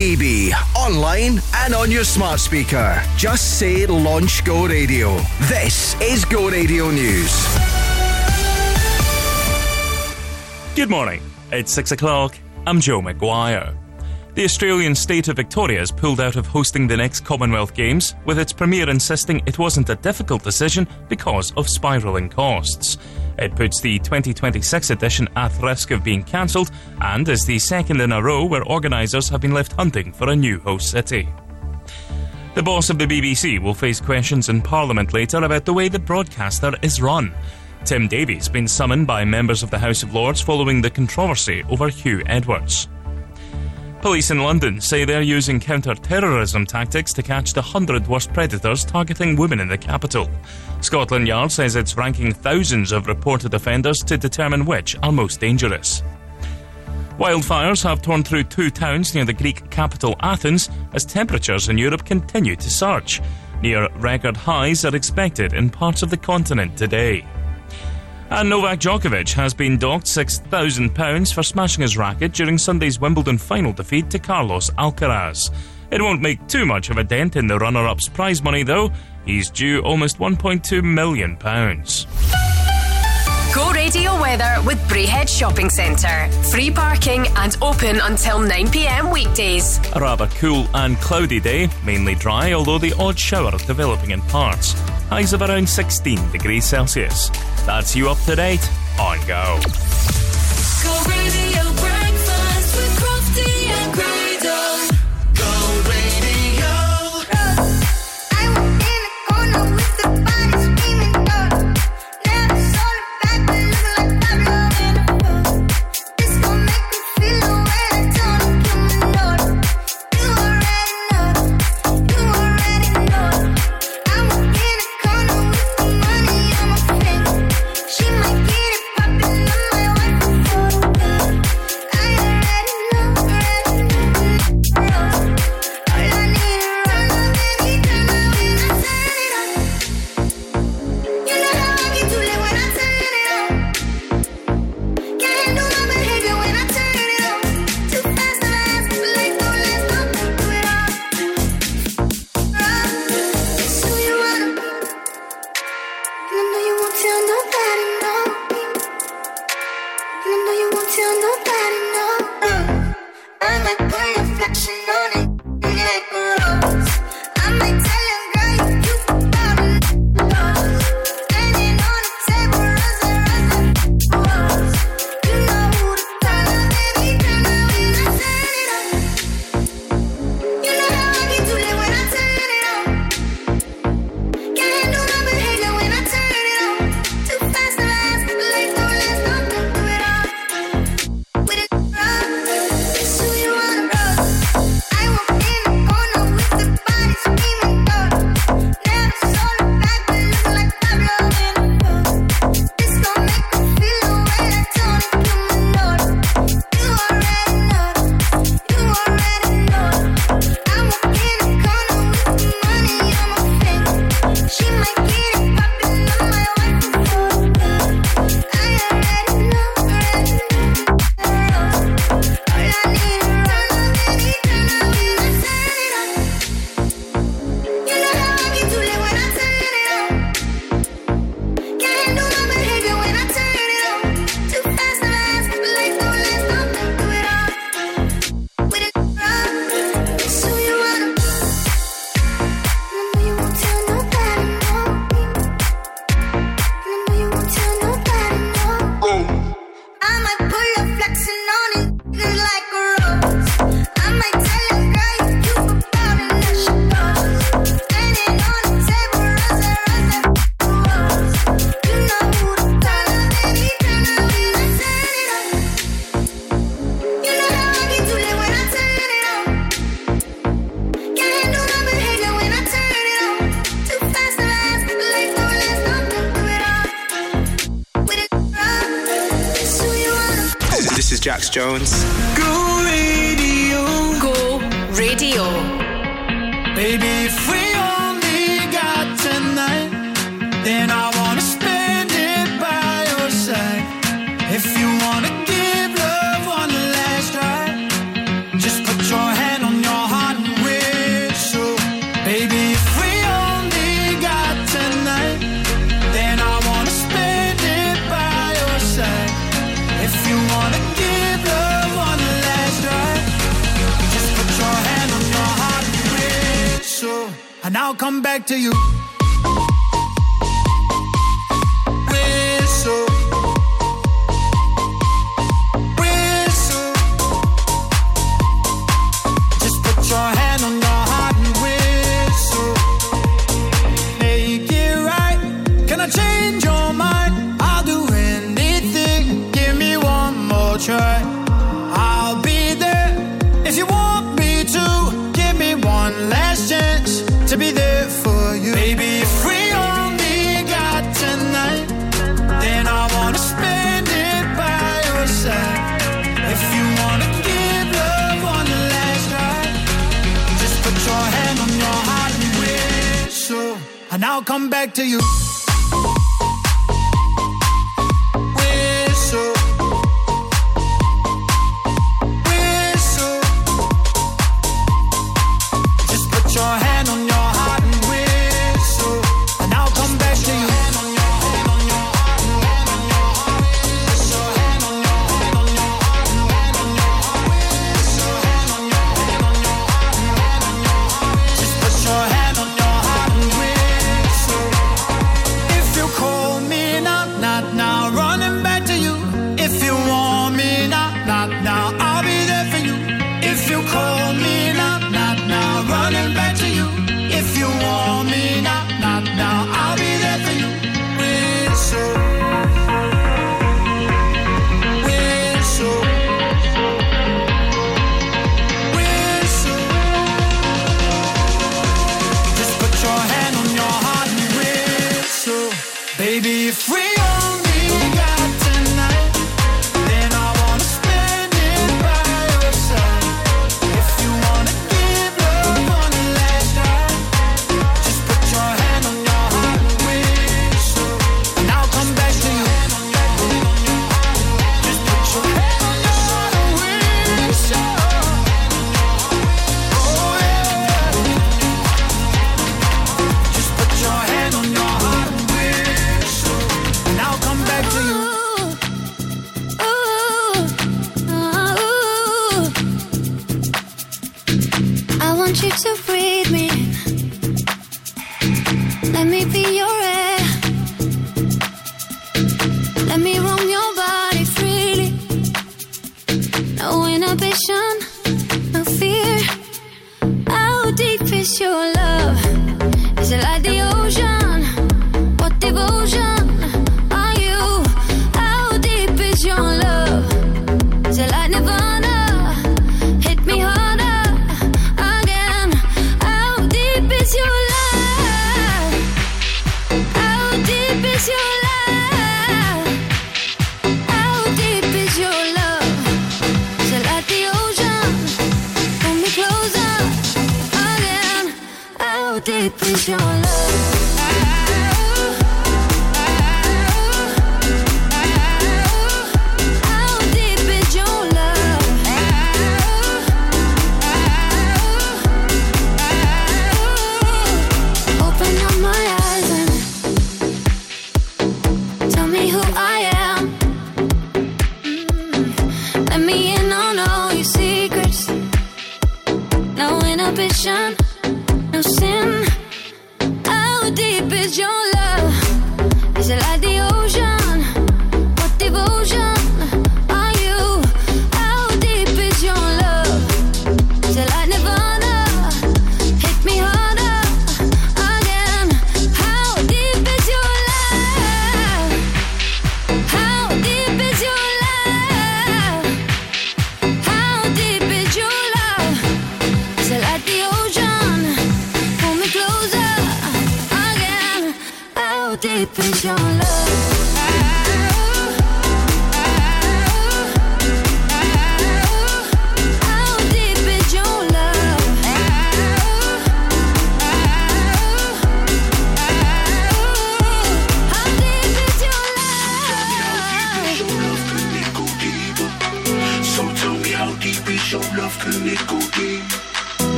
EB, online and on your smart speaker. Just say launch Go Radio. This is Go Radio News. Good morning. It's six o'clock. I'm Joe McGuire. The Australian state of Victoria has pulled out of hosting the next Commonwealth Games, with its premier insisting it wasn't a difficult decision because of spiralling costs. It puts the 2026 edition at risk of being cancelled and is the second in a row where organisers have been left hunting for a new host city. The boss of the BBC will face questions in Parliament later about the way the broadcaster is run. Tim Davie has been summoned by members of the House of Lords following the controversy over Huw Edwards. Police in London say they're using counter terrorism tactics to catch the 100 worst predators targeting women in the capital. Scotland Yard says it's ranking thousands of reported offenders to determine which are most dangerous. Wildfires have torn through two towns near the Greek capital Athens as temperatures in Europe continue to surge. Near record highs are expected in parts of the continent today. And Novak Djokovic has been docked £6,000 for smashing his racket during Sunday's Wimbledon final defeat to Carlos Alcaraz. It won't make too much of a dent in the runner up's prize money, though. He's due almost £1.2 million. Go radio weather with Braehead Shopping Centre. Free parking and open until 9pm weekdays. A rather cool and cloudy day, mainly dry, although the odd shower developing in parts. Highs of around 16 degrees Celsius. That's you up to date on Go. Go radio Jones.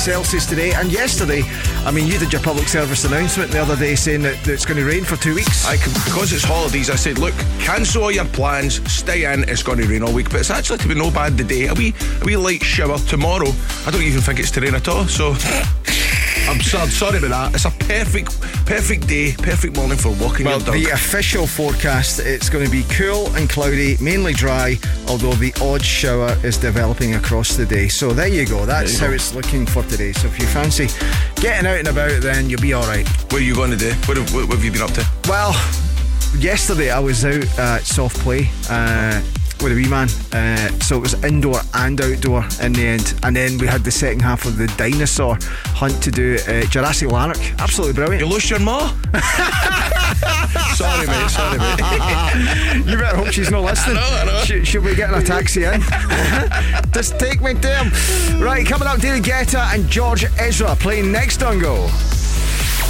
Celsius today. And yesterday, I mean, you did your public service announcement the other day saying that, that it's going to rain for two weeks. I can, because it's holidays, I said, look, cancel all your plans, stay in, it's going to rain all week. But it's actually to be no bad today. A wee, a wee light shower tomorrow. I don't even think it's to rain at all. So I'm so, sorry about that. It's a perfect, perfect day, perfect morning for walking Well, your dog. the official forecast, it's going to be cool and cloudy, mainly dry, although the odd shower is developing across the day. So there you go. That's you how go. it's looking for today. So if you fancy getting out and about, then you'll be all right. what are you going to do? What have, what have you been up to? Well, yesterday I was out at soft play uh, with a wee man, uh, so it was indoor and outdoor in the end. And then we had the second half of the dinosaur hunt to do at Jurassic Lanark. Absolutely brilliant. You lost your ma? sorry, mate. Sorry, mate. You better hope she's not listening. I know, I know. She, she'll be getting a taxi in. Just take me to him. Right, coming up, David Guetta and George Ezra playing next on Go.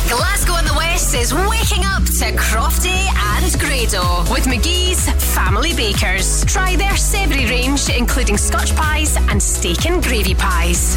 Glasgow in the West is waking up to Crofty and Grado with McGhee's Family Bakers. Try their savoury range, including Scotch pies and steak and gravy pies.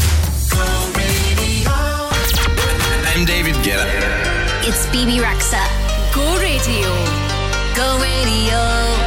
I'm David Guetta. It's Bebe Rexha. Go Radio. Go Radio.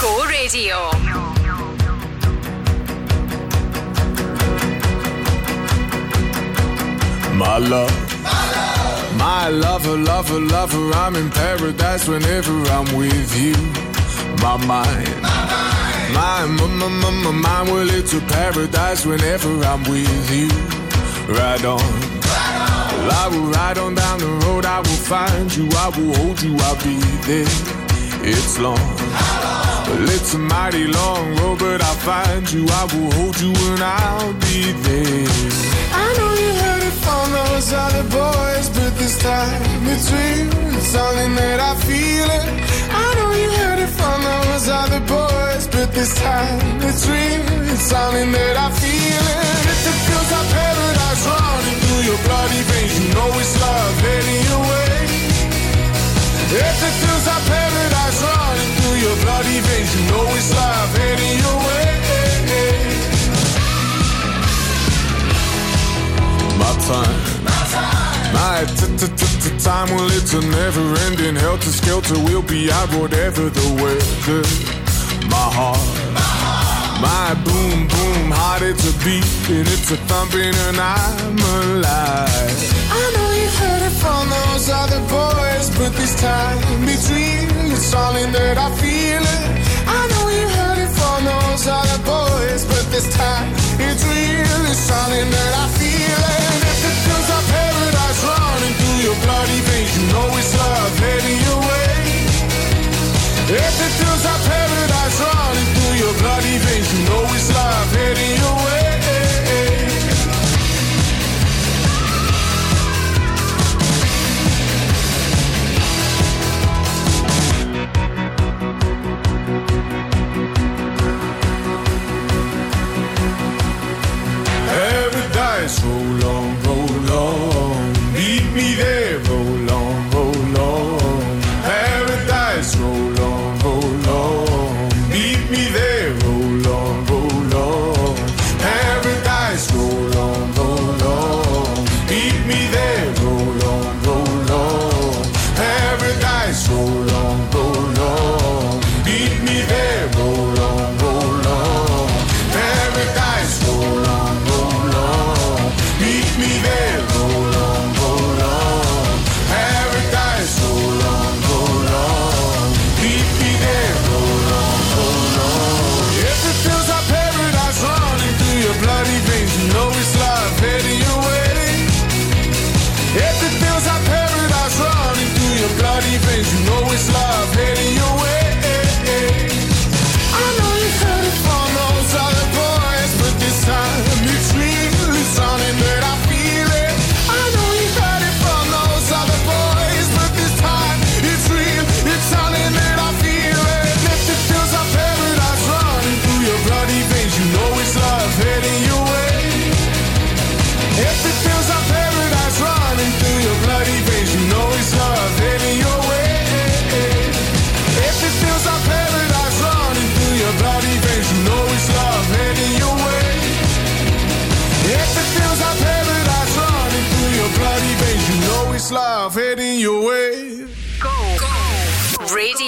Go Radio. My love. My lover, lover, lover, I'm in paradise whenever I'm with you. My mind. My, my, my, my, my mind, well, it's a paradise whenever I'm with you. Ride on. Well, I will ride on down the road, I will find you, I will hold you, I'll be there. It's long. Well, it's a mighty long road, but I'll find you, I will hold you, and I'll be there. I know you heard it from those other boys, but this time it's real. It's something that I feel it. I know you heard it from those other boys, but this time it's real. It's something that I feel it. If it feels like paradise running through your bloody veins, you know it's love heading your way. If it feels like paradise running through your bloody veins, you know it's love heading your way. My time, My t- t- t- t- time, well, it's a never ending helter skelter. We'll be out whatever the weather. My heart, my boom boom heart, it's a beat and it's a thumping, and I'm alive. I know you've heard it from those other boys, but this time it's real. It's all in that I feel it. I know you heard it from those other boys, but this time it's real. It's all in that I feel it. And if it feels like paradise running through your bloody veins, you know it's love heading your way. If it feels like paradise running through your bloody veins, you know it's love heading your way.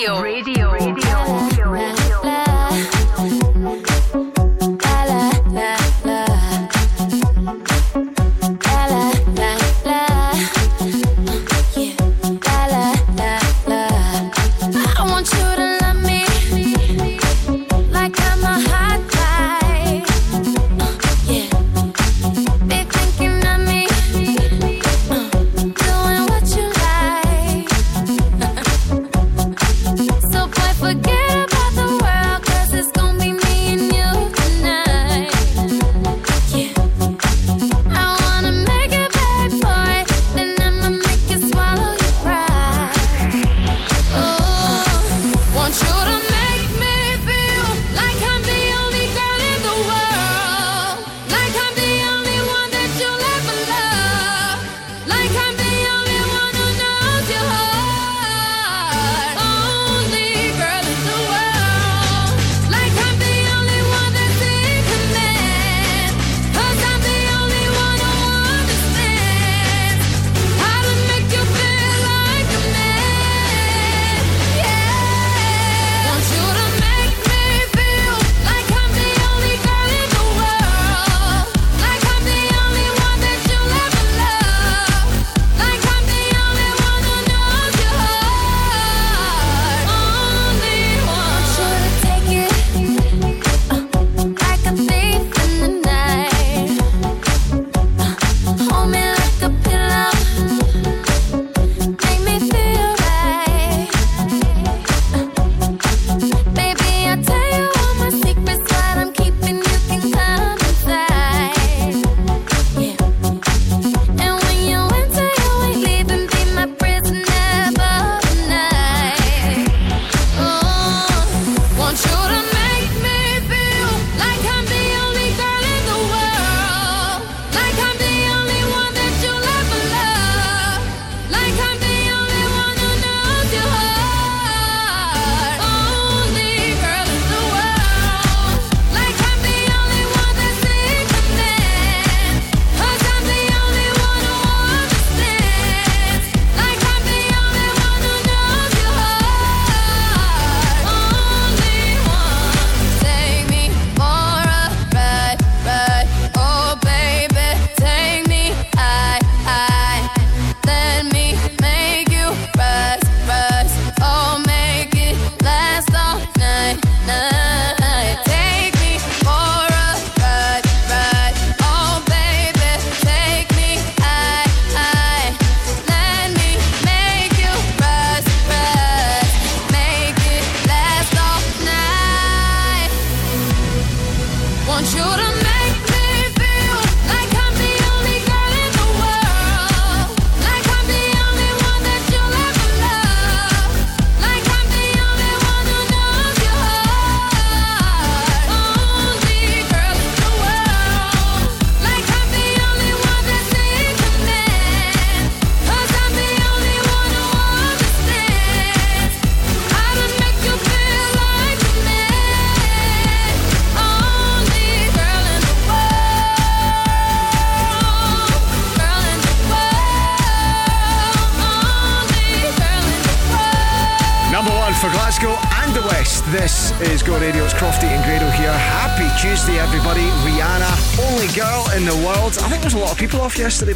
Radio.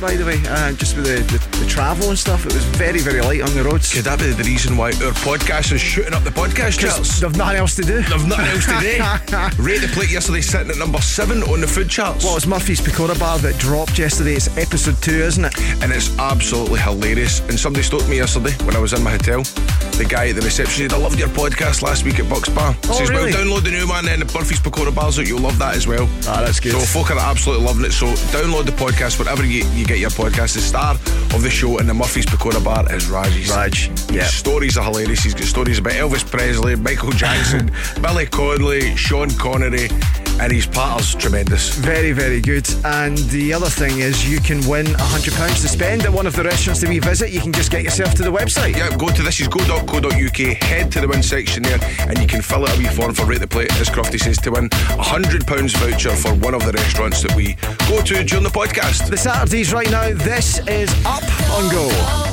By the way, uh, just with the, the, the travel and stuff. It was very, very light on the roads. Could that be the reason why our podcast is shooting up the podcast charts? They've nothing else to do. They've nothing else to do. Rate the plate yesterday sitting at number seven on the food charts. Well, it's Murphy's Pakora Bar that dropped yesterday. It's episode two, isn't it? and it's absolutely hilarious. And somebody stopped me yesterday when I was in my hotel. The guy at the reception said, I loved your podcast last week at Bucks Bar. Oh, says, really? well, download the new one and the Murphy's Pakora Bar's out. You'll love that as well. Ah, that's good. So folk are absolutely loving it. So download the podcast wherever you, you get your podcast. The star of the show in the Murphy's Pakora Bar is Raj's. Raj, yeah. His stories are hilarious. He's got stories about Elvis Presley, Michael Jackson, Billy Connolly, Sean Connery, and his patter's tremendous. Very, very good. And the other thing is, you can win £100 to spend at one of the restaurants that we visit. You can just get yourself to the website. Yeah, go to thisisgo.co.uk, head to the win section there, and you can fill out a wee form for Rate the Plate, as Crofty says, to win a £100 voucher for one of the restaurants that we go to during the podcast. The Saturdays right now, this is Up on Go.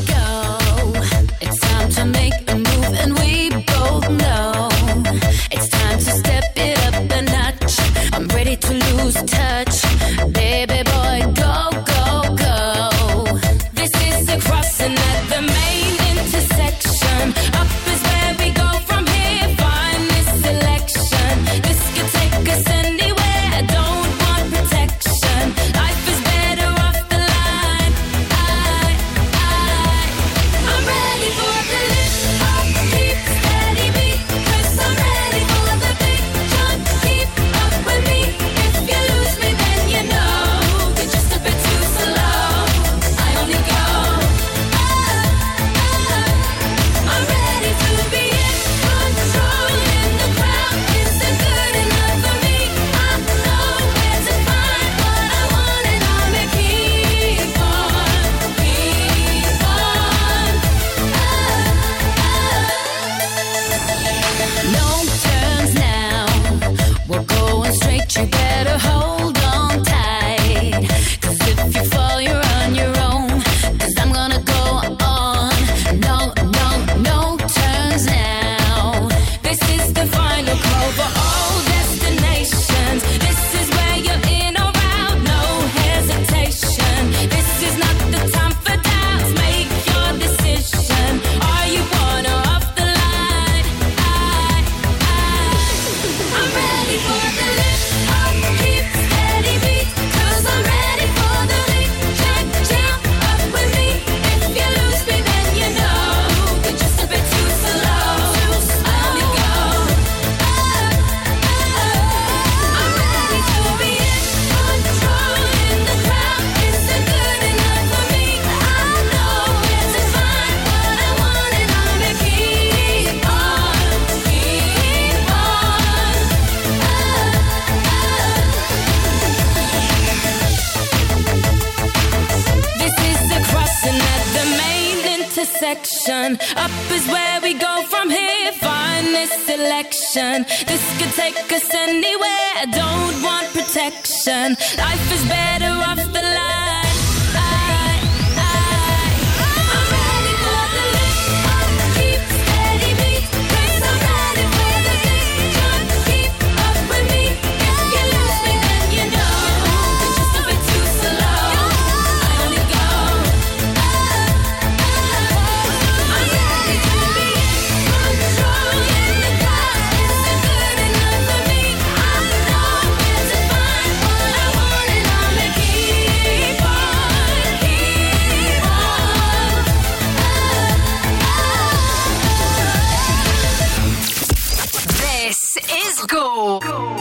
Intersection. Up is where we go from here. Find this selection. This could take us anywhere. I don't want protection. Life is better off the line. Let's go. go.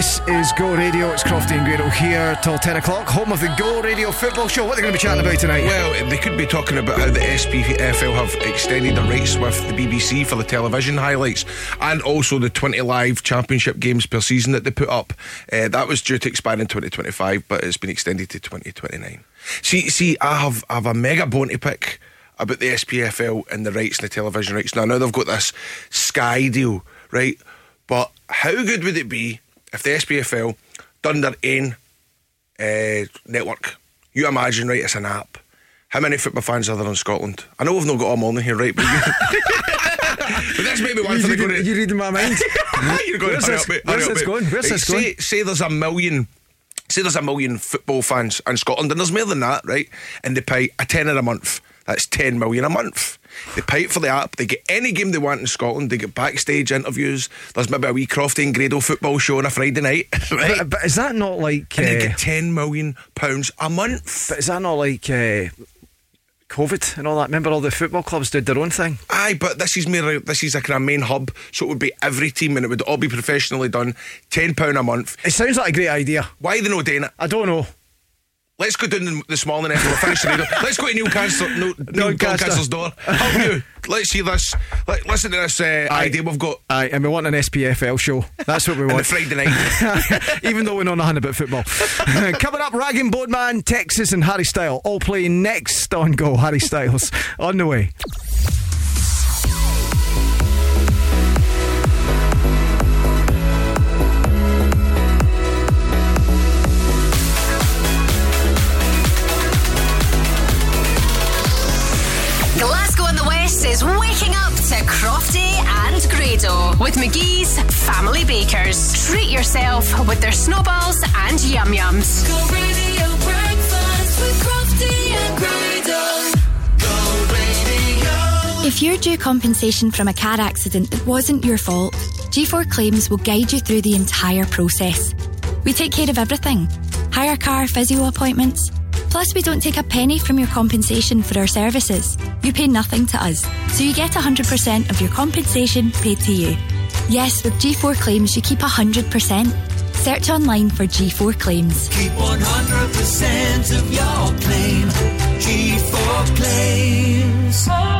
This is Go Radio. It's Crofty and Grado here till 10 o'clock. Home of the Go Radio football show. What are they going to be chatting about tonight? Well, they could be talking about how the SPFL have extended the rights with the BBC for the television highlights and also the 20 live championship games per season that they put up. Uh, that was due to expire in 2025, but it's been extended to 2029. See, see, I have, I have a mega bone to pick about the SPFL and the rights and the television rights. Now, now they've got this Sky deal, right? But how good would it be if the SPFL done their own uh, network? You imagine, right? It's an app. How many football fans are there in Scotland? I know we've not got all morning here, right? But, you, but that's maybe one You for the reading- going to. you reading my mind? You're going Where's hurry this- up, mate, where's hurry up, this mate. going? Where's Right, this say, going? Say there's a million. Say there's a million football fans in Scotland, and there's more than that, right? And they pay a tenner a month. That's 10 million a month. They pay it for the app. They get any game they want in Scotland. They get backstage interviews. There's maybe a wee Crofty and Grado football show on a Friday night, right? But, but is that not like. and they uh, get 10 million pounds a month. but is that not like uh, COVID and all that? Remember all the football clubs did their own thing? Aye, but this is more. This is like a main hub, so it would be every team, and it would all be professionally done. Ten pound a month. It sounds like a great idea. Why are they not doing it? I don't know. Let's go down this morning after we finish the radio. Let's go to Neil Castle's, no, Neil. Door. Help you. Let's see this. Let, listen to this uh, idea we've got. Aye, and we want an SPFL show. That's what we On want. Friday night. Even though we're know nothing about football. Coming up, Rag'n'Bone Man, Texas, and Harry Styles all playing next on Go. Harry Styles on the way. Crofty and Grado with McGhee's Family Bakers. Treat yourself with their snowballs and yum yums. Go radio breakfast with Crofty and Grado. If you're due compensation from a car accident that wasn't your fault, G4 Claims will guide you through the entire process. We take care of everything hire car, physio appointments. Plus, we don't take a penny from your compensation for our services. You pay nothing to us, so you get 100% of your compensation paid to you. Yes, with G4 Claims, you keep 100%. Search online for G4 Claims. Keep 100% of your claim. G4 claims.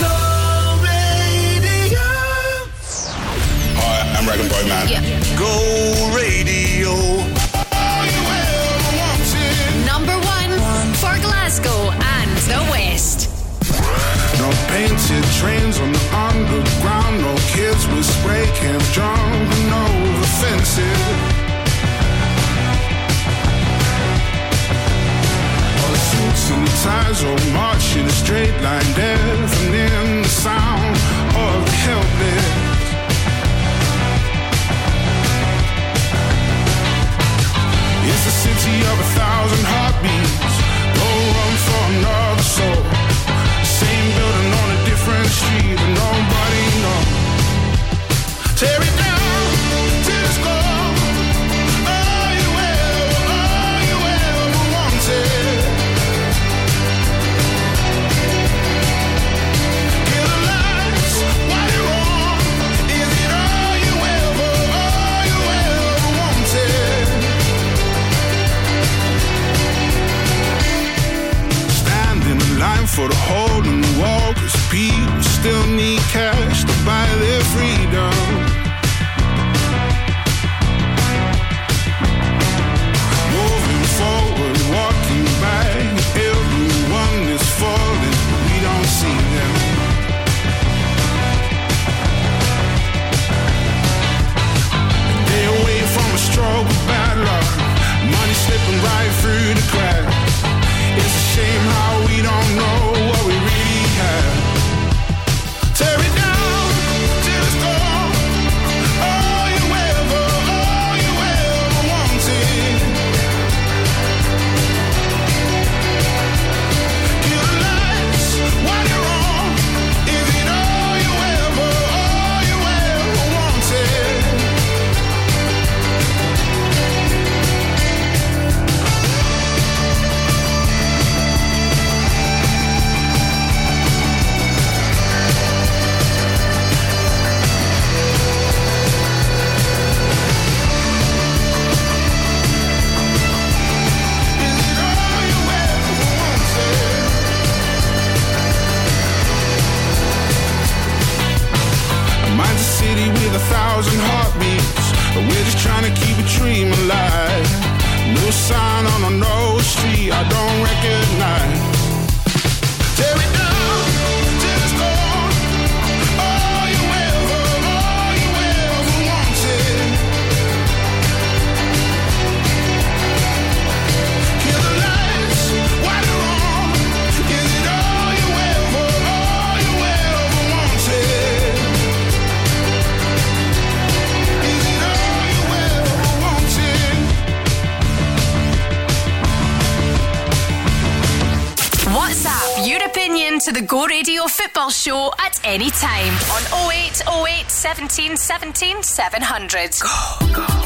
Hi, I'm Rag'n'Bone Man. Go radio. Number one for Glasgow and the West. No painted trains on the underground, no kids with spray cans jumping over fences. And the ties all march in a straight line, deafening the sound of the helpless. It's a city of a thousand heartbeats. No room for another soul. Same building on a different street, but nobody for the hole in the wall Cause people still need cash to buy their freedom thousand heartbeats. We're just trying to keep a dream alive. No sign on a no street I don't recognize. Tear it down opinion to the Go Radio Football Show at any time on 0808 17 17 700. You give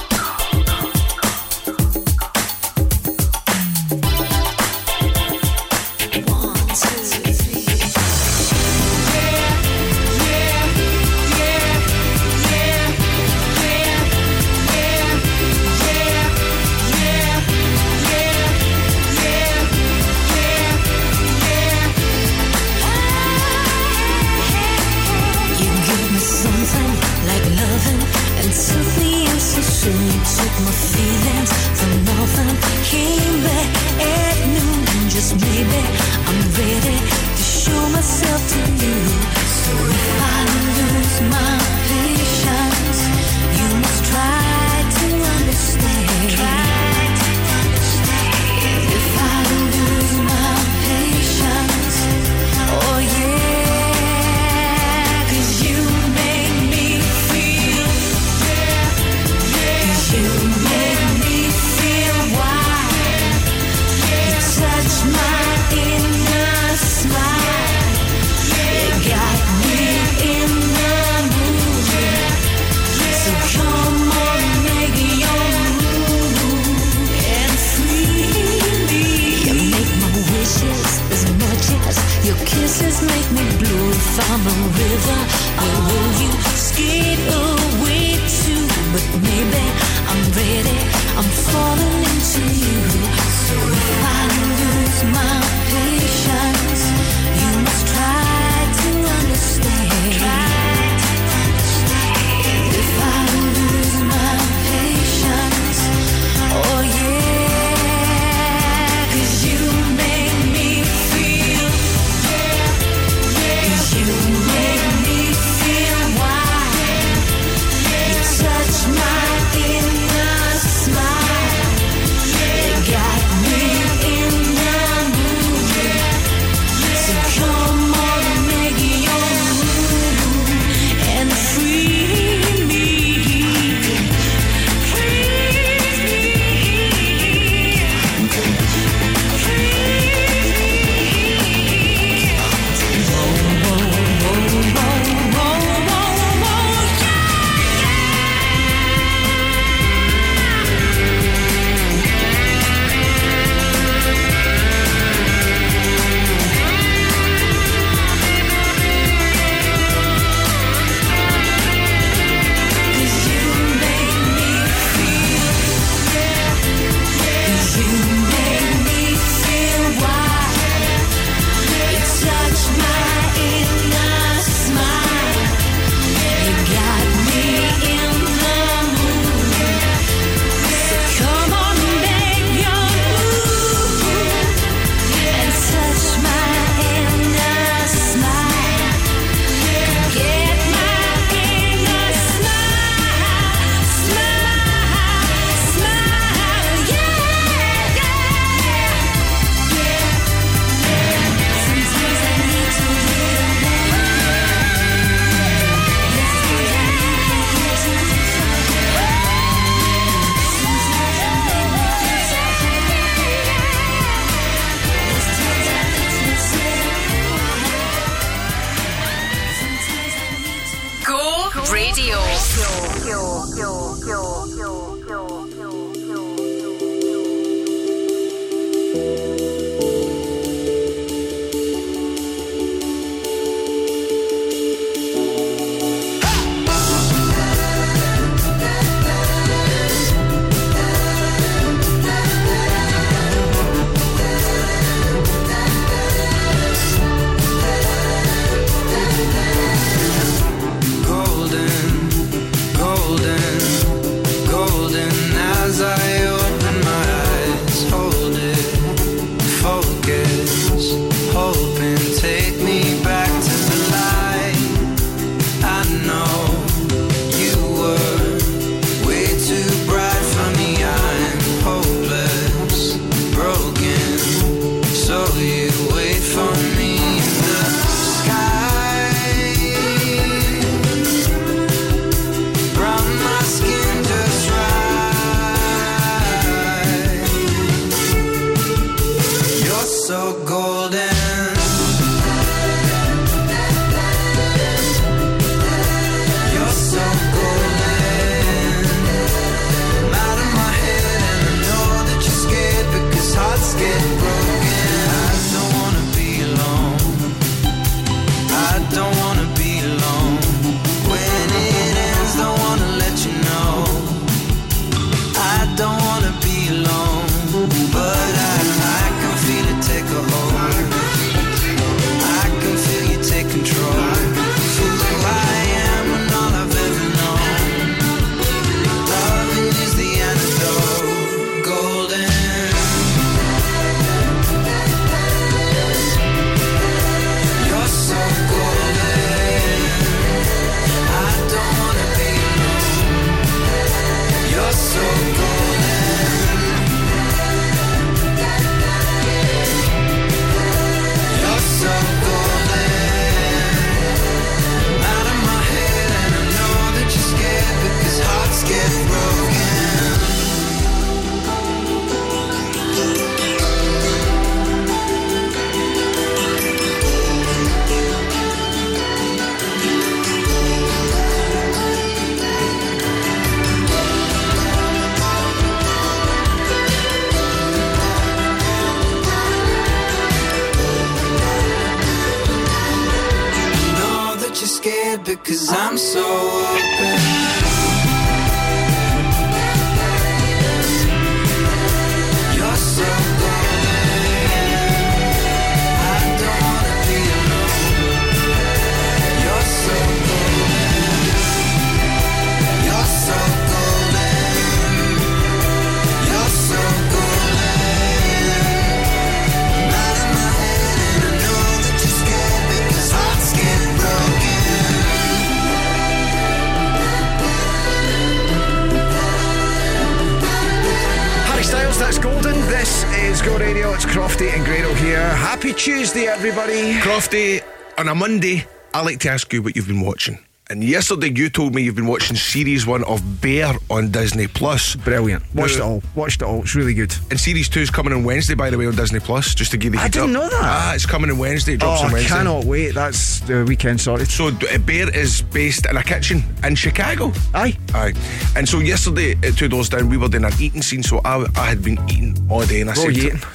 I like to ask you what you've been watching. And yesterday you told me you've been watching series one of Bear on Disney Plus. Brilliant. Watched it all. Watched it all. It's really good. And series two is coming on Wednesday, by the way, on Disney Plus. Just to give you. I didn't up. know that. Ah, it's coming on Wednesday. It drops oh, on I cannot wait. That's the weekend sorted. So uh, Bear is based in a kitchen in Chicago. Aye. Aye. And so yesterday at two doors down, we were doing an eating scene. So I, I had been eating all day, and I What said, you to- eating?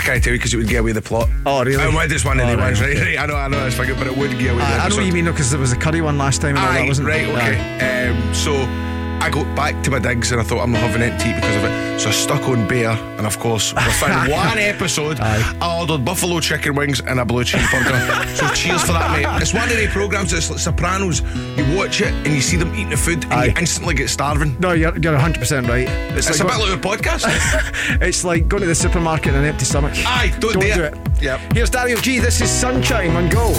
I can't tell you because it would give away the plot. Oh, really? And it's one of Oh, the right, ones, right? okay. right? I know, I know, it's fine, but it would give away. the I, I know what you mean, though, because there was a curry one last time and Aye, that, wasn't right, okay. Um, so I got back to my digs and I thought I'm not having eat because of it. So I stuck on bear, and of course, within one episode, I ordered buffalo chicken wings and a blue cheeseburger. so cheers for that, mate. It's one of the programs that's like Sopranos. You watch it and you see them eating the food, and you instantly get starving. No, you're, you're 100% right. It's, a like bit like a podcast. it's like going to the supermarket on an empty stomach. Aye, don't, Don't do do it. it. Yep. Here's Dario G. This is Sunchyme on Go.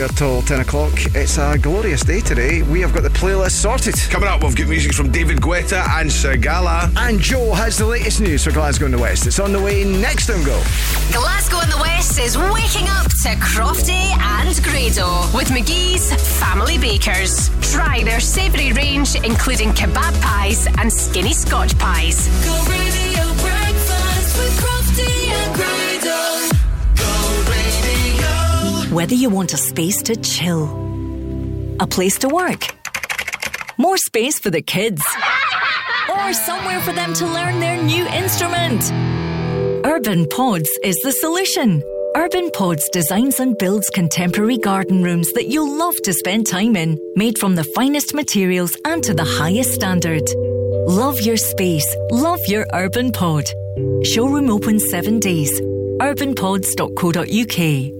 Here till 10 o'clock. It's a glorious day today. We have got the playlist sorted. Coming up, we've got music from David Guetta and Sigala. And Joe has the latest news for Glasgow and the West. It's on the way next on Go. Glasgow and the West is waking up to Crofty and Grado with McGhee's Family Bakers. Try their savoury range, including kebab pies and skinny Scotch pies. Whether you want a space to chill, a place to work, more space for the kids, or somewhere for them to learn their new instrument. Urban Pods is the solution. Urban Pods designs and builds contemporary garden rooms that you'll love to spend time in, made from the finest materials and to the highest standard. Love your space. Love your Urban Pod. Showroom open seven days. urbanpods.co.uk.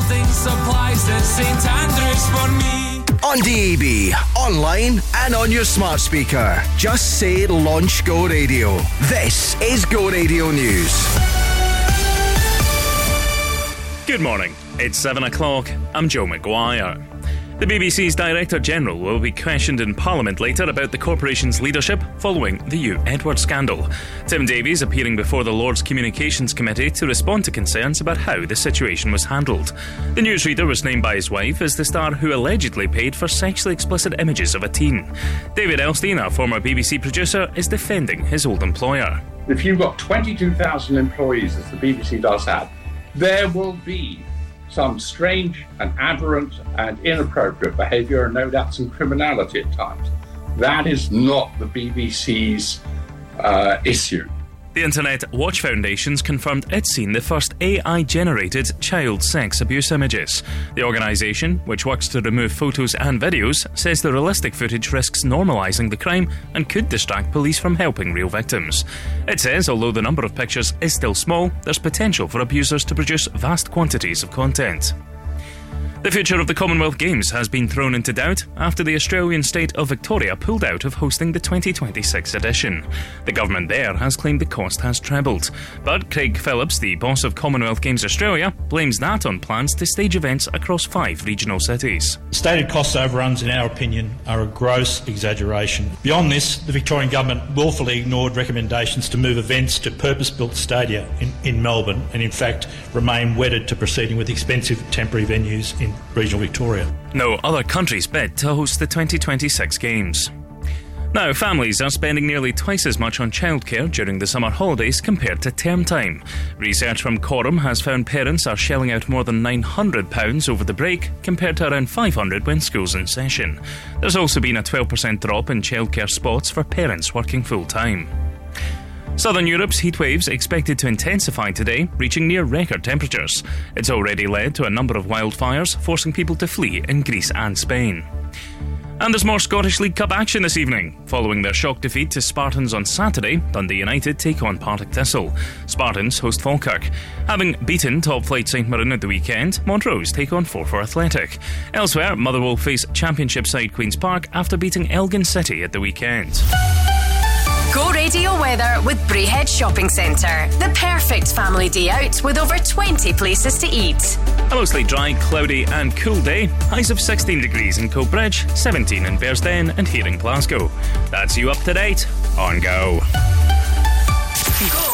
Building supplies at St Andrews for me. On DAB, online, and on your smart speaker. Just say Launch Go Radio. This is Go Radio News. Good morning. It's 7 o'clock. I'm Joe McGuire. The BBC's Director General will be questioned in Parliament later about the corporation's leadership following the Huw Edwards scandal. Tim Davie's appearing before the Lords Communications Committee to respond to concerns about how the situation was handled. The newsreader was named by his wife as the star who allegedly paid for sexually explicit images of a teen. David Elstein, a former BBC producer, is defending his old employer. If you've got 22,000 employees, as the BBC does have, there will be some strange and aberrant and inappropriate behaviour and no doubt some criminality at times. That is not the BBC's uh, issue. The Internet Watch Foundation's confirmed it's seen the first AI generated child sex abuse images. The organisation, which works to remove photos and videos, says the realistic footage risks normalising the crime and could distract police from helping real victims. It says although the number of pictures is still small, there's potential for abusers to produce vast quantities of content. The future of the Commonwealth Games has been thrown into doubt after the Australian state of Victoria pulled out of hosting the 2026 edition. The government there has claimed the cost has trebled, but Craig Phillips, the boss of Commonwealth Games Australia, blames that on plans to stage events across five regional cities. Stated cost overruns, in our opinion, are a gross exaggeration. Beyond this, the Victorian Government willfully ignored recommendations to move events to purpose built stadia in, in Melbourne and, in fact, remain wedded to proceeding with expensive temporary venues in regional Victoria. No other countries bid to host the 2026 Games. Now, families are spending nearly twice as much on childcare during the summer holidays compared to term time. Research from Coram has found parents are shelling out more than £900 over the break compared to around 500 when school's in session. There's also been a 12% drop in childcare spots for parents working full time. Southern Europe's heat waves expected to intensify today, reaching near record temperatures. It's already led to a number of wildfires, forcing people to flee in Greece and Spain. And there's more Scottish League Cup action this evening. Following their shock defeat to Spartans on Saturday, Dundee United take on Partick Thistle. Spartans host Falkirk. Having beaten top flight St Mirren at the weekend, Montrose take on Forfar Athletic. Elsewhere, Motherwell face Championship side Queen's Park after beating Elgin City at the weekend. Go radio weather with Braehead Shopping Centre. The perfect family day out with over 20 places to eat. A mostly dry, cloudy, and cool day. Highs of 16 degrees in Coatbridge, 17 in Bearsden, and here in Glasgow. That's you up to date on Go. Say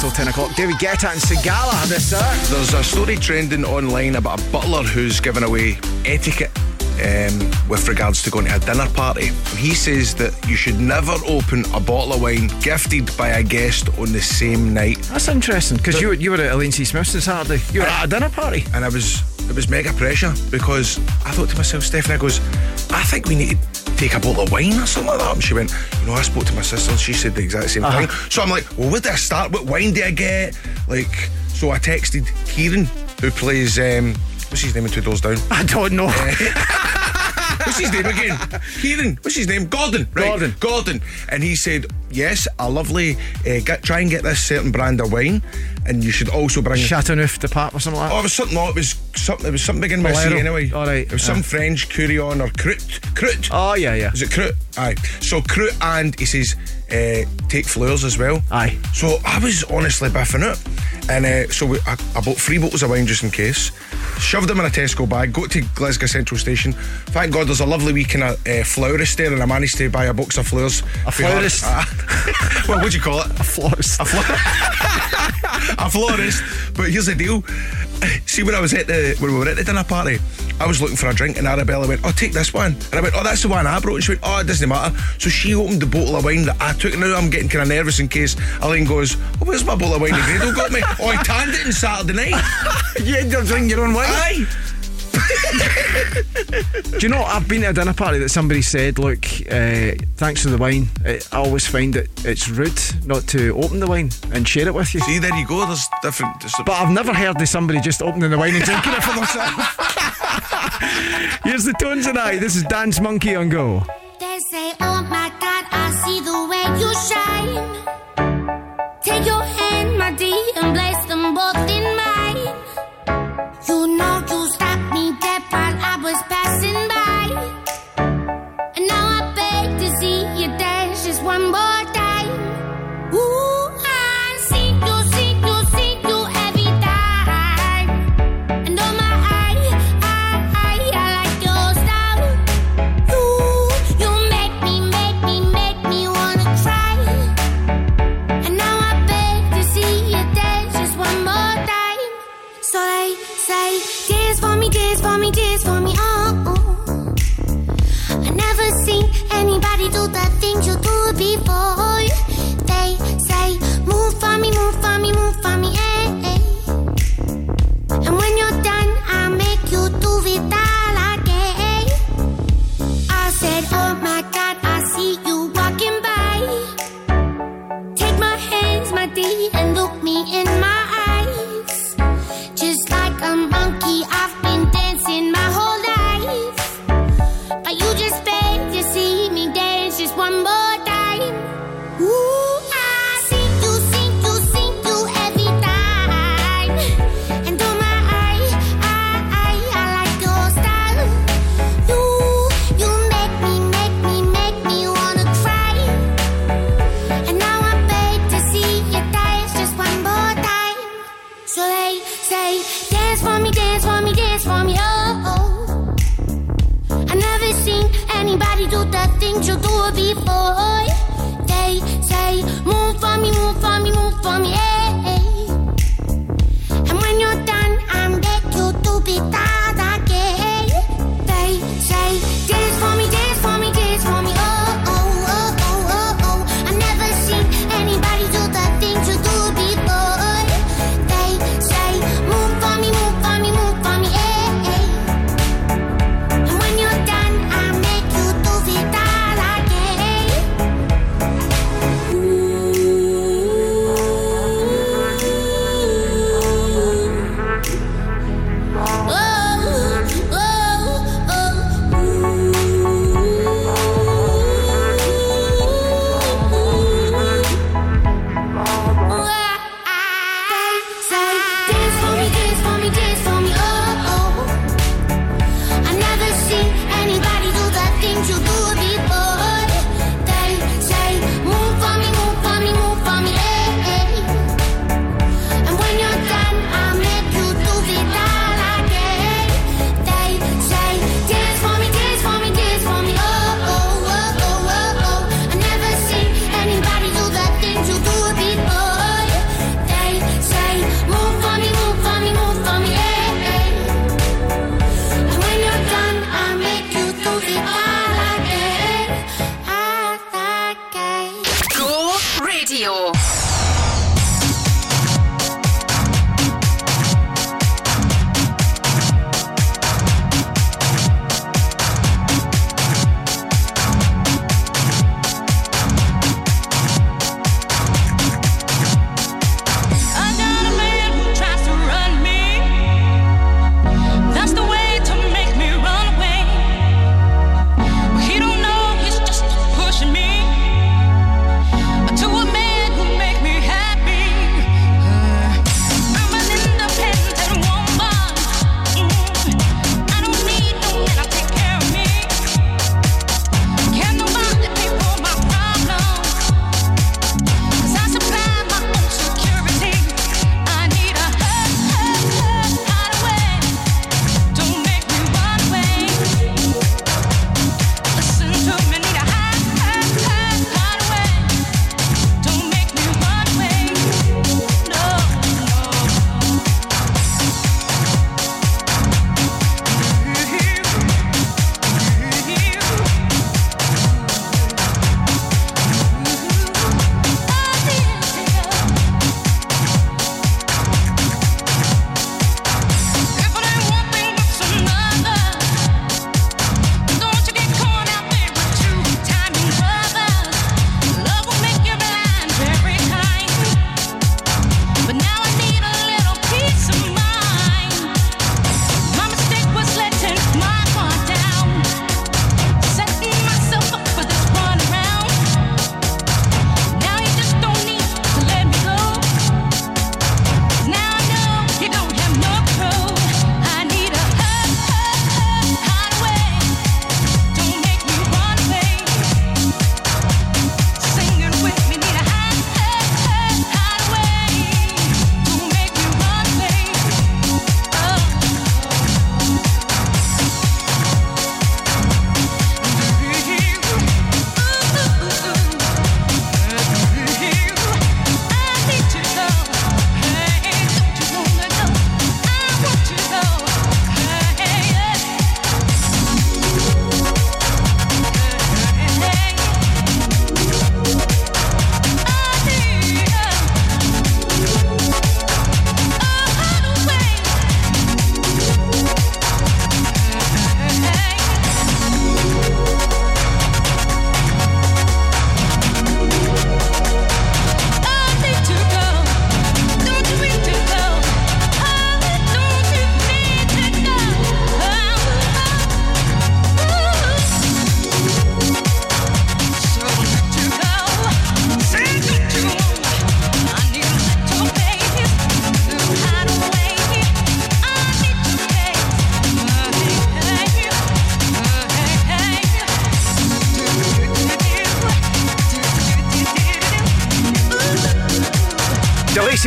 till 10 o'clock. David Guetta and Sigala this, sir. There's a story trending online about a butler who's given away etiquette um, with regards to going to a dinner party. He says that you should never open a bottle of wine gifted by a guest on the same night. That's interesting because you, were- you were at Elaine C. Smith's on Saturday. You were at a dinner party. And I was it was mega pressure because I thought to myself, Stephanie, goes, I think we need to take a bottle of wine or something like that. And she went, you know, I spoke to my sister and she said the exact same Uh-huh. thing. So I'm like, well, where do I start? What wine do I get? Like, so I texted Kieran, who plays, um, what's his name in Two Doors Down? I don't know. What's his name again? Kieran. What's his name? Gordon. Right. Gordon. Gordon. And he said, yes, a lovely, uh, get, try and get this certain brand of wine. And you should also bring... Chateauneuf de Pape or something like Oh, it was something. No, it was something. It was something beginning with C anyway. All right, It was yeah. some French Curion or Crut. Crut. Oh, yeah, yeah. Is it Crut? Aye. So Crut and he says uh, take flowers as well. Aye. So I was honestly biffing it, and uh, so we, I, I bought three bottles of wine just in case. Shoved them in a Tesco bag. Got to Glasgow Central Station. Thank God there's a lovely wee kind of uh, florist there, and I managed to buy a box of flowers. A florist? Well, what do you call it? A florist. A, flo- a florist. But here's the deal. See, when I was at the when we were at the dinner party, I was looking for a drink, and Arabella went, "Oh, take this one," and I went, "Oh, that's the one I brought." And she went, "Oh, it doesn't matter." So she opened the bottle of wine that I took. Now I'm getting kind of nervous in case Elaine goes, "Oh, where's my bottle of wine?" Grado got me. Oh, I tanned it on Saturday night. you ended up drinking your own wine? Aye. Do you know, I've been to a dinner party that somebody said, look, uh, thanks for the wine. I I always find it it's rude not to open the wine and share it with you. See, there you go. There's different. There's But I've never heard of somebody just opening the wine and drinking it for themselves. Here's the tones tonight. This is Dance Monkey on Go.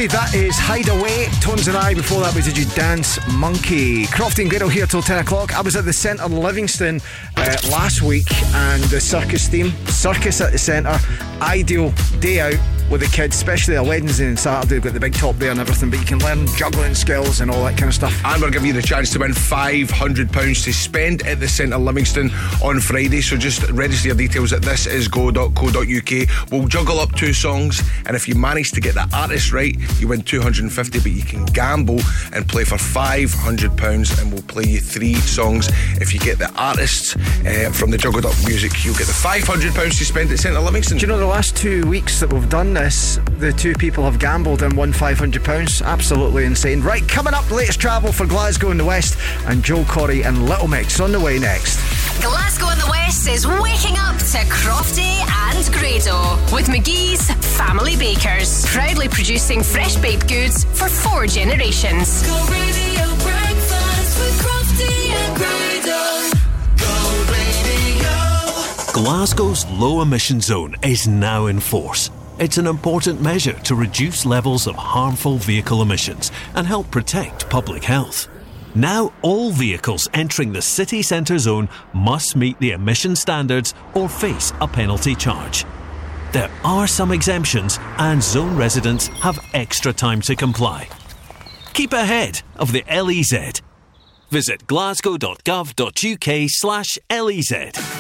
Tracy, that is Hideaway. Tones and I. Before that, we did you Dance Monkey. Crofty and Grado here till 10 o'clock. I was at the Centre Livingston uh, last week and the circus theme, circus at the centre, ideal day out with the kids, especially on Wednesday and Saturday. We've got the big top there and everything, but you can learn juggling skills and all that kind of stuff. And we're giving you the chance to win £500 to spend at the Centre Livingston on Friday. So just register your details at thisisgo.co.uk. We'll juggle up two songs, and if you manage to get the artist right, you win 250 but you can gamble and play for £500, and we'll play you three songs. If you get the artists uh, from the Juggled Up music, you'll get the £500 you spend at Centre Livingston. Do you know the last two weeks that we've done this, the two people have gambled and won £500? Absolutely insane. Right, coming up, latest travel for Glasgow in the West, and Joel Corry and Little Mix on the way next. Glasgow in the West is waking up to Crofty and Grado with McGhee's Family Bakers, proudly producing fresh baked goods for four generations. Glasgow's low emission zone is now in force. It's an important measure to reduce levels of harmful vehicle emissions and help protect public health. Now, all vehicles entering the city centre zone must meet the emission standards or face a penalty charge. There are some exemptions, and zone residents have extra time to comply. Keep ahead of the LEZ. Visit glasgow.gov.uk slash E LEZ.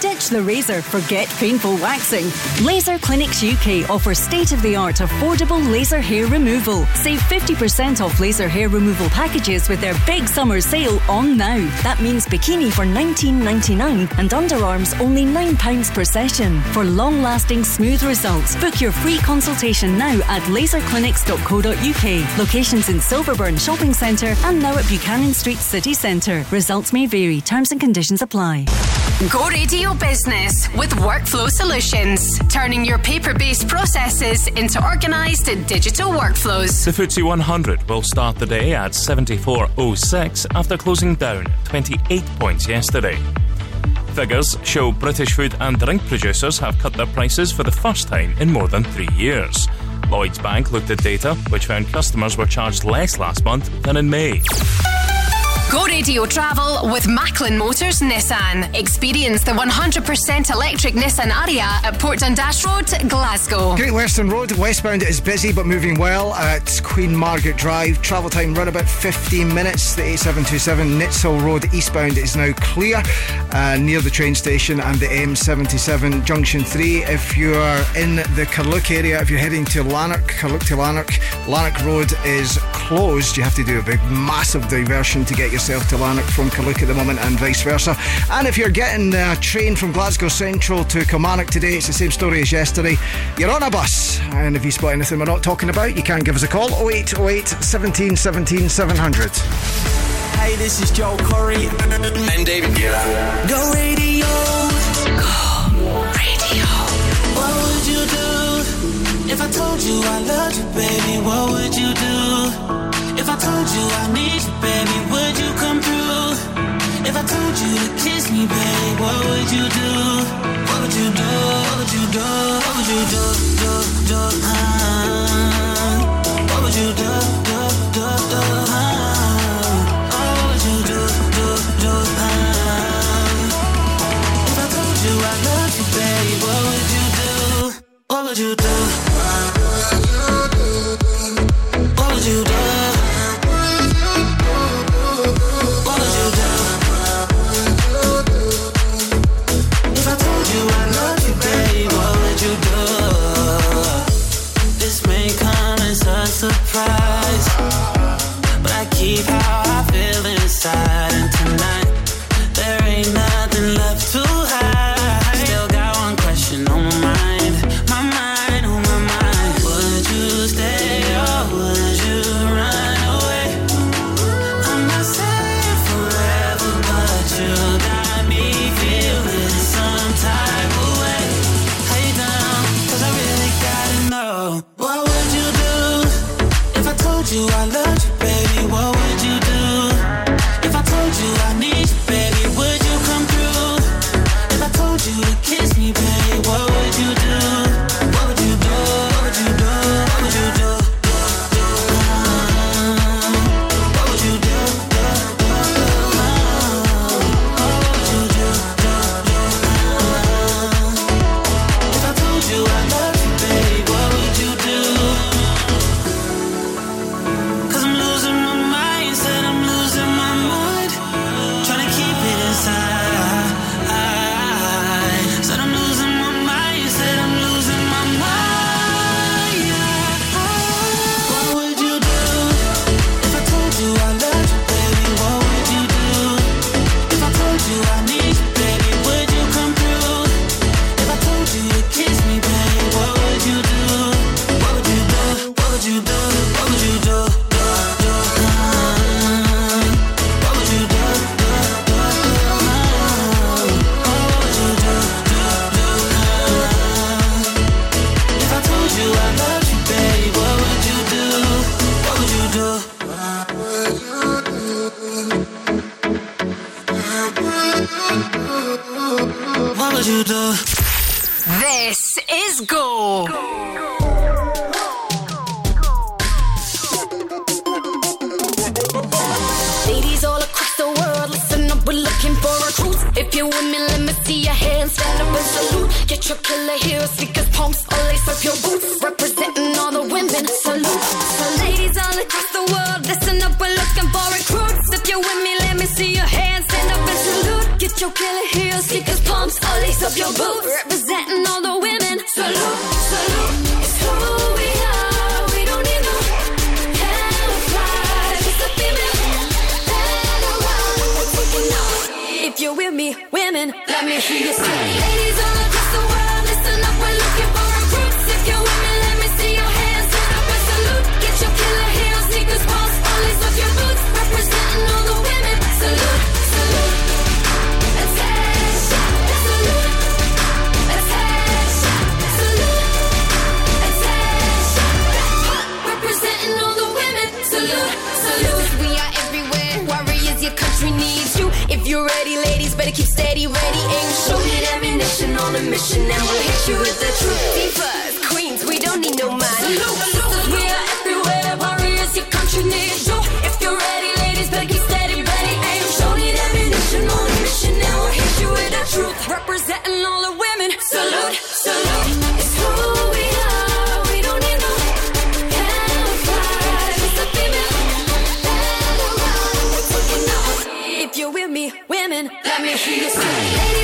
Ditch the razor, forget painful waxing. Laser Clinics UK offers state of the art affordable laser hair removal. Save 50% off laser hair removal packages with their big summer sale on now. That means bikini for $19.99 and underarms only £9 per session. For long lasting smooth results, book your free consultation now at laserclinics.co.uk. Locations in Silverburn Shopping Centre and now at Buchanan Street City Centre. Results may vary, terms and conditions apply. Go Radio Business with Workflow Solutions, turning your paper based processes into organised digital workflows. The FTSE 100 will start the day at 74.06 after closing down 28 points yesterday. Figures show British food and drink producers have cut their prices for the first time in more than three years. Lloyds Bank looked at data which found customers were charged less last month than in May. Go Radio Travel with Macklin Motors Nissan. Experience the 100% electric Nissan Ariya at Port Dundas Road, Glasgow. Great Western Road, westbound is busy but moving well at Queen Margaret Drive. Travel time run about 15 minutes. The A727 Nitshill Road eastbound is now clear uh, near the train station and the M77 Junction 3. If you are in the Carluke area, if you're heading to Lanark, Carluke to Lanark, Lanark Road is closed. You have to do a big massive diversion to get yourself to Lanark from Carluke at the moment and vice versa. And if you're getting a train from Glasgow Central to Kilmarnock today, it's the same story as yesterday. You're on a bus, and if you spot anything we're not talking about, you can give us a call 0808 17 17 700. Hey, this is Joel Corry and David Guetta. Go radio. Go radio. What would you do if I told you I loved you, baby? What would you do? Told you I need you, baby, would you come through? If I told you to kiss me, baby, what would you do? What would you do? What would you do? What would you do? Do, do, uh, What would you do? Do, do, do, uh, What would you do? Do, do, uh, If I told you I loved you, baby, what would you do? What would you do? Get your killer heels, sneakers, pumps, or lace up your boots. Representing all the women, salute. So ladies all across the world, listen up, we're looking for recruits. If you're with me, let me see your hands, stand up and salute. Get your killer heels, sneakers, pumps, or lace up your boots. Representing all the women, salute, salute. It's who we are, we don't need no camouflage. Just a female. A lot. If you're with me, women, let me hear you say. Ladies all you're ready, ladies, better keep steady, ready, aim, shoot it, ammunition on a mission, and we'll hit you with the truth. Divas, queens, we don't need no man. Salute, sisters, we are everywhere, warriors, your country needs you. If you're ready, ladies, better keep steady, ready, aim, shoot it, ammunition on a mission, and we'll hit you with the truth. Representing all the women, salute, salute. Ladies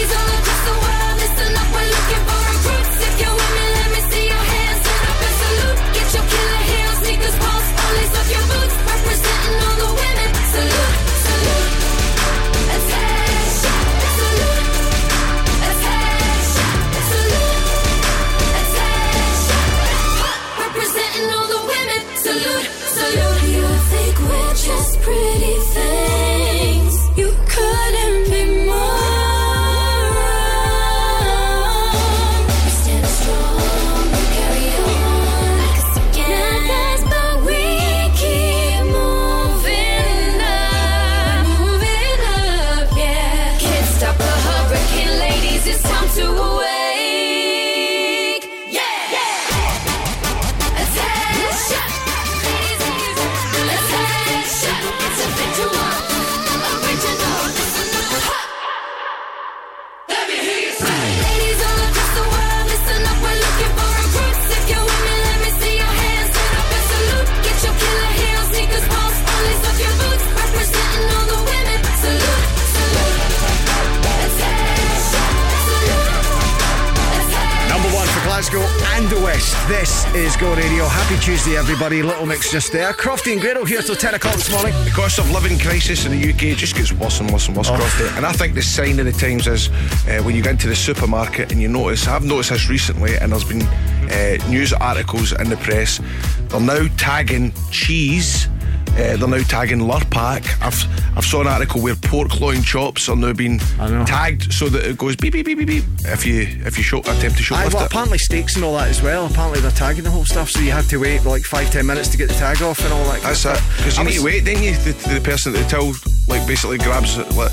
and the West. This is Go Radio. Happy Tuesday, everybody. Little mix just there. Crofty and Grado here till 10 o'clock this morning. The cost of living crisis in the UK just gets worse and worse and worse, Oh. Crofty. And I think the sign of the times is uh, when you go into the supermarket and you notice, I've noticed this recently, and there's been uh, news articles in the press, they're now tagging cheese. Uh, they're now tagging Lurpak. I've I've saw an article where pork loin chops are now being tagged so that it goes beep beep beep beep beep if you if you show, attempt to Aye, shoplift well, it. apparently steaks and all that as well. Apparently they're tagging the whole stuff, so you had to wait like five, ten minutes to get the tag off and all that. That's it. Because you need to wait, didn't you? The, the person at the till like basically grabs it, like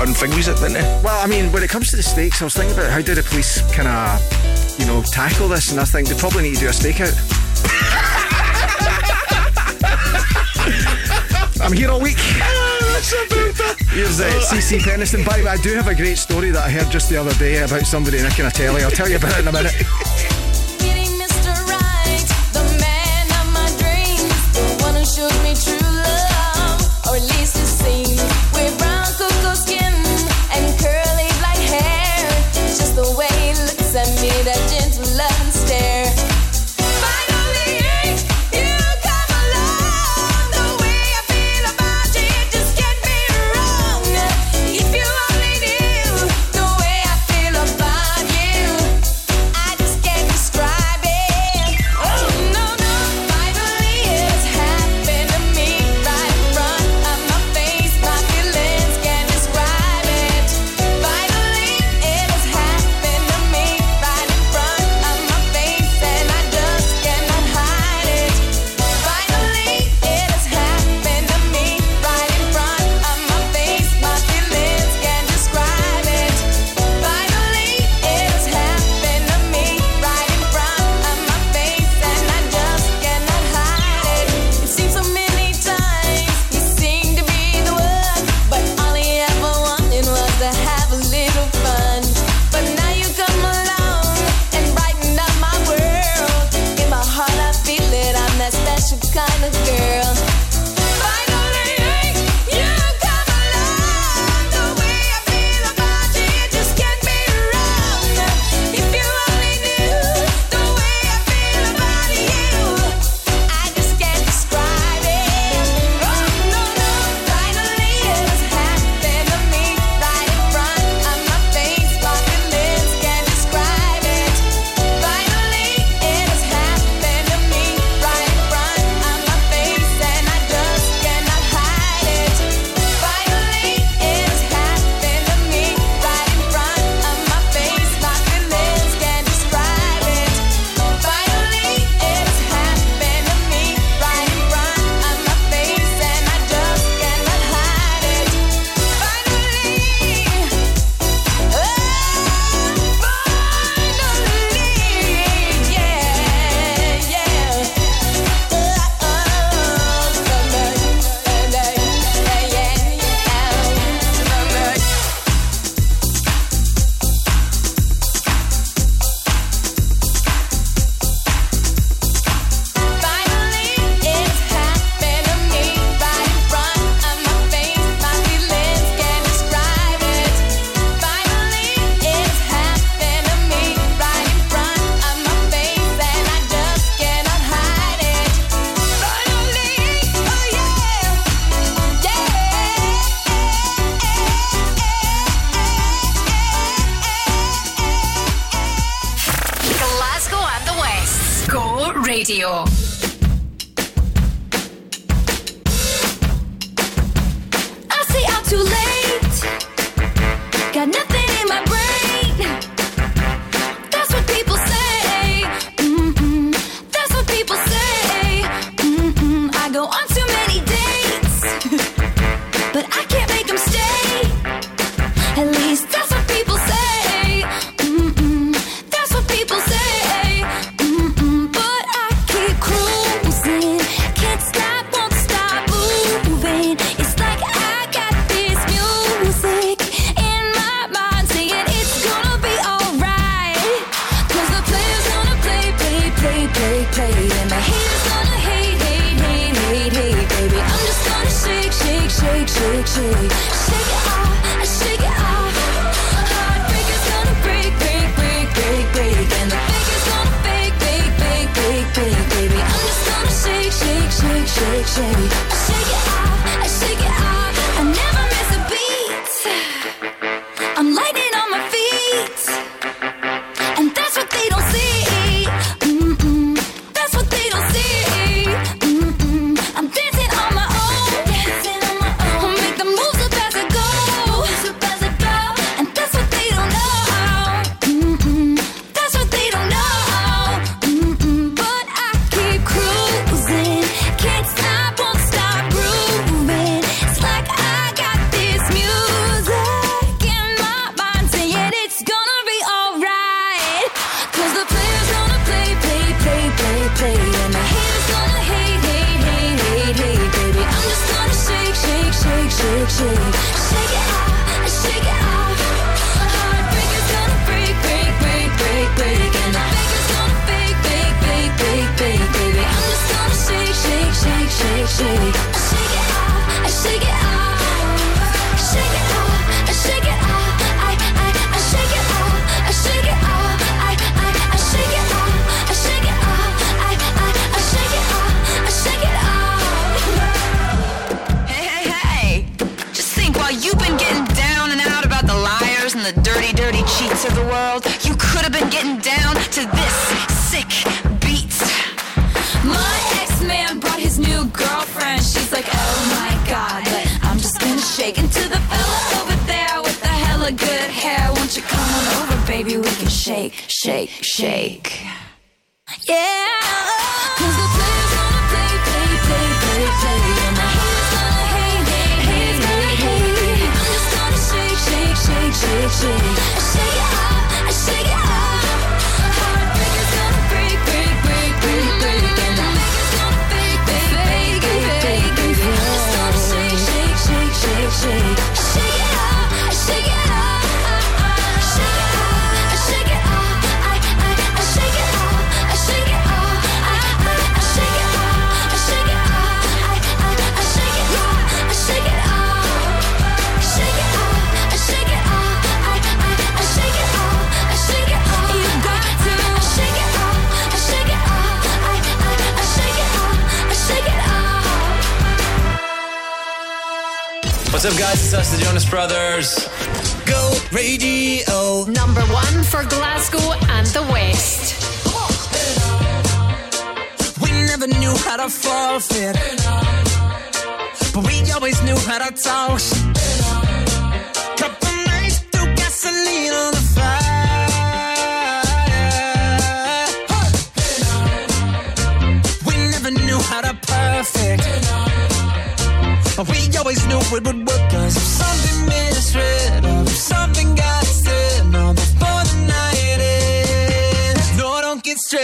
unfingers it, didn't they? Well, I mean, when it comes to the steaks, I was thinking about how do the police kind of, you know, tackle this, and I think they probably need to do a stakeout. I'm here all week. Here's uh, CeCe Peniston. By the way, I do have a great story that I heard just the other day about somebody nicking a telly. I'll tell you about it in a minute.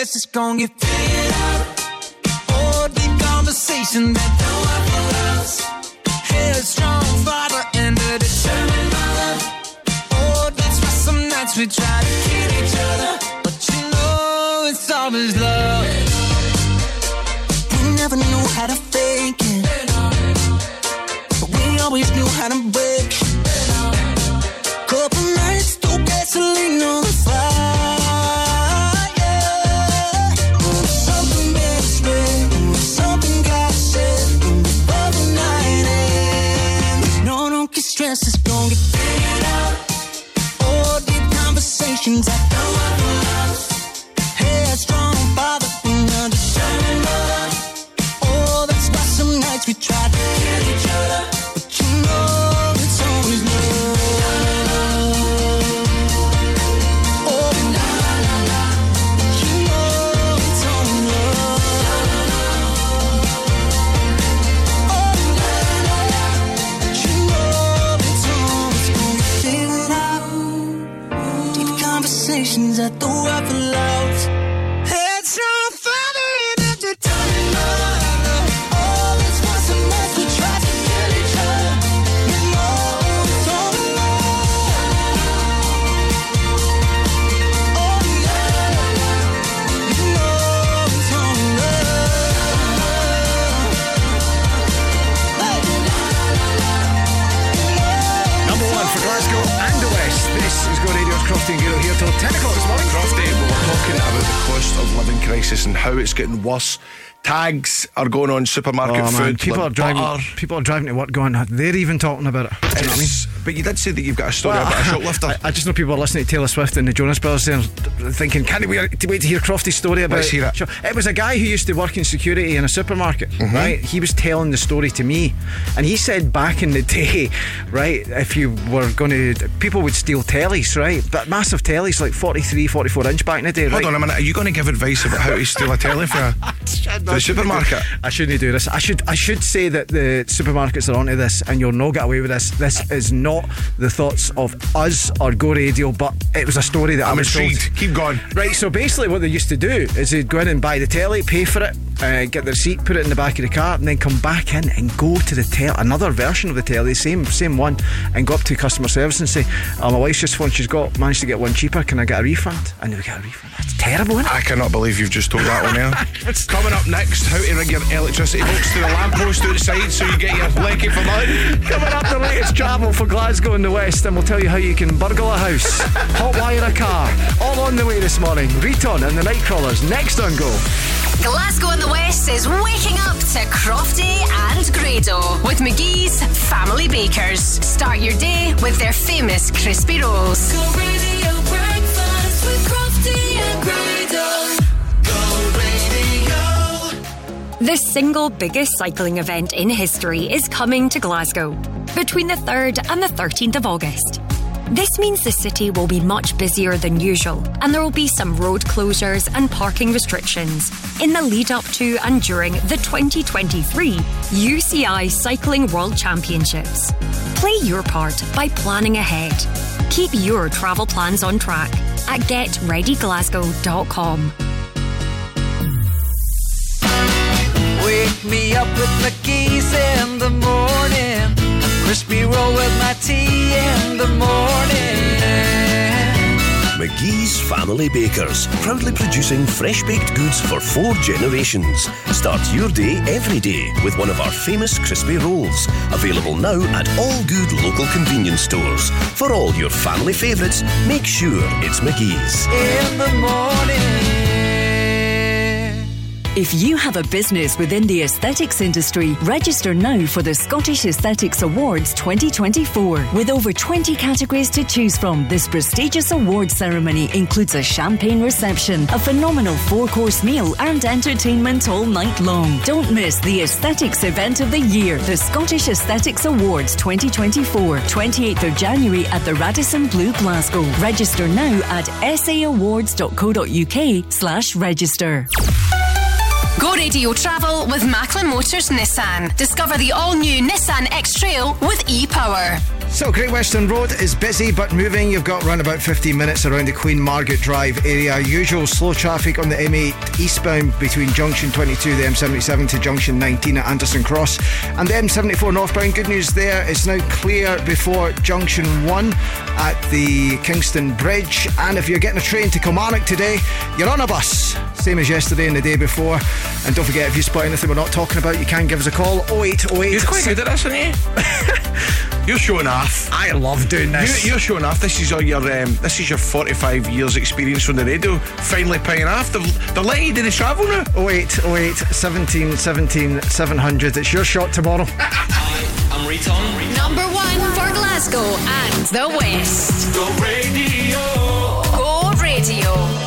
guess it's gonna get figured out. Or deep conversation that don't work for us. Headstrong father and a determined mother. Oh, that's why some nights we try to kill each other. But you know it's always love. We never knew how to fake it. But we always knew how to break it. Couple nights dreams till 10 o'clock this morning. Crofty, we were talking about the cost of living crisis and how it's getting worse. Tags are going on supermarket Oh, food. people like are driving. butter. People are driving to work going. They're even talking about it. Do you know what I mean? But you did say that you've got a story Well, about a shoplifter. I, I just know people are listening to Taylor Swift and the Jonas Brothers there, thinking, "Can we wait to hear Crofty's story about?" Let's hear it. It was a guy who used to work in security in a supermarket, Mm-hmm. right? He was telling the story to me, and he said back in the day, right, if you were going to, people would steal tellies, right? But massive tellies, like 43, 44 inch back in the day, Hold right? on a minute. Are you going to give advice about how to steal a telly for, a, the supermarket? I shouldn't do this. I should I should say that the supermarkets are onto this and you'll not get away with this. This is not the thoughts of us or Go Radio, but it was a story that I I'm was told. Keep going. Right, so basically what they used to do is they'd go in and buy the telly, pay for it, uh, get their seat, put it in the back of the car, and then come back in and go to the tel another version of the telly, same same one, and go up to customer service and say, "Oh, my wife's just one. She's got managed to get one cheaper. Can I get a refund?" And they get a refund. That's terrible, isn't it? I cannot believe you've just told that one there. Coming up next, how to rig your electricity box to the lamppost outside so you get your lecky for nothing. Coming up, the latest travel for Glasgow in the West, and we'll tell you how you can burgle a house, hotwire a car. All on the way this morning. Riton and the Nightcrawlers next on Go. Glasgow and the West is waking up to Crofty and Grado with McGhee's Family Bakers. Start your day with their famous crispy rolls. Go radio breakfast with Crofty and Grado. The single biggest cycling event in history is coming to Glasgow between the 3rd and the 13th of August. This means the city will be much busier than usual, and there will be some road closures and parking restrictions in the lead up to and during the 2023 UCI Cycling World Championships. Play your part by planning ahead. Keep your travel plans on track at getreadyglasgow.com. Wake me up with McGhee's in the morning. Crispy roll with my tea in the morning. McGhee's Family Bakers, proudly producing fresh baked goods for four generations. Start your day every day with one of our famous crispy rolls. Available now at all good local convenience stores. For all your family favourites, make sure it's McGhee's. In the morning. If you have a business within the aesthetics industry, register now for the Scottish Aesthetics Awards 2024. With over 20 categories to choose from, this prestigious awards ceremony includes a champagne reception, a phenomenal four course meal, and entertainment all night long. Don't miss the aesthetics event of the year, the Scottish Aesthetics Awards 2024, 28th of January at the Radisson Blu Glasgow. Register now at saawards.co.uk slash register. Go Radio Travel with Macklin Motors Nissan. Discover the all new Nissan X Trail with e Power. So, Great Western Road is busy but moving. You've got around about 15 minutes around the Queen Margaret Drive area. Usual slow traffic on the M8 eastbound between Junction 22, the M77 to Junction 19 at Anderston Cross. And the M74 northbound, good news there, it's now clear before Junction 1 at the Kingston Bridge. And if you're getting a train to Kilmarnock today, you're on a bus. Same as yesterday and the day before. And don't forget, if you spot anything we're not talking about, you can give us a call 0808. You're quite good at this, aren't you? You're showing off. I love doing this. You, you're showing off. This is all your um, this is your 45 years experience from the radio. Finally paying off. They're, they're letting you do the travel now. 08, 08, 17, 17, 700. It's your shot tomorrow. I'm Riton. Number one for Glasgow and the West. Go radio. Go Radio.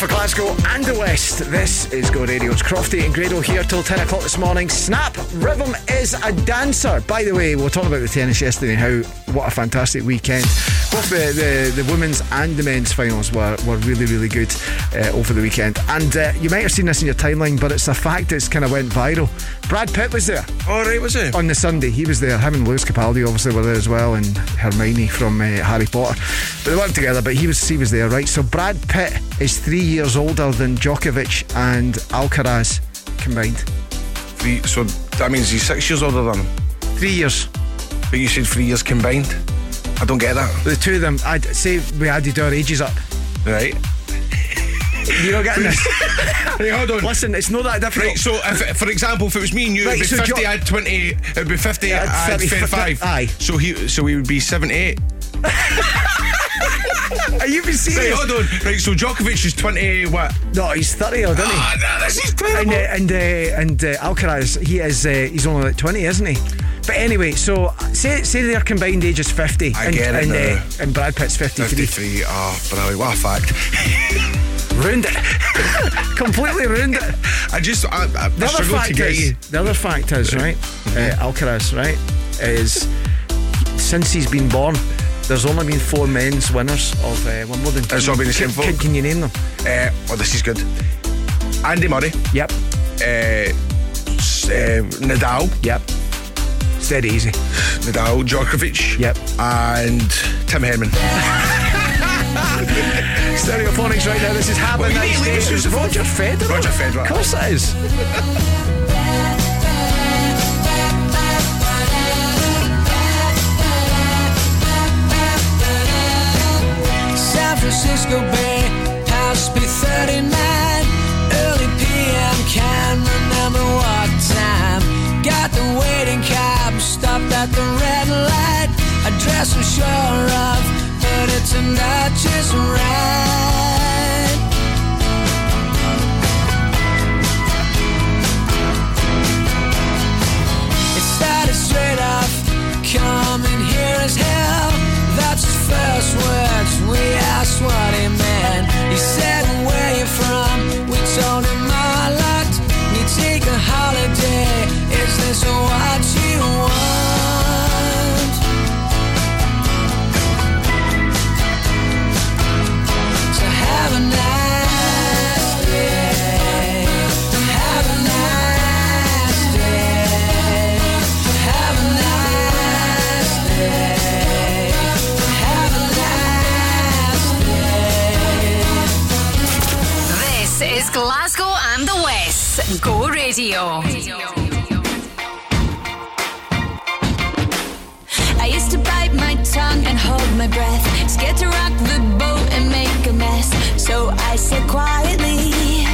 for Glasgow and the West. This is Go Radio. It's Crofty and Grado here till 10 o'clock this morning. Snap Rhythm is a dancer. By the way, we were talking about the tennis yesterday and how what a fantastic weekend. Both the, the, the women's and the men's finals were, were really, really good uh, over the weekend. And uh, you might have seen this in your timeline, but it's a fact it's kind of went viral. Brad Pitt was there. All right, was he? On the Sunday, he was there. Him and Lewis Capaldi obviously were there as well, and Hermione from uh, Harry Potter. But they weren't together. But he was he was there, right? So Brad Pitt is three years older than Djokovic and Alcaraz combined. Three, so that means he's six years older than him. Three years. But you said three years combined. I don't get that. The two of them, I'd say we added our ages up. Right. You're not getting this. Hey, hold on. Listen, it's not that different. Right, so if, for example, if it was me and you, Right, it'd be so 50, Jo- I'd 20, it'd be 50, Yeah, I'd 30, 35. aye. So he, so he would be 78. Are you being Right, serious? hold on. Right, so Djokovic is 20, what? No, he's 30 odd, isn't he? Ah, no, this is and terrible. uh, and uh, and uh, Alcaraz, he is uh, he's only like 20, isn't he? But anyway, so say say their combined age is 50, I and get it and, now. and Brad Pitt's 53. 53. Oh, brilliant. What a fact. Ruined it. Completely ruined it. I just, I, I, The other struggle to fact is, you. the other fact is, right, uh, Alcaraz, right, is since he's been born, there's only been four men's winners of uh, Wimbledon. It's all been the same Can, four? can, can you name them? Uh, oh, this is good. Andy Murray. Yep. Uh, s- uh, Nadal. Yep. It's dead easy. Nadal. Djokovic. Yep. And Tim Henman. Stereophonics right now. This is Well, Nice need- this It's is- Roger Federer. Roger Federer. Of course it is. Francisco Bay, past B39. Early PM, can't remember what time. Got the waiting cab, stopped at the red light. Address I'm sure of, but it turned out just right. It started straight off, coming here as hell. First words. We asked what he meant. He said, Where you from? We told him our lot. We take a holiday. Is this what you Go Radio. I used to bite my tongue and hold my breath. Scared to rock the boat and make a mess. So I said quietly,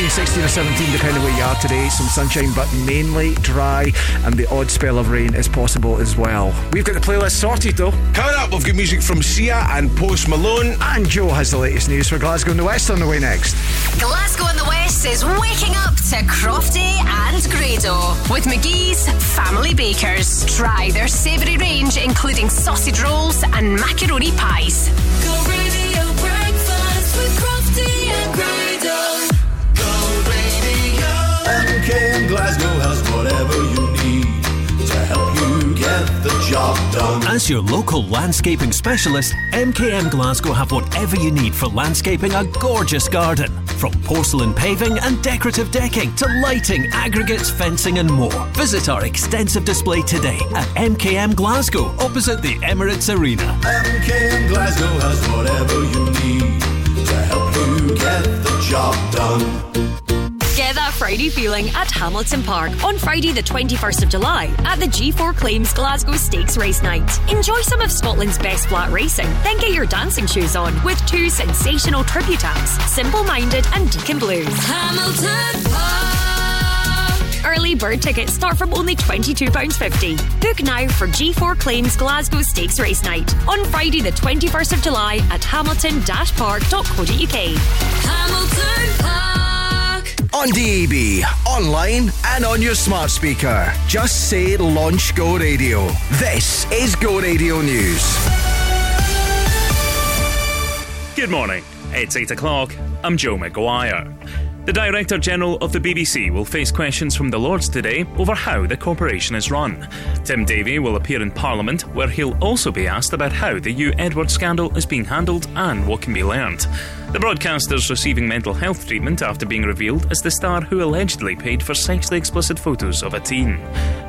15, 16 or 17, depending where you are today. Some sunshine, but mainly dry, and the odd spell of rain is possible as well. We've got the playlist sorted though. Coming up, we've got music from Sia and Post Malone. And Joe has the latest news for Glasgow and the West on the way next. Glasgow and the West is waking up to Crofty and Grado with McGhee's Family Bakers. Try their savoury range, including sausage rolls and macaroni pies. Job done. As your local landscaping specialist, MKM Glasgow have whatever you need for landscaping a gorgeous garden. From porcelain paving and decorative decking to lighting, aggregates, fencing, and more. Visit our extensive display today at MKM Glasgow, opposite the Emirates Arena. MKM Glasgow has whatever you need to help you get the job done. Get that Friday feeling at Hamilton Park on Friday, the 21st of July, at the G4 Claims Glasgow Stakes Race Night. Enjoy some of Scotland's best flat racing, then get your dancing shoes on with two sensational tribute acts Simple Minded and Deacon Blues. Hamilton Park. Early bird tickets start from only £22.50. Book now for G4 Claims Glasgow Stakes Race Night on Friday, the 21st of July at hamilton-park.co.uk. Hamilton Park. On DAB, online, and on your smart speaker. Just say launch Go Radio. This is Go Radio News. Good morning. It's 8 o'clock. I'm Joe McGuire. The Director General of the BBC will face questions from the Lords today over how the corporation is run. Tim Davie will appear in Parliament, where he'll also be asked about how the Huw Edwards scandal is being handled and what can be learned. The broadcaster's receiving mental health treatment after being revealed as the star who allegedly paid for sexually explicit photos of a teen.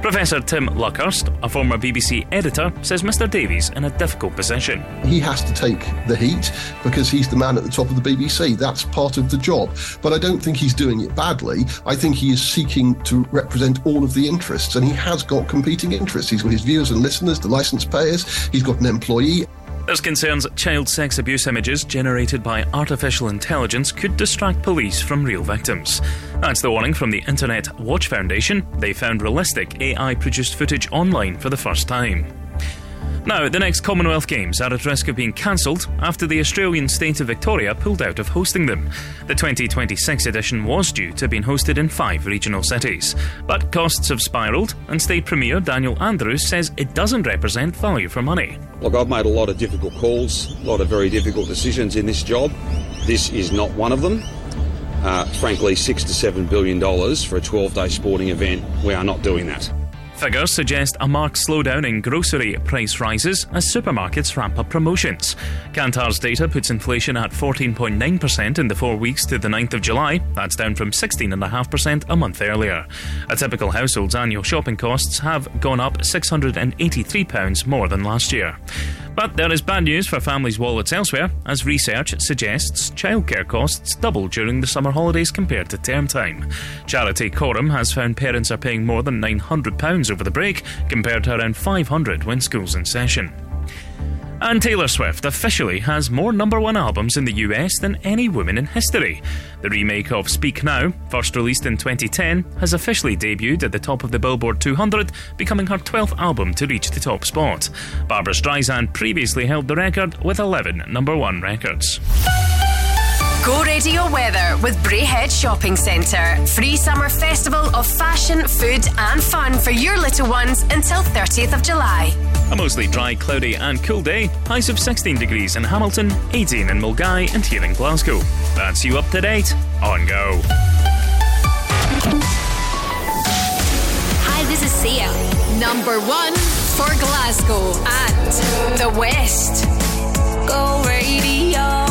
Professor Tim Luckhurst, a former BBC editor, says Mr Davie's in a difficult position. He has to take the heat because he's the man at the top of the BBC. That's part of the job. But I don't think he's doing it badly. I think he is seeking to represent all of the interests, and he has got competing interests. He's got his viewers and listeners, the licence payers, he's got an employee. There's concerns child sex abuse images generated by artificial intelligence could distract police from real victims. That's the warning from the Internet Watch Foundation. They found realistic AI produced footage online for the first time. Now, the next Commonwealth Games are at risk of being cancelled after the Australian state of Victoria pulled out of hosting them. The 2026 edition was due to have been hosted in five regional cities. But costs have spiralled, and State Premier Daniel Andrews says it doesn't represent value for money. Look, I've made a lot of difficult calls, a lot of very difficult decisions in this job. This is not one of them. Uh, frankly, six to seven billion dollars for a 12 day sporting event, we are not doing that. Figures suggest a marked slowdown in grocery price rises as supermarkets ramp up promotions. Kantar's data puts inflation at 14.9% in the four weeks to the 9th of July. That's down from 16.5% a month earlier. A typical household's annual shopping costs have gone up £683 more than last year. But there is bad news for families' wallets elsewhere, as research suggests childcare costs double during the summer holidays compared to term time. Charity Coram has found parents are paying more than £900 over the break, compared to around £500 when school's in session. And Taylor Swift officially has more number one albums in the US than any woman in history. The remake of Speak Now, first released in 2010, has officially debuted at the top of the Billboard 200, becoming her 12th album to reach the top spot. Barbara Streisand previously held the record with 11 number one records. Go Radio Weather with Braehead Shopping Centre. Free summer festival of fashion, food, and fun for your little ones until 30th of July. A mostly dry, cloudy, and cool day. Highs of 16 degrees in Hamilton, 18 in Milngavie, and here in Glasgow. That's you up to date on Go. Hi, this is Sia. Number one for Glasgow and the West. Go Radio.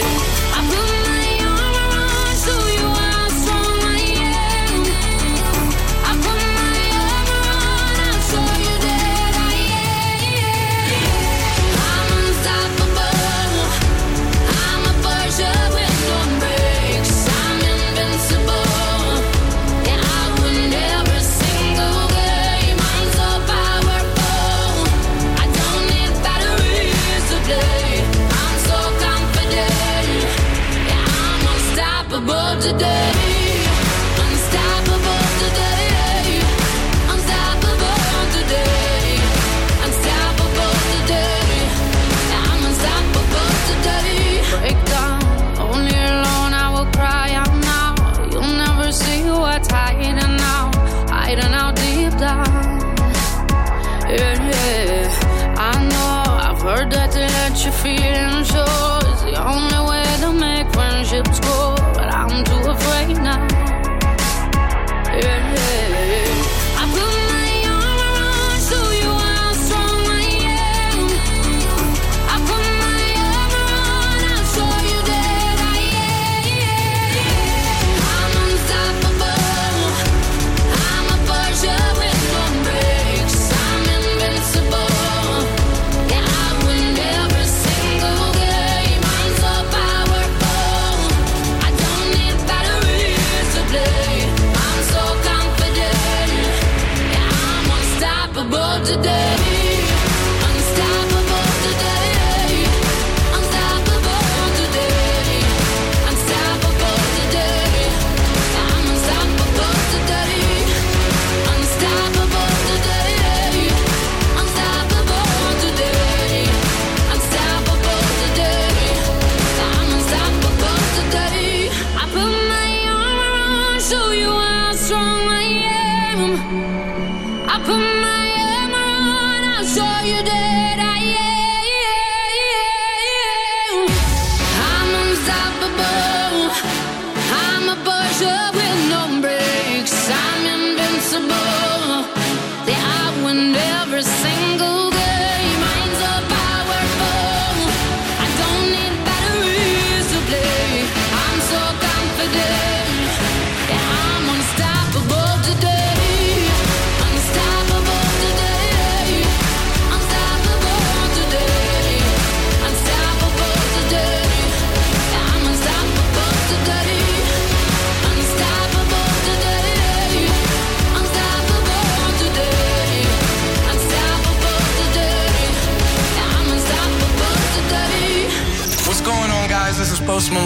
I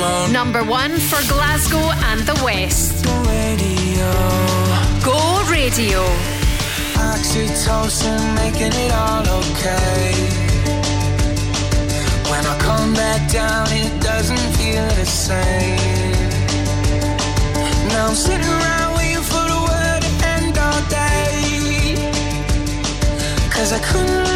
Post Malone. Number one for Glasgow and the West. Radio. Go Radio. Oxytocin, making it all okay. When I come back down, it doesn't feel the same. Now I'm sitting around waiting for the word to end all day. Cause I couldn't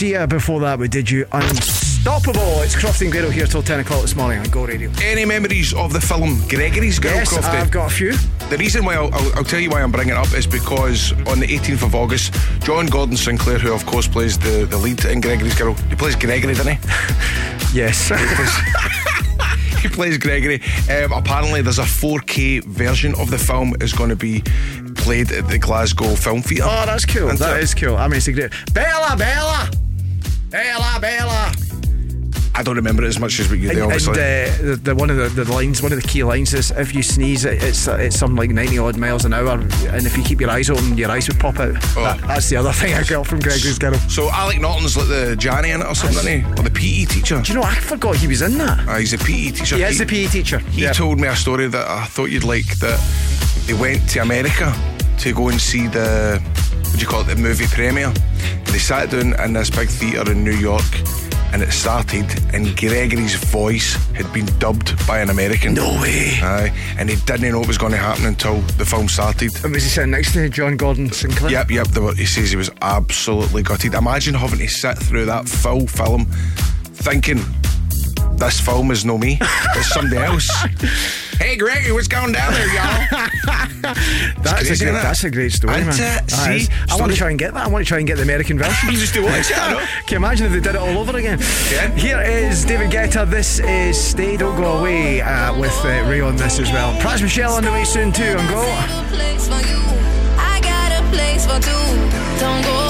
Sia before that, we did you Unstoppable. It's Crofty and Grado here till 10 o'clock this morning on Go Radio. Any memories of the film Gregory's Girl, Yes, Crofty? I've got a few. The reason why I'll, I'll, I'll tell you why I'm bringing it up is because on the 18th of August, John Gordon Sinclair, who of course plays the, the lead in Gregory's Girl, he plays Gregory, doesn't he? Yes. he plays Gregory. Um, apparently, there's a 4K version of the film is going to be played at the Glasgow Film Theatre. Oh, that's cool. That is cool. I mean, it's a great. Bella, Bella! Bella, Bella! I don't remember it as much as what you And, do, and, obviously. uh, the, the one of the, the lines, one of the key lines is if you sneeze, it, it's it's something like ninety odd miles an hour, and if you keep your eyes open, your eyes would pop out. That- that's the other thing I got from Gregory's Girl. so Alec Norton's like the Johnny in it or something, isn't he? Or the PE teacher. Do you know? I forgot he was in that. Uh, he's a PE teacher. He is the PE teacher. He Yeah. told me a story that I thought you'd like. That they went to America to go and see the what do you call it, the movie premiere. They sat down in this big theatre in New York, and it started, and Gregory's voice had been dubbed by an American. No way. Aye, and he didn't know what was going to happen until the film started. And was he sitting next to John Gordon Sinclair? Yep, yep. The, he says he was absolutely gutted. Imagine having to sit through that full film, thinking this film is no me, it's somebody else. hey, Gregory, what's going down there, y'all? That's crazy, a great, innit? that's a great story, Ain't man. it? Aye, See? I want to try and get that. I want to try and get the American version. You just do watch it, I know. Can you imagine if they did it all over again? Here is David Guetta. This is Stay, Don't Go Away uh, with uh, Raye on this as well. Pras Michel on the way soon too. And go. place for you. I got a place for two. Don't go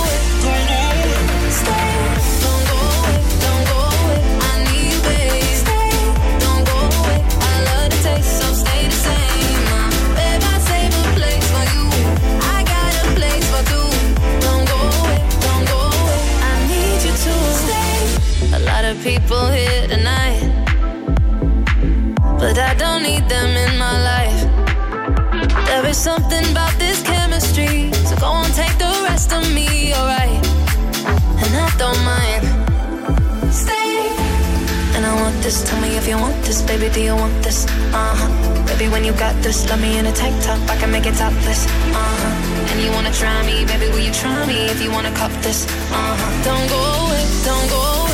people here tonight, but I don't need them in my life. There is something about this chemistry, so go on, take the rest of me, alright? And I don't mind. Stay. And I want this, tell me if you want this, baby, do you want this? Uh huh. Baby, when you got this, let me in a tank top, I can make it topless. Uh huh. And you wanna try me, baby, will you try me if you wanna cop this? Uh huh. Don't go away, don't go away,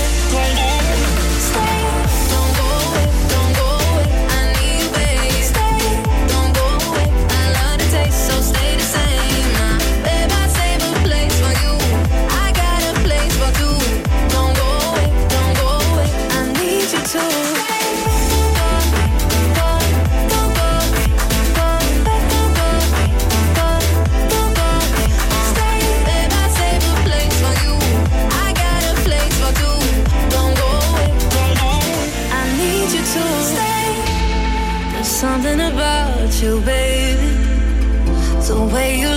something about you, baby. The way you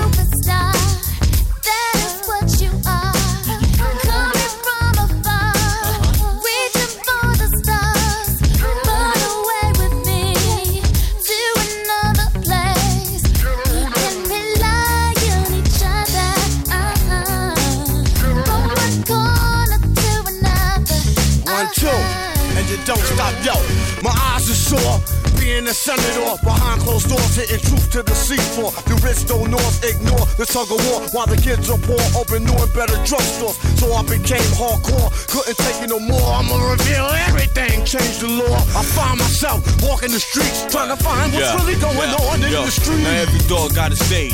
Being a senator behind closed doors, hitting truth to the seafloor. The rich don't north ignore the tug of war while the kids are poor, open new and better drugstores. So I became hardcore, couldn't take it no more. I'ma reveal everything, change the law. I find myself walking the streets, trying to find what's Yeah, really going yeah, on in yo. the street. Now every dog got his day.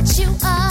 you are.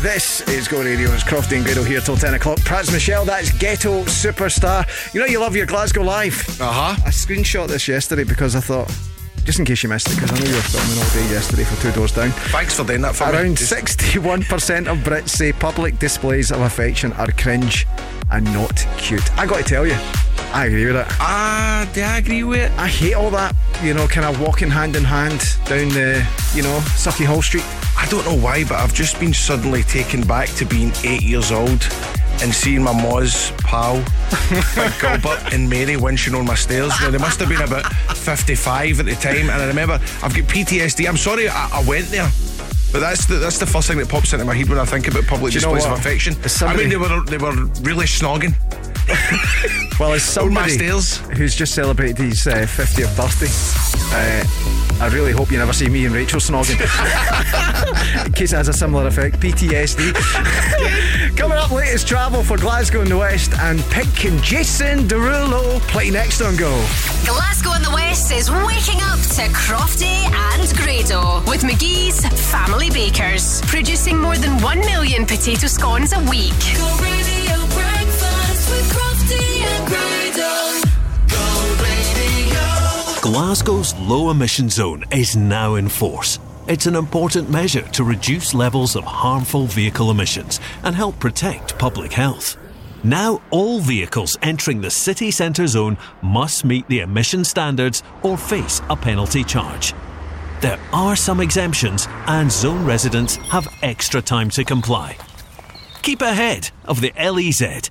This is Go Radio. It's Crofty and Grado here till 10 o'clock. Pras Michel, that's Ghetto Superstar. You know, you love your Glasgow Live. Uh huh. I screenshot this yesterday because I thought, just in case you missed it, because I know you were filming all day yesterday for Two Doors Down. Thanks for doing that for me. Around Just- 61% of Brits say public displays of affection are cringe and not cute. I got to tell you, I agree with it. Ah, do I agree with it? I hate all that, you know, kind of walking hand in hand down the, you know, Sauchiehall Street. I don't know why, but I've just been suddenly taken back to being eight years old and seeing my Moz pal, Big Gilbert and Mary winching on my stairs. Now, they must have been about 55 at the time, and I remember I've got PTSD. I'm sorry I, I went there. But that's the that's the first thing that pops into my head when I think about public Do you know displays of affection. Somebody- I mean, they were they were really snogging. Well, as On my somebody who's just celebrated his uh, 50th birthday, uh, I really hope you never see me and Rachel snogging. In case it has a similar effect, PTSD. Coming up, latest travel for Glasgow in the West, and Pink and Jason Derulo play next on Go. Glasgow in the West is waking up to Crofty and Grado with McGhee's Family Bakers, producing more than 1 million potato scones a week. Glasgow's low emission zone is now in force. It's an important measure to reduce levels of harmful vehicle emissions and help protect public health. Now, all vehicles entering the city centre zone must meet the emission standards or face a penalty charge. There are some exemptions, and zone residents have extra time to comply. Keep ahead of the LEZ.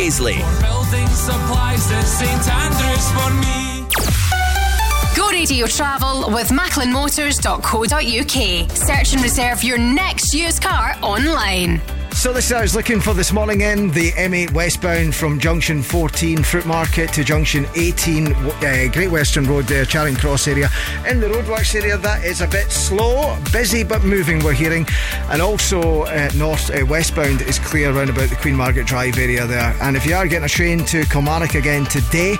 Paisley. Go radio travel with macklinmotors.co.uk. Search and reserve your next used car online. So this I was looking for this morning in the M8 westbound from junction 14 Fruit Market to junction 18 uh, Great Western Road there, Charing Cross area. In the roadworks area, that is a bit slow, busy but moving. We're hearing, and also uh, north uh, westbound is clear around about the Queen Margaret Drive area there. And if you are getting a train to Kilmarnock again today,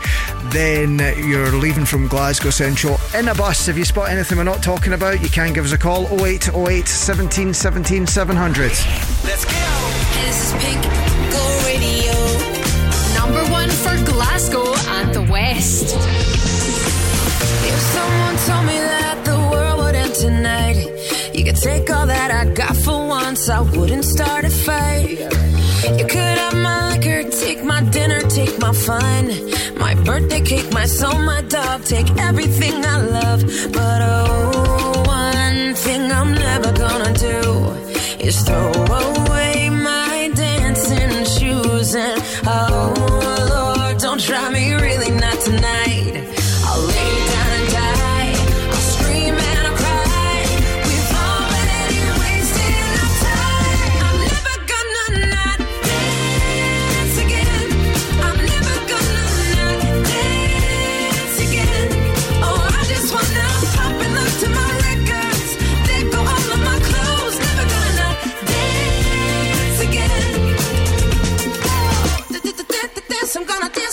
then uh, you're leaving from Glasgow Central in a bus. If you spot anything we're not talking about, you can give us a call 0808 17 17 700. Let's get this is Pink Go Radio, number one for Glasgow and the West. If someone told me that the world would end tonight, you could take all that I got for once, I wouldn't start a fight. You could have my liquor, take my dinner, take my fun, my birthday cake, my soul, my dog, take everything I love. But oh, one thing I'm never gonna do is throw away. Oh.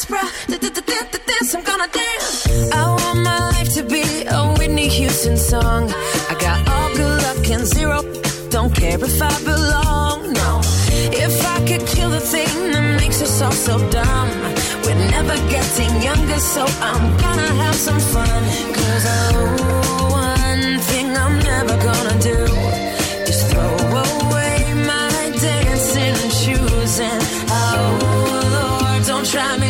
bra. I'm gonna dance. I want my life to be a Whitney Houston song. I got all good luck and zero. Don't care if I belong. No, if I could kill the thing that makes us all so dumb. We're never getting younger, so I'm gonna have some fun. Cause I, oh, one thing I'm never gonna do is throw away my dancing shoes. And oh, Lord, don't try me.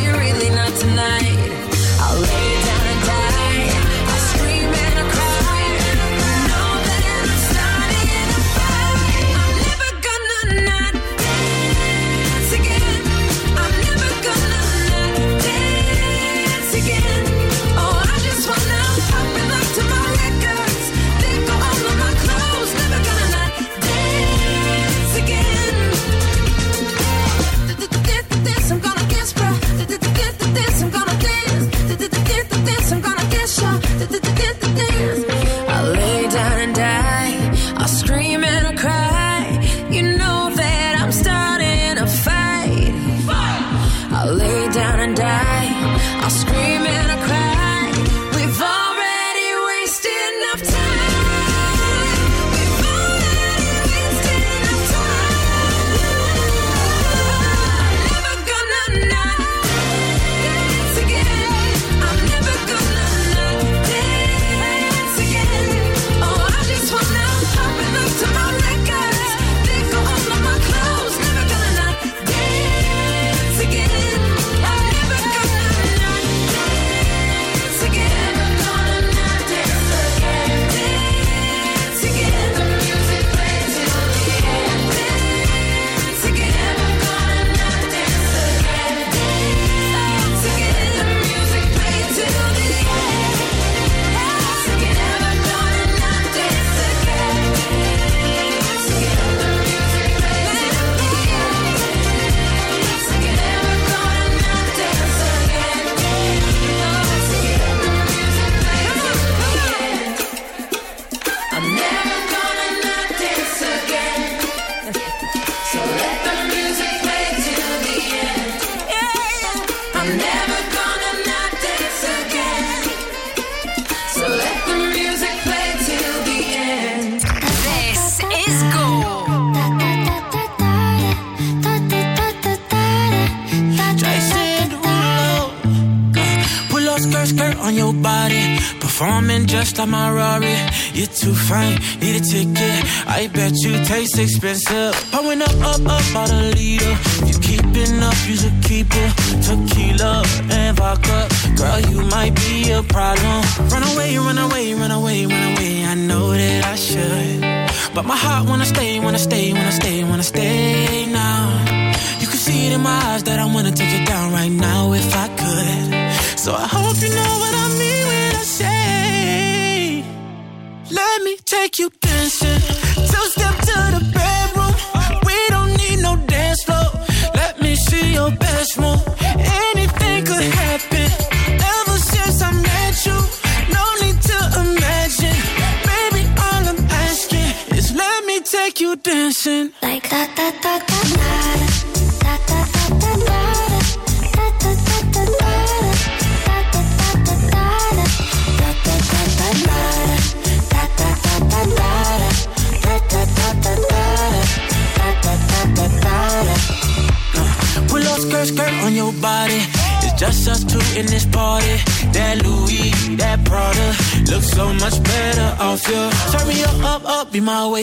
that you taste expensive. Pouring went up, up, up, out of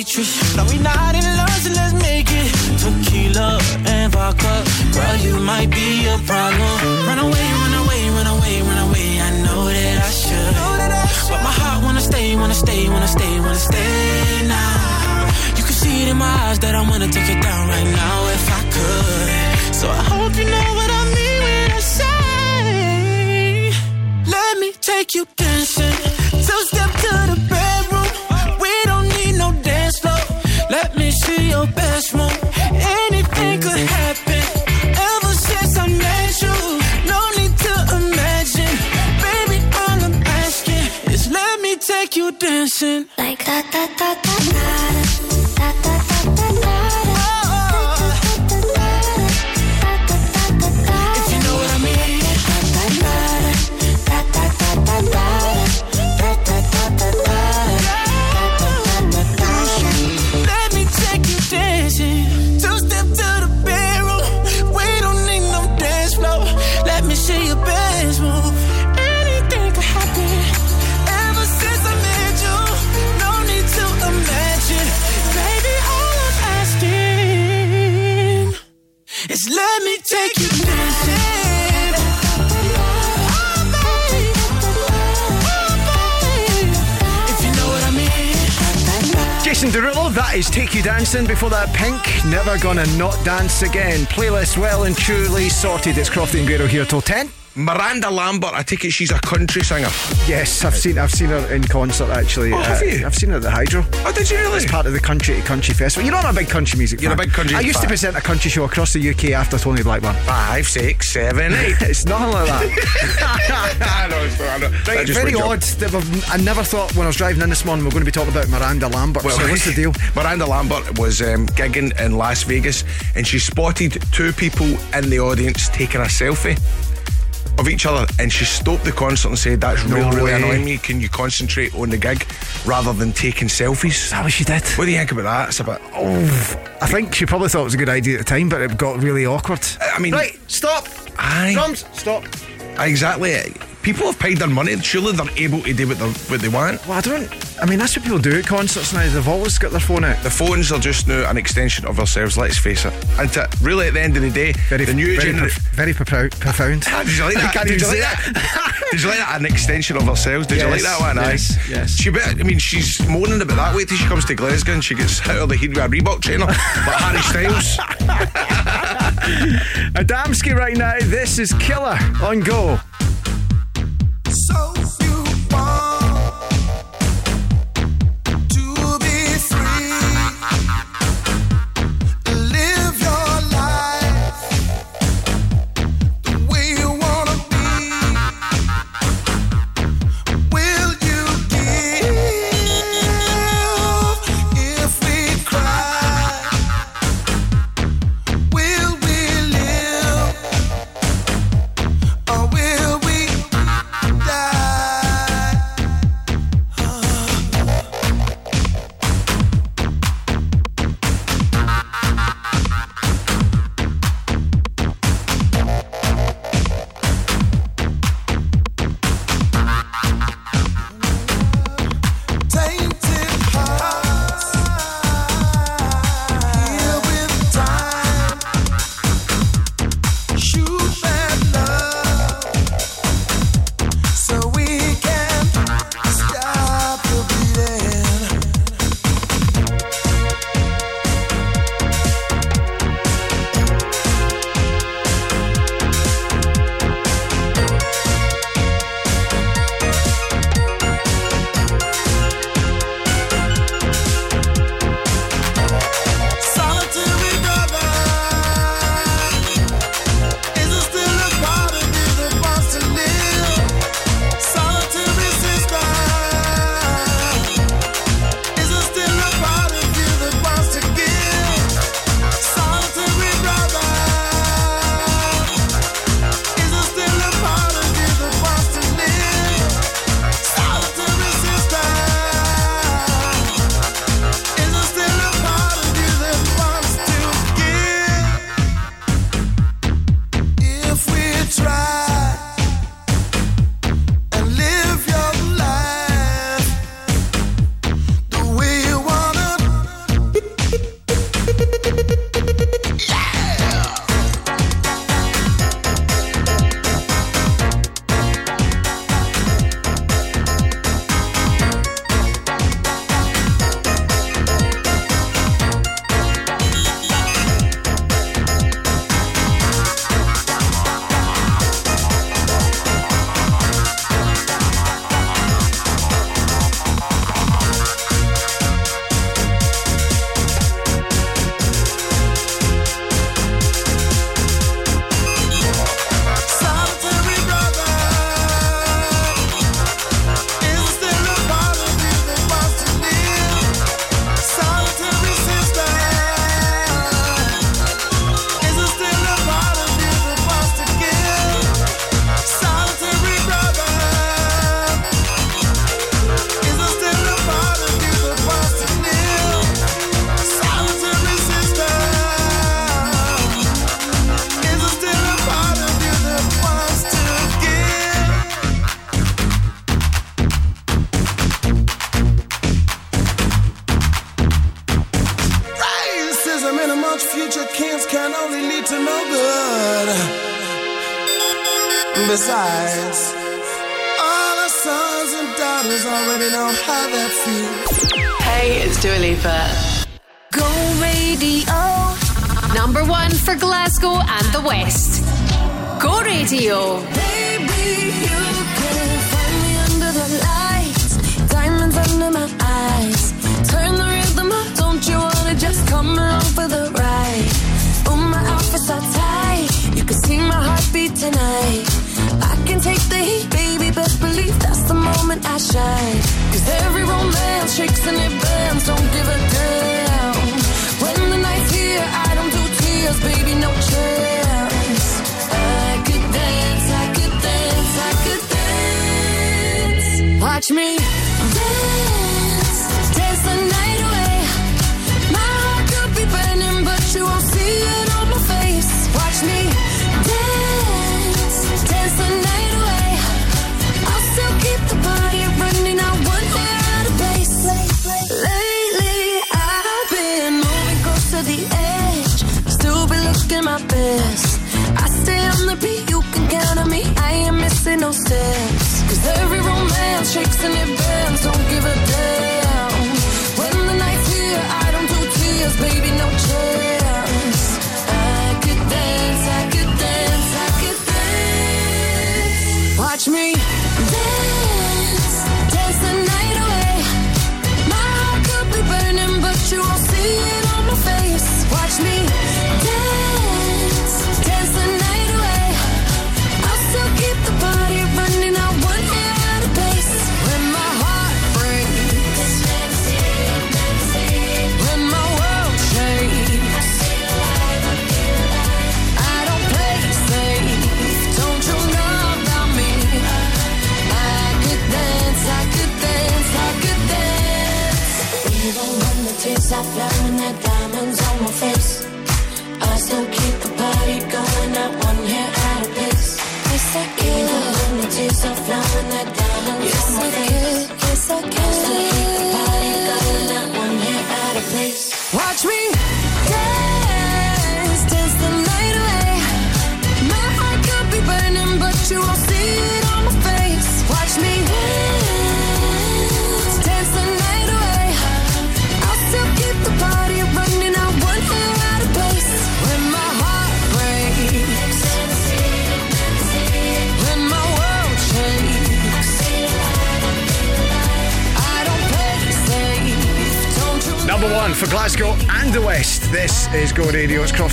be Gonna Not Dance Again. Playlist well and truly sorted. It's Crofty and Grado here till 10. Miranda Lambert, I take it she's a country singer. Yes, I've seen I've seen her in concert actually. Uh, Oh, have you? I've seen her at the Hydro. Oh, did you really? It's part of the Country to Country Festival. You're not a big country music You're a big country I used to present a country show across the UK after Tony Blackburn. Five, six, seven, eight. it's nothing like that. I know, it's I know. Right, very odd. that we've- I never thought when I was driving in this morning we are going to be talking about Miranda Lambert. Well, so what's the deal? Miranda Lambert was um, gigging in Las Vegas and she spotted two people in the audience taking a selfie of each other and she stopped the concert and said, That's No really, really annoying me. Can you concentrate on the gig rather than taking selfies? Is that what she did? What do you think about that? It's a bit. Oh, I think she probably thought it was a good idea at the time, but it got really awkward. I mean, right, stop. Aye. Drums, stop. Exactly. People have paid their money. Surely they're able to do what, they what they want. Well, I don't. I mean, that's what people do at concerts now. They've always got their phone out. The phones are just now an extension of ourselves, let's face it. And to, really, at the end of the day, Very, the new very, generation. prof- very profound. Ah, profound. Did you like that? Did you like that? Did you like that? An extension of ourselves. Did you like that one? Aye. yes, yes. She bet, I mean, she's moaning about that. Wait till she comes to Glasgow and she gets hit of the head with a Reebok trainer, like Harry Styles. Adamski right now. This is Killer on Go.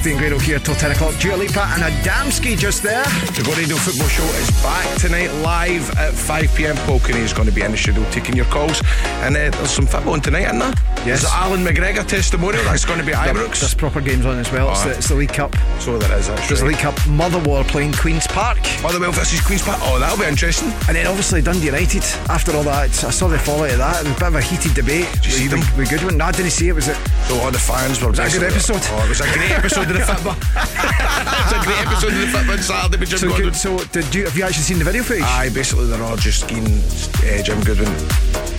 15 Grado here till 10 o'clock. Dua Lipa and Adamski just there. The Go Football Show is back tonight live at 5 pm. Paul is going to be in the studio taking your calls. And uh, there's some football on tonight, isn't there? Yes. There's Allan McGregor testimonial. That's going to be Ibrox. There's proper games on as well. It's, ah. the, it's, the, League Cup. So there is. That's there's the League Cup. Motherwell playing Queen's Park. Motherwell versus Queen's Park. Oh, that'll be interesting. And then obviously Dundee United. After all that, I saw the fallout of that. It was a bit of a heated debate. Did you we, see them? We good one. No, I didn't see it. Was it? So all the fans were. Was that a good episode? Oh, it was a great episode of the football. it's a great episode of the on Saturday with Jim So, Gordon. good, so did you, have you actually seen the video footage? Aye, basically they're all just skiing uh, Jim Goodwin.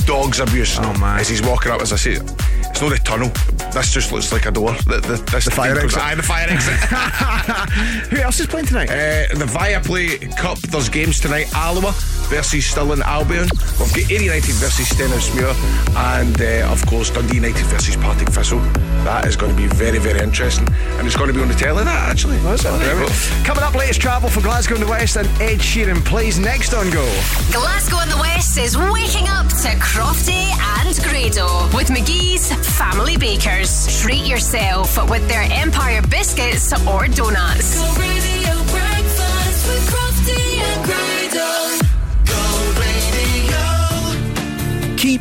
Dogs abuse. Oh, man. As he's walking up, as I say, it's not a tunnel. This just looks like a door. The, the, The fire exit. Aye, the fire exit. Who else is playing tonight? Uh, the Viaplay Cup, there's games tonight. Alloa versus Stirling Albion. We've got Ayr United versus Stenhousemuir. And uh, of course, Dundee United versus Partick Thistle. That is going to be very, very interesting. And it's going to be on the telly, that actually. That's it. There you go. Coming up, latest travel for Glasgow and the West, and Ed Sheeran plays next on Go. Glasgow and the West is waking up to Crofty and Grado with McGhee's Family Bakers. Treat yourself with their Empire biscuits or donuts.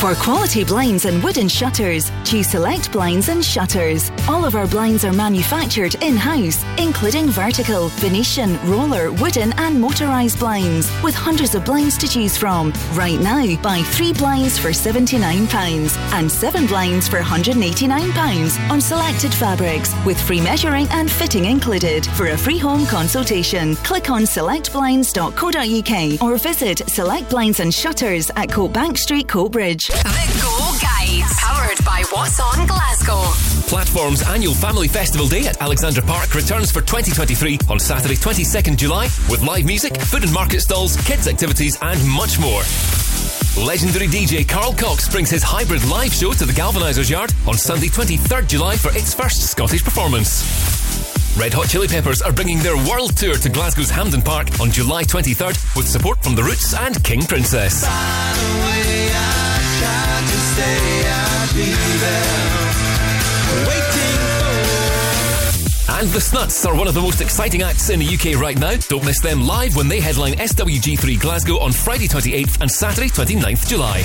For quality blinds and wooden shutters, choose Select Blinds and Shutters. All of our blinds are manufactured in house, including vertical, Venetian, roller, wooden, and motorised blinds, with hundreds of blinds to choose from. Right now, buy three blinds for £79 and seven blinds for £189 on selected fabrics, with free measuring and fitting included. For a free home consultation, click on selectblinds.co.uk or visit Select Blinds and Shutters at Coatbank Street, Coatbridge. The powered by What's On Glasgow. Platform's annual Family Festival Day at Alexandra Park returns for 2023 on Saturday, 22nd July, with live music, food and market stalls, kids' activities, and much more. Legendary DJ Carl Cox brings his hybrid live show to the Galvanisers Yard on Sunday, 23rd July for its first Scottish performance. Red Hot Chili Peppers are bringing their world tour to Glasgow's Hampden Park on July 23rd with support from The Roots and King Princess. And the Snuts are one of the most exciting acts in the UK right now. Don't miss them live when they headline SWG3 Glasgow on Friday 28th and Saturday 29th July.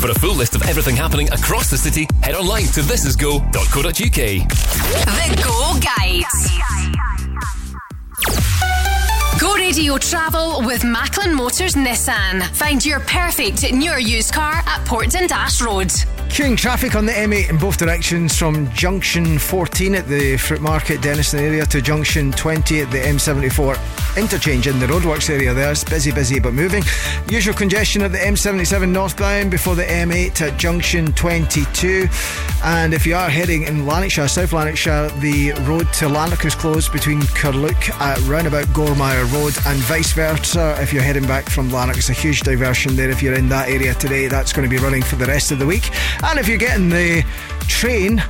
For a full list of everything happening across the city, head online to thisisgo.co.uk. The Go Guides. Go Radio Travel with Macklin Motors Nissan. Find your perfect new or used car at Portland Dash Road. Queuing traffic on the M8 in both directions from junction 14 at the Fruit Market Dennistoun area to junction 20 at the M74 interchange in the roadworks area there. It's busy, busy but moving. Usual congestion at the M77 northbound before the M8 at junction 22. And if you are heading in Lanarkshire, South Lanarkshire, the road to Lanark is closed between Carluke at roundabout Gormire Road and vice versa. If you're heading back from Lanark, it's a huge diversion there. If you're in that area today, that's going to be running for the rest of the week. And if you're getting the train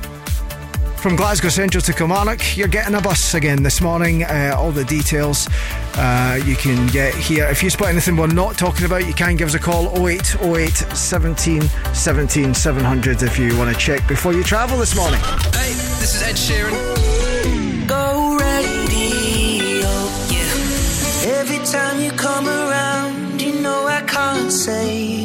from Glasgow Central to Kilmarnock, you're getting a bus again this morning. Uh, all the details uh, you can get here. If you spot anything we're not talking about, you can give us a call 0808 17 17 700 if you want to check before you travel this morning. Hey, this is Ed Sheeran. Go radio. Yeah. Every time you come around, you know I can't say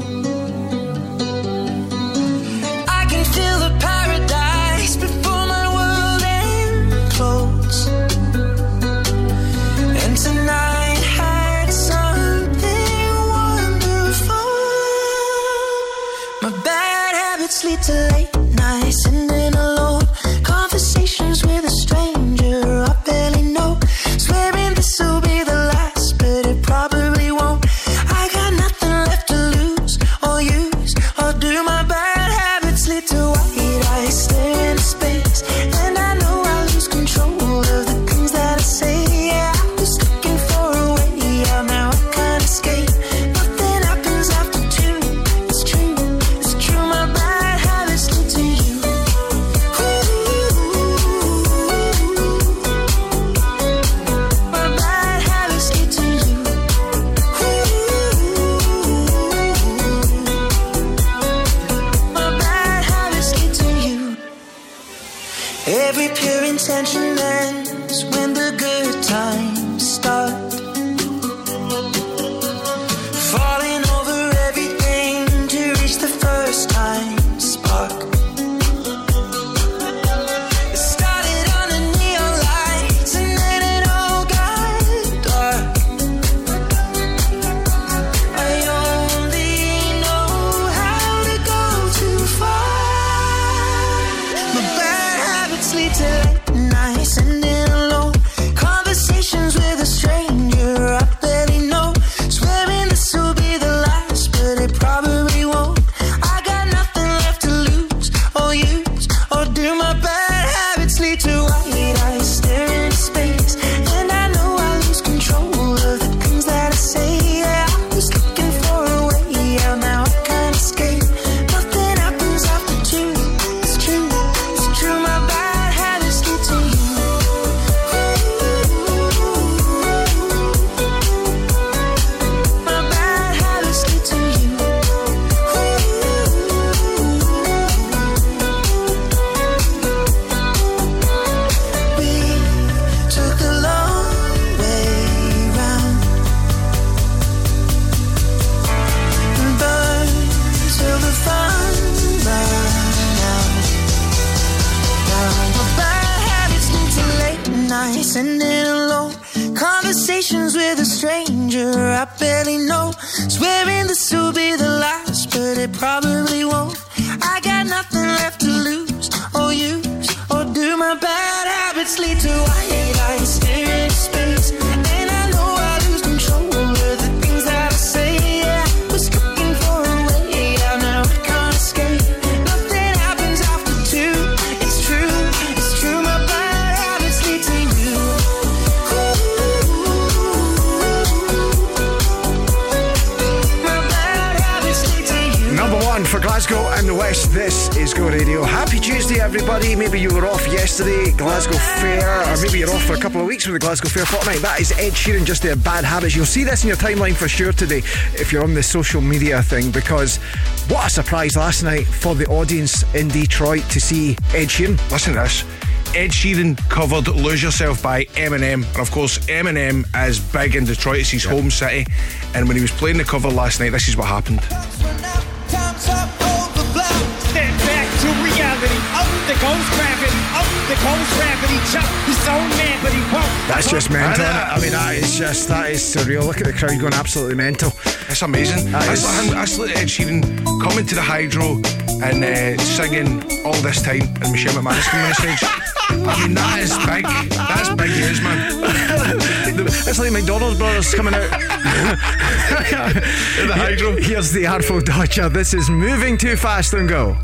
This is Go Radio. Happy Tuesday, everybody. Maybe you were off yesterday, Glasgow Fair, or maybe you're off for a couple of weeks for the Glasgow Fair fortnight. That is Ed Sheeran, just there bad habits. You'll see this in your timeline for sure today if you're on the social media thing, because what a surprise last night for the audience in Detroit to see Ed Sheeran. Listen to this. Ed Sheeran covered Lose Yourself by Eminem. And of course, Eminem is big in Detroit, it's his home city. And when he was playing the cover last night, this is what happened. The ghost gravity. Up the ghost gravity. Chuck, he's so mad, but he won't. That's just mental. I isn't know. it? I mean, that is just that is surreal. Look at the crowd going absolutely mental. It's amazing. That That's is- like, him- that's like Ed Sheeran coming to the Hydro and uh, singing all this time, and Michelle McManus coming on the stage. I mean, that is big. That's big news, man. It's like McDonald's brothers coming out. In the Hydro. Here's the Artful Dodger. This is moving too fast and go.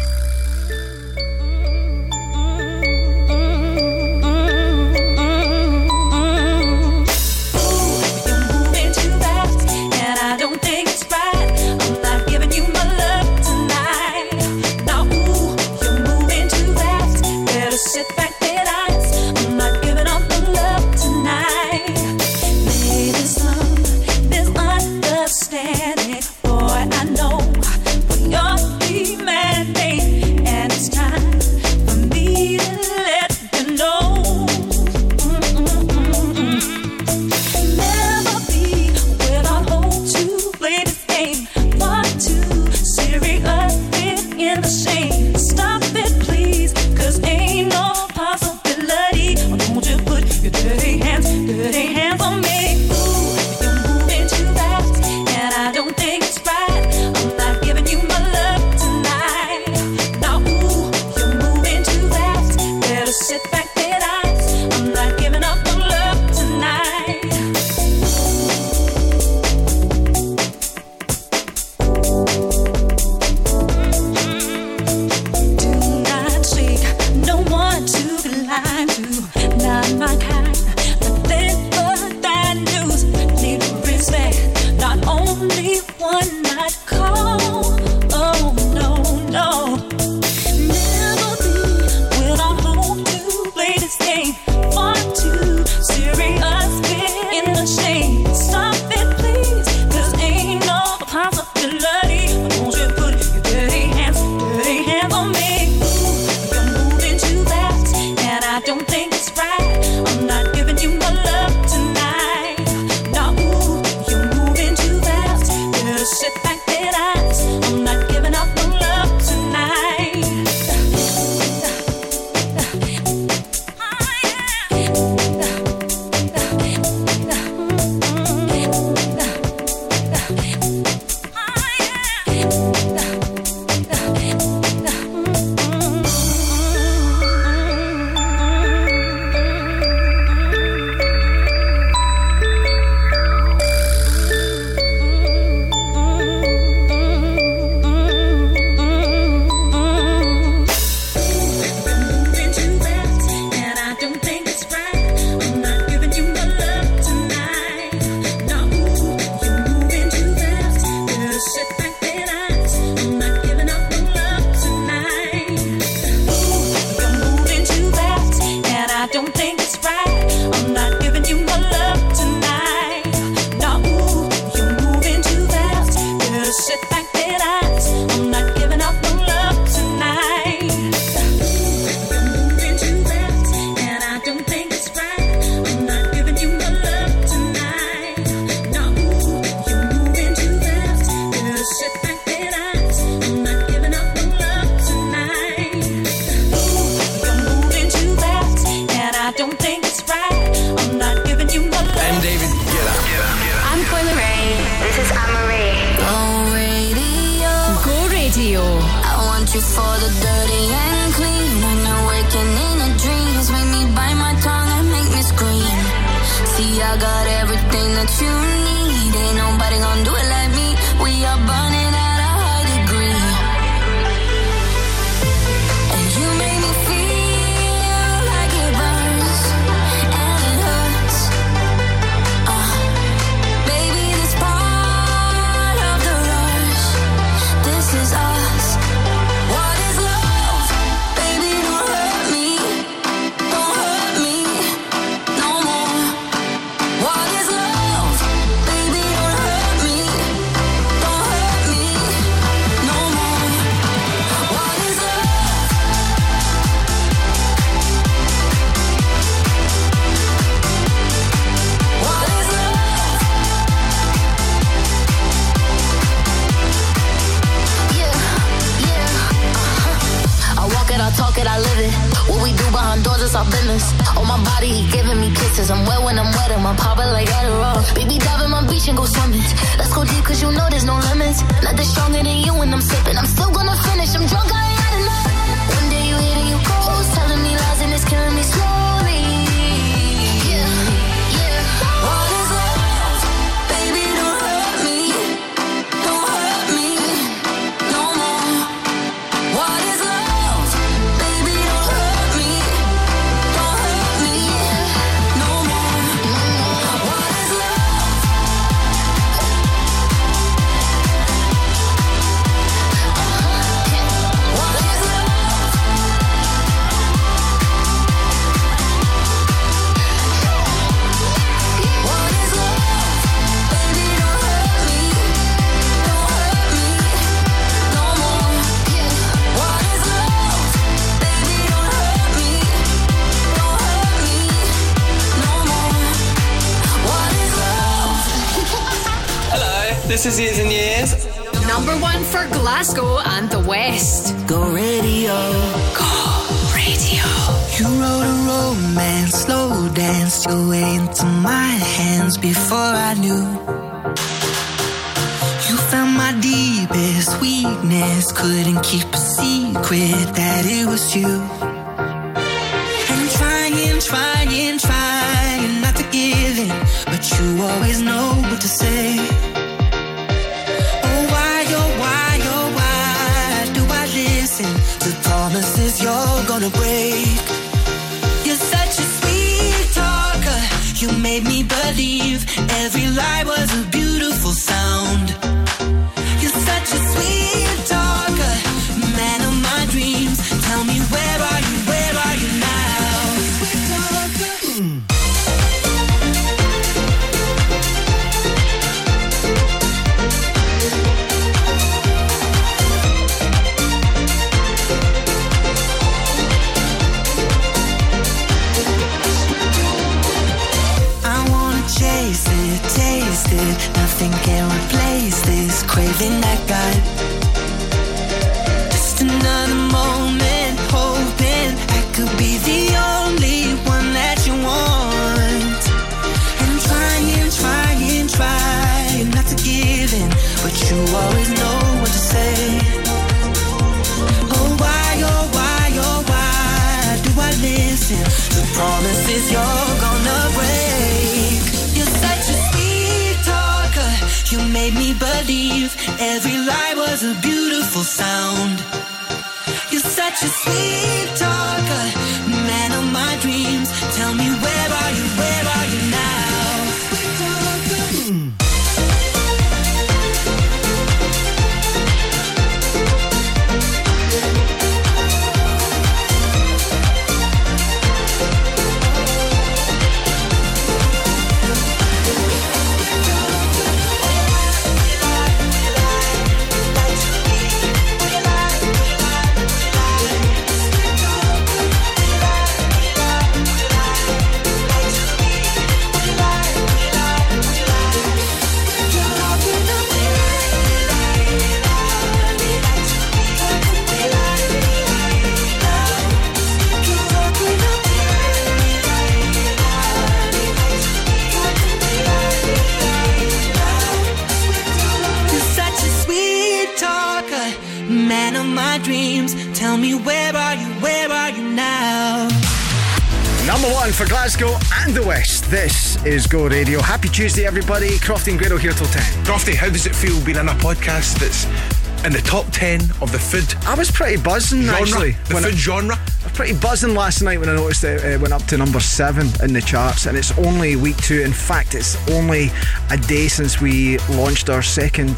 Glasgow and the West. This is Go Radio. Happy Tuesday, everybody. Crofty and Grado here till 10. Crofty, how does it feel being in a podcast that's in the top 10 of the food? I was pretty buzzing, genre, actually. The food I, genre? I was pretty buzzing last night when I noticed it, it went up to number 7 in the charts, and it's only week two. In fact, it's only a day since we launched our second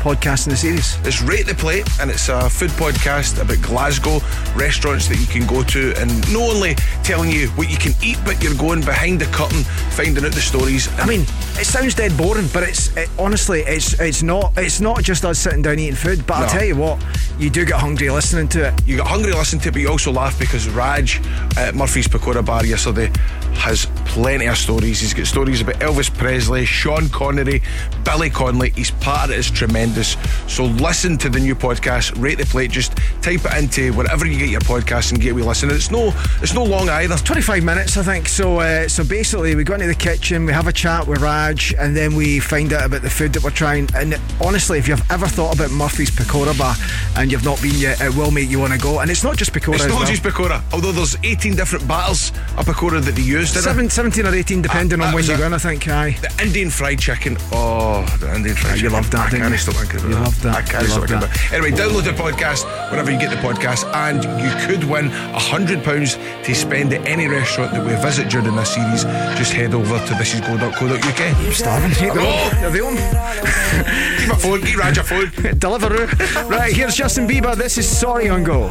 podcast in the series. It's Rate the Plate, and it's a food podcast about Glasgow restaurants that you can go to, and not only telling you what you can eat, but you're going behind the curtain, finding out the stories. I mean, it sounds dead boring, but it's it, honestly, it's it's not it's not just us sitting down eating food. But no. I'll tell you what, you do get hungry listening to it. You get hungry listening to it, but you also laugh because Raj at Murphy's Pakora Bar yesterday has plenty of stories. He's got stories about Elvis Presley, Sean Connery, Billy Connolly. His part is tremendous. So listen to the new podcast, Rate the Plate. Just type it into wherever you get your podcast and get a wee listen. And it's no, it's no long either. 25 minutes, I think. So, uh, so basically, we go into the kitchen, we have a chat with Raj, and then we find out about the food that we're trying. And honestly, if you've ever thought about Murphy's Pakora Bar and you've not been yet, it will make you want to go. And it's not just Pakora. It's not well. just Pakora, although there's 18 different battles of Pakora that they used. Seven, 17 or 18, depending Ah, on when you it. go in, I think. Aye. The Indian fried chicken. Oh, the Indian fried you chicken. that, I can't you? stop thinking about You that. loved that. I can't stop thinking that. about it. Anyway, download the podcast whenever you get the podcast, and you could win £100 to spend at any restaurant that we visit during this series. Just head over to thisisgo.co.uk. I'm starving. Take the Oh. Are they on? Keep my phone, keep Raj your phone. Deliveroo. Right, here's Justin Bieber. This is Sorry on Go.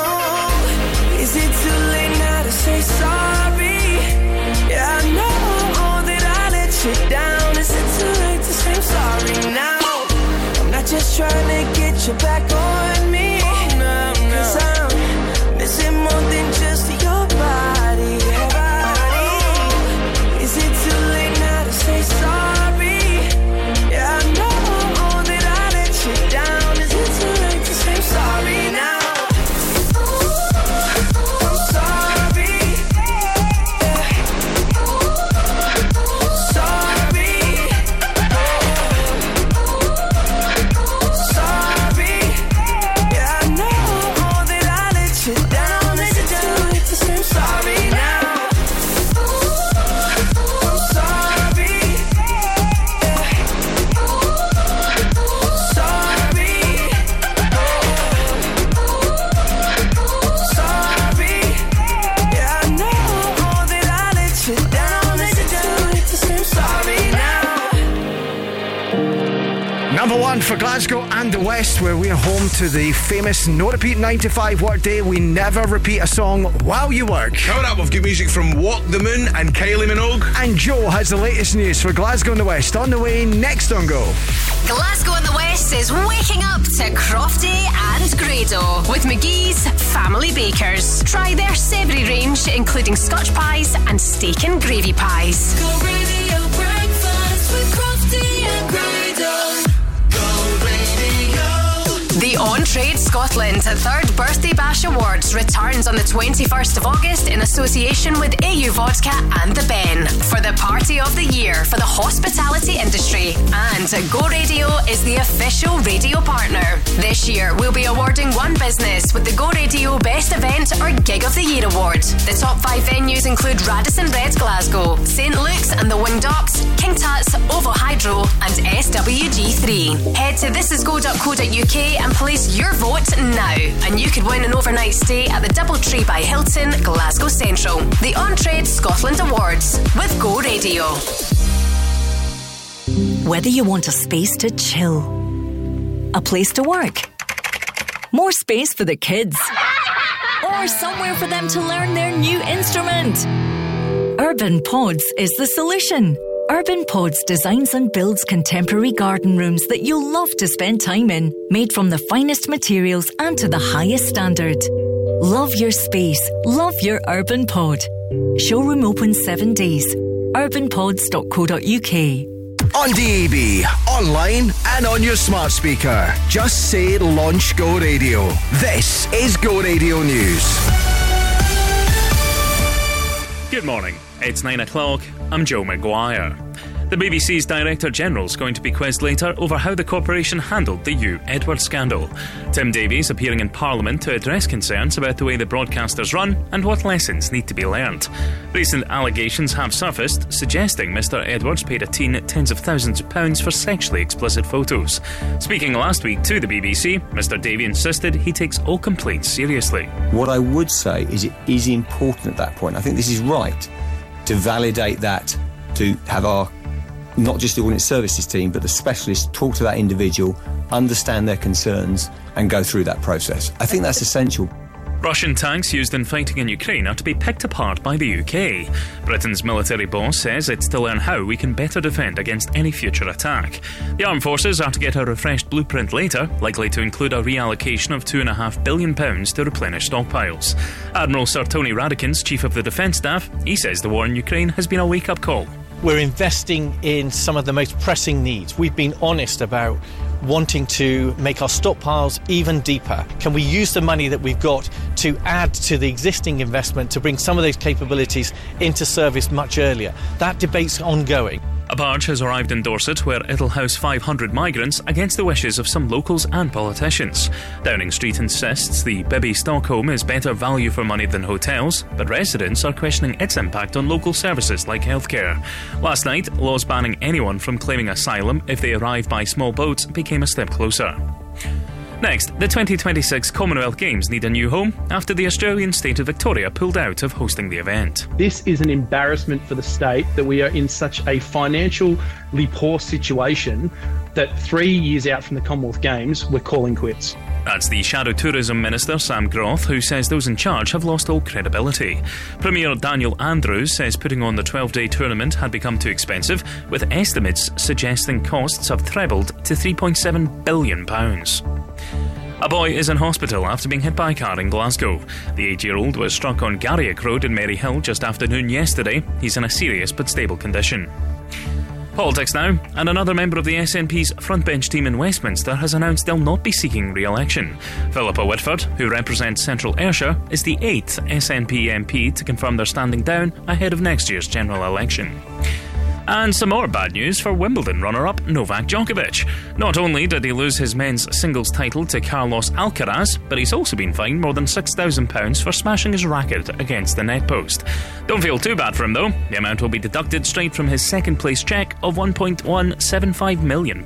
say sorry? Yeah, I know that I let you down. Is it too late to say I'm sorry now? I'm not just trying to get you back on me. Oh, Cause I'm missing more than just for Glasgow and the West, where we are home to the famous no repeat 9 to 5 work day. We never repeat a song while you work. Coming up, we've got music from Walk the Moon and Kylie Minogue. And Joe has the latest news for Glasgow and the West on the way next on Go. Glasgow and the West is waking up to Crofty and Grado with McGhee's Family Bakers. Try their savoury range, including Scotch pies and steak and gravy pies. The On Trade Scotland Third Birthday Bash Awards returns on the 21st of August in association with AU Vodka and The Ben for the party of the year for the hospitality industry. And Go Radio is the official radio partner. This year, we'll be awarding one business with the Go Radio Best Event or Gig of the Year Award. The top five venues include Radisson Red Glasgow, St Luke's and the Winged Ox, King Tut's, Ovo Hydro, and SWG3. Head to thisisgo.co.uk and place your vote now, and you could win an overnight stay at the Doubletree by Hilton, Glasgow Central. The On Trade Scotland Awards with Go Radio. Whether you want a space to chill, a place to work, more space for the kids, or somewhere for them to learn their new instrument. Urban Pods is the solution. Urban Pods designs and builds contemporary garden rooms that you'll love to spend time in, made from the finest materials and to the highest standard. Love your space. Love your Urban Pod. Showroom open seven days. urbanpods.co.uk. On DAB, online, and on your smart speaker. Just say Launch Go Radio. This is Go Radio News. Good morning. It's 9 o'clock. I'm Joe McGuire. The BBC's Director General is going to be quizzed later over how the corporation handled the Huw Edwards scandal. Tim Davie's appearing in Parliament to address concerns about the way the broadcasters run and what lessons need to be learnt. Recent allegations have surfaced suggesting Mr. Edwards paid a teen tens of thousands of pounds for sexually explicit photos. Speaking last week to the BBC, Mr. Davie insisted he takes all complaints seriously. What I would say is it is important at that point. I think this is right to validate that, to have our not just the audience services team, but the specialists talk to that individual, understand their concerns, and go through that process. I think that's essential. Russian tanks used in fighting in Ukraine are to be picked apart by the UK. Britain's military boss says it's to learn how we can better defend against any future attack. The armed forces are to get a refreshed blueprint later, likely to include a reallocation of £2.5 billion to replenish stockpiles. Admiral Sir Tony Radakins, Chief of the Defence Staff, he says the war in Ukraine has been a wake up call. We're investing in some of the most pressing needs. We've been honest about wanting to make our stockpiles even deeper. Can we use the money that we've got to add to the existing investment to bring some of those capabilities into service much earlier? That debate's ongoing. A barge has arrived in Dorset where it'll house 500 migrants against the wishes of some locals and politicians. Downing Street insists the Bibby Stockholm is better value for money than hotels, but residents are questioning its impact on local services like healthcare. Last night, laws banning anyone from claiming asylum if they arrive by small boats became a step closer. Next, the 2026 Commonwealth Games need a new home after the Australian state of Victoria pulled out of hosting the event. This is an embarrassment for the state that we are in such a financially poor situation that three years out from the Commonwealth Games, we're calling quits. That's the Shadow Tourism Minister Sam Groth, who says those in charge have lost all credibility. Premier Daniel Andrews says putting on the 12 day tournament had become too expensive, with estimates suggesting costs have trebled to £3.7 billion. A boy is in hospital after being hit by a car in Glasgow. The eight year old was struck on Garrioch Road in Maryhill just after noon yesterday. He's in a serious but stable condition. Politics now, and another member of the SNP's frontbench team in Westminster has announced they'll not be seeking re election. Philippa Whitford, who represents Central Ayrshire, is the eighth SNP MP to confirm they're standing down ahead of next year's general election. And some more bad news for Wimbledon runner up Novak Djokovic. Not only did he lose his men's singles title to Carlos Alcaraz, but he's also been fined more than £6,000 for smashing his racket against the net post. Don't feel too bad for him though, the amount will be deducted straight from his second place cheque of £1.175 million.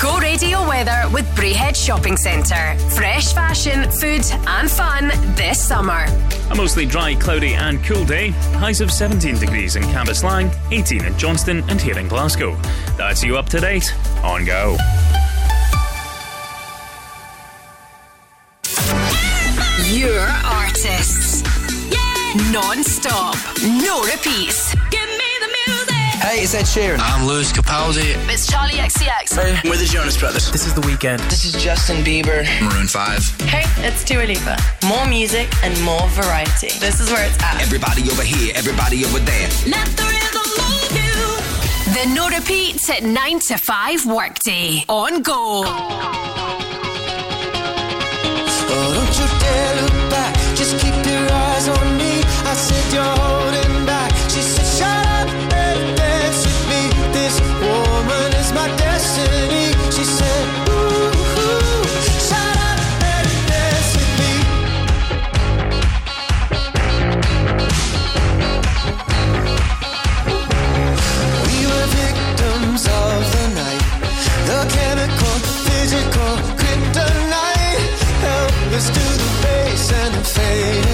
Go radio weather with Braehead Shopping Centre. Fresh fashion, food, and fun this summer. A mostly dry, cloudy, and cool day. Highs of 17 degrees in Cambuslang, 18 in Johnstone, and here in Glasgow. That's you up to date on Go. Your artists. Non stop. No repeats. Give me the music. Hey, it's Ed Sheeran. I'm Lewis Capaldi. It's Charli XCX. Hey, we're the Jonas Brothers. This is The Weeknd. This is Justin Bieber. Maroon 5. Hey, it's Dua Lipa. More music and more variety. This is where it's at. Everybody over here, everybody over there. Let the rhythm move you. The no repeats at 9 to 5 workday. On Go. Oh, don't you dare look back. Just keep your eyes on me. I said you're holding Helpless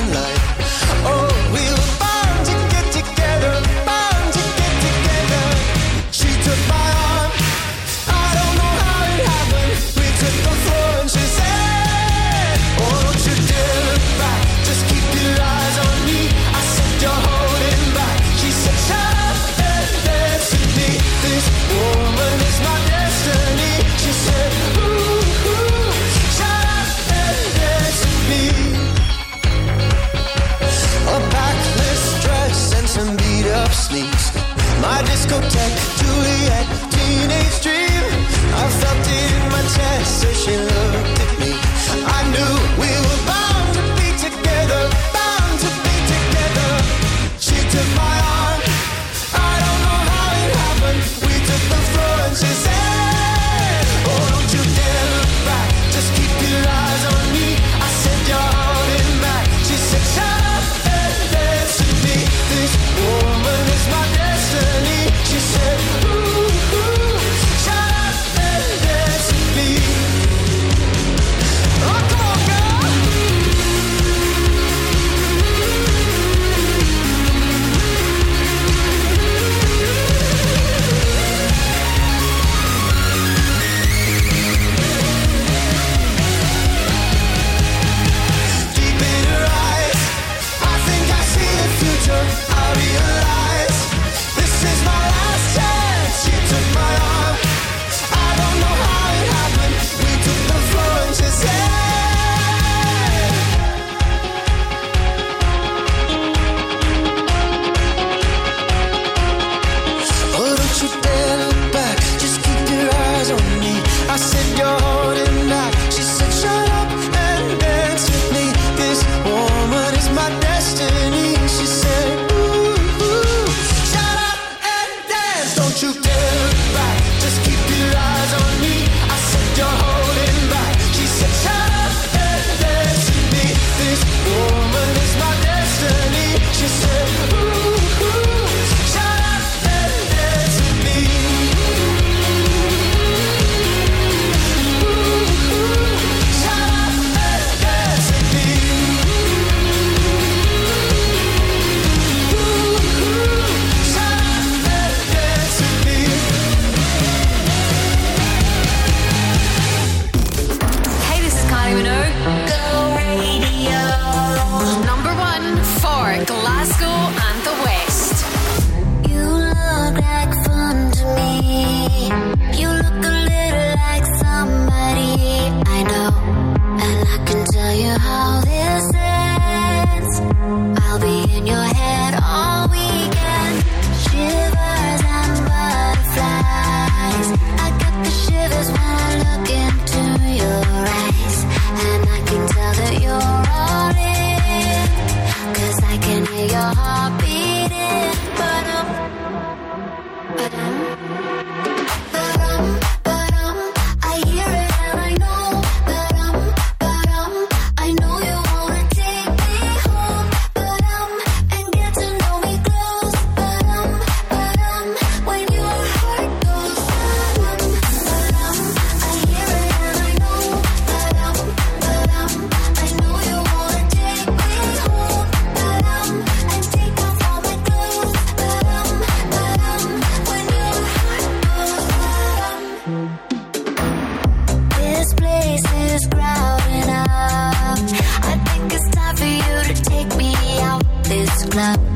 discotheque, Juliet, teenage dream. I felt it in my chest as she looked at me. I knew we love.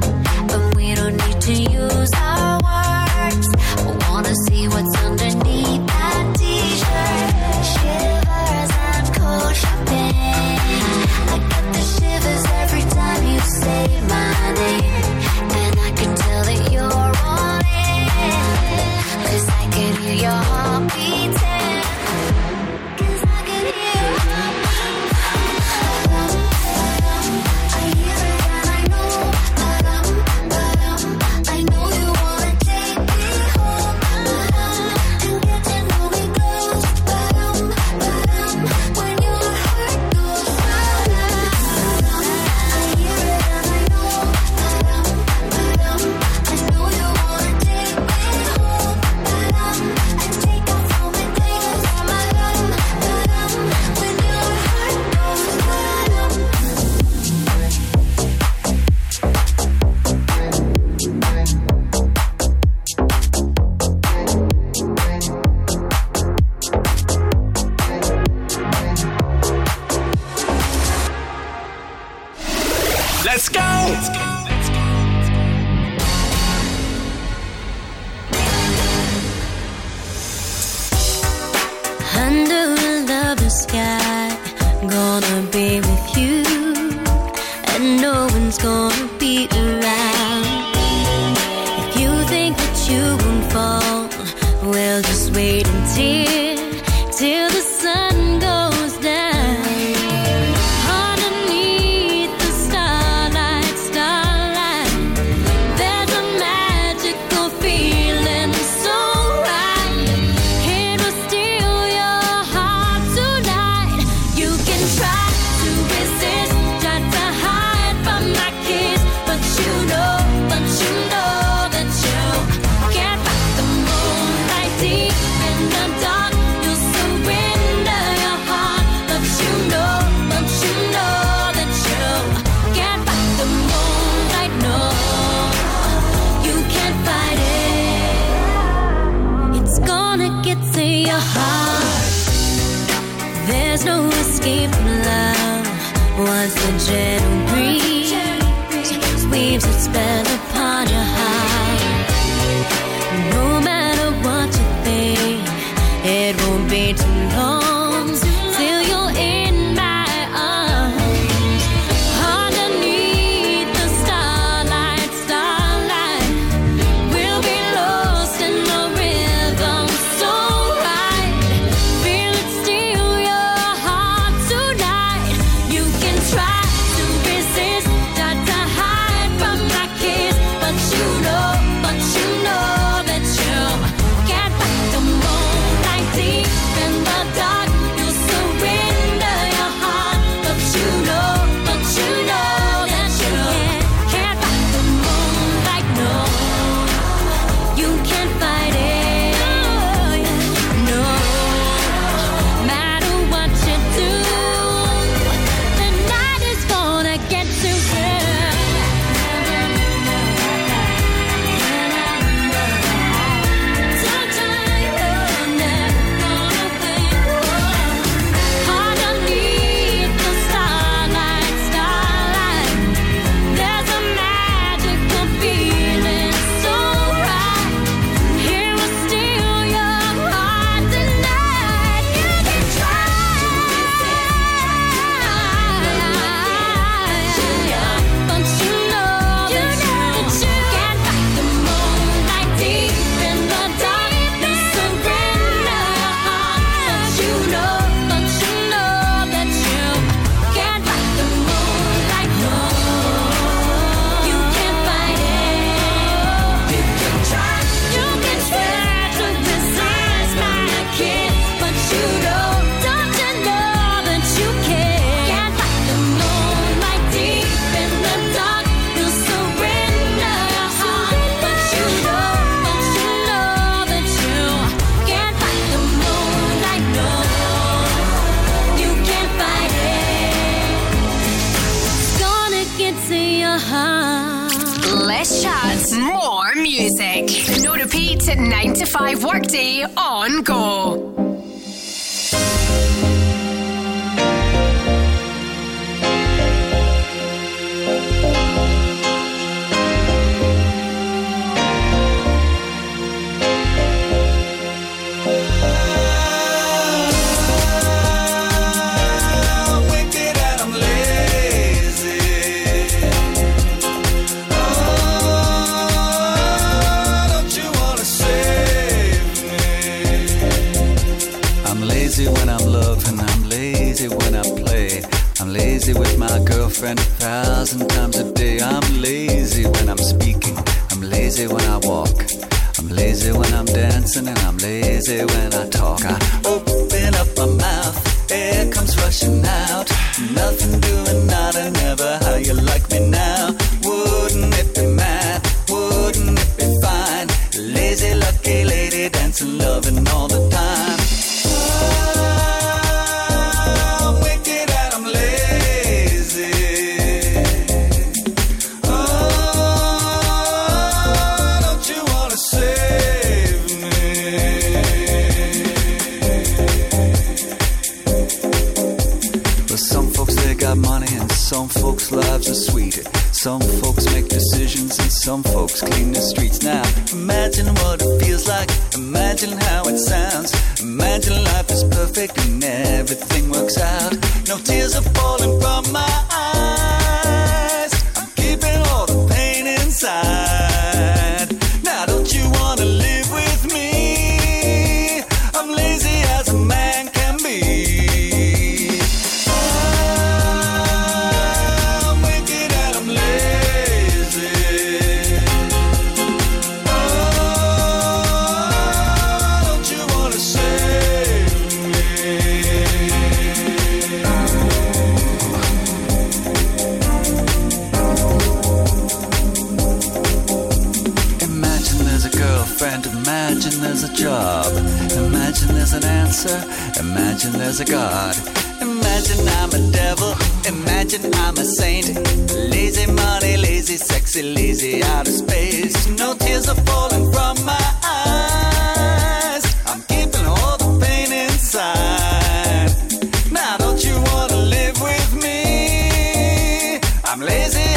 I'm lazy.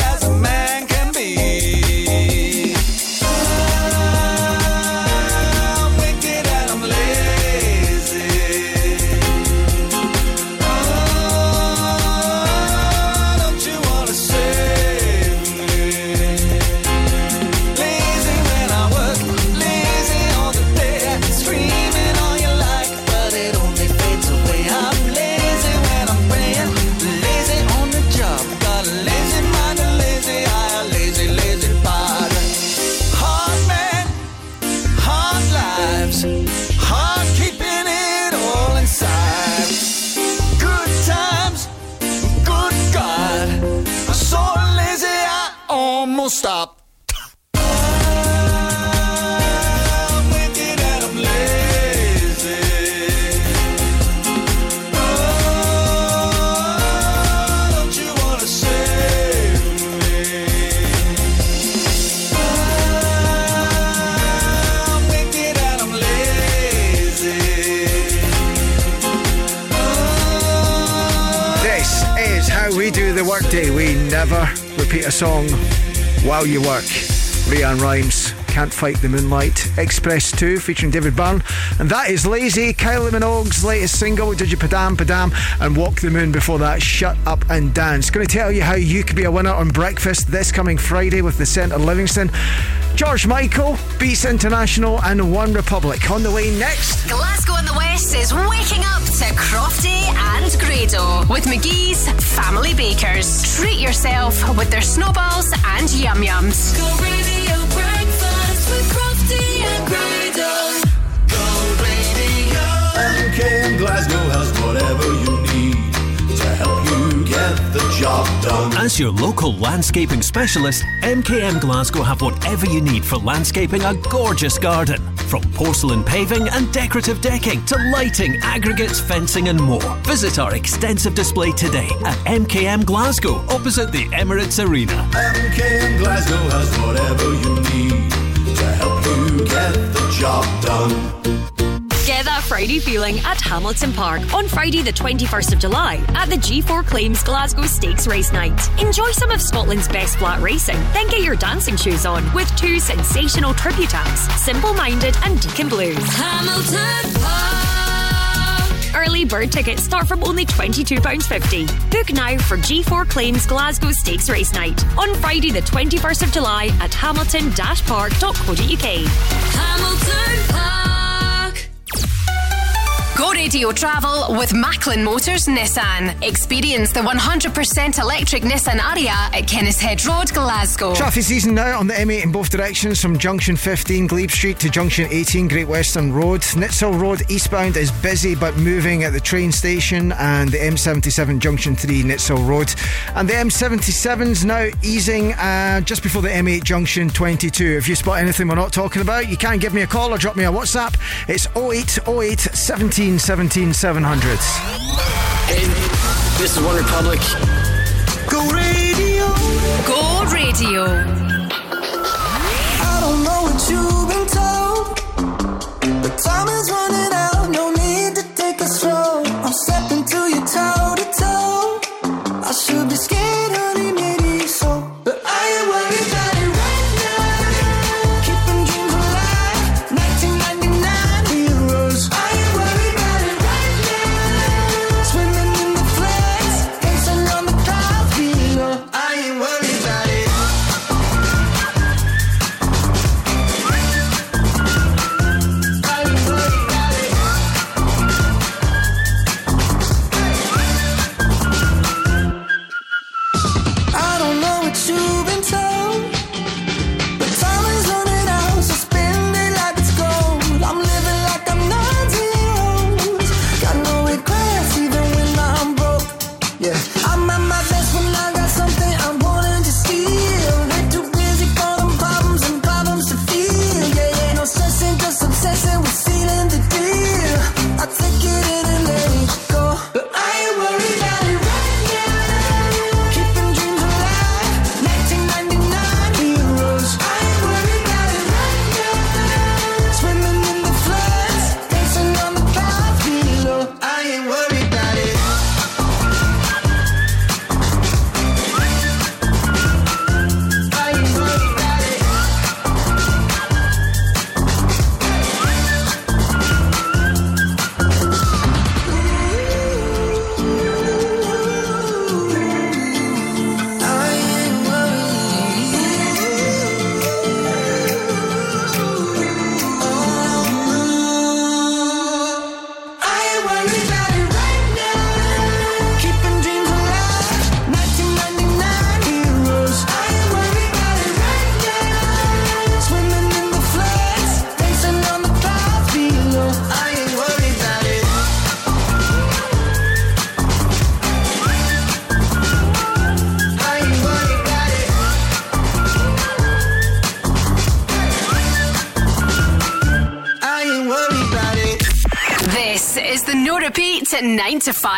Work. Rhymes. Can't Fight the Moonlight. Express 2 featuring David Byrne. And that is Lazy, Kylie Minogue's latest single, Did You Padam Padam, and Walk the Moon before that, Shut Up and Dance. Going to tell you how you could be a winner on breakfast this coming Friday with the Centre Livingston. George Michael, Beats International, and One Republic. On the way next. Glasgow in the West is to Crofty and Grado with McGhee's Family Bakers. Treat yourself with their snowballs and yum yums. Go radio breakfast with Crofty and Grado. MKM Glasgow has whatever you need to help you get the job done. As your local landscaping specialist, MKM Glasgow have whatever you need for landscaping a gorgeous garden. From porcelain paving and decorative decking to lighting, aggregates, fencing, and more. Visit our extensive display today at MKM Glasgow, opposite the Emirates Arena. MKM Glasgow has whatever you need to help you get the job done. Get that Friday feeling at Hamilton Park on Friday, the 21st of July, at the G4 Claims Glasgow Stakes Race Night. Enjoy some of Scotland's best flat racing, then get your dancing shoes on with two sensational tribute acts Simple Minded and Deacon Blues. Hamilton Park. Early bird tickets start from only £22.50. Book now for G4 Claims Glasgow Stakes Race Night on Friday, the 21st of July at hamilton-park.co.uk. Hamilton Park. Go radio travel with Macklin Motors Nissan. Experience the 100% electric Nissan Ariya at Kennishead Road, Glasgow. Traffic season now on the M8 in both directions from junction 15 Glebe Street to junction 18 Great Western Road. Nitshill Road eastbound is busy but moving at the train station and the M77 junction 3 Nitshill Road. And the M77's now easing uh, just before the M8 junction 22. If you spot anything we're not talking about, you can give me a call or drop me a WhatsApp. It's 0808 17 17 700. Hey, this is One Republic. Go radio. Go radio. I don't know what you've been told, but time is running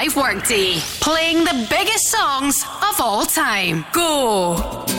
5 workday. Playing the biggest songs of all time. Go.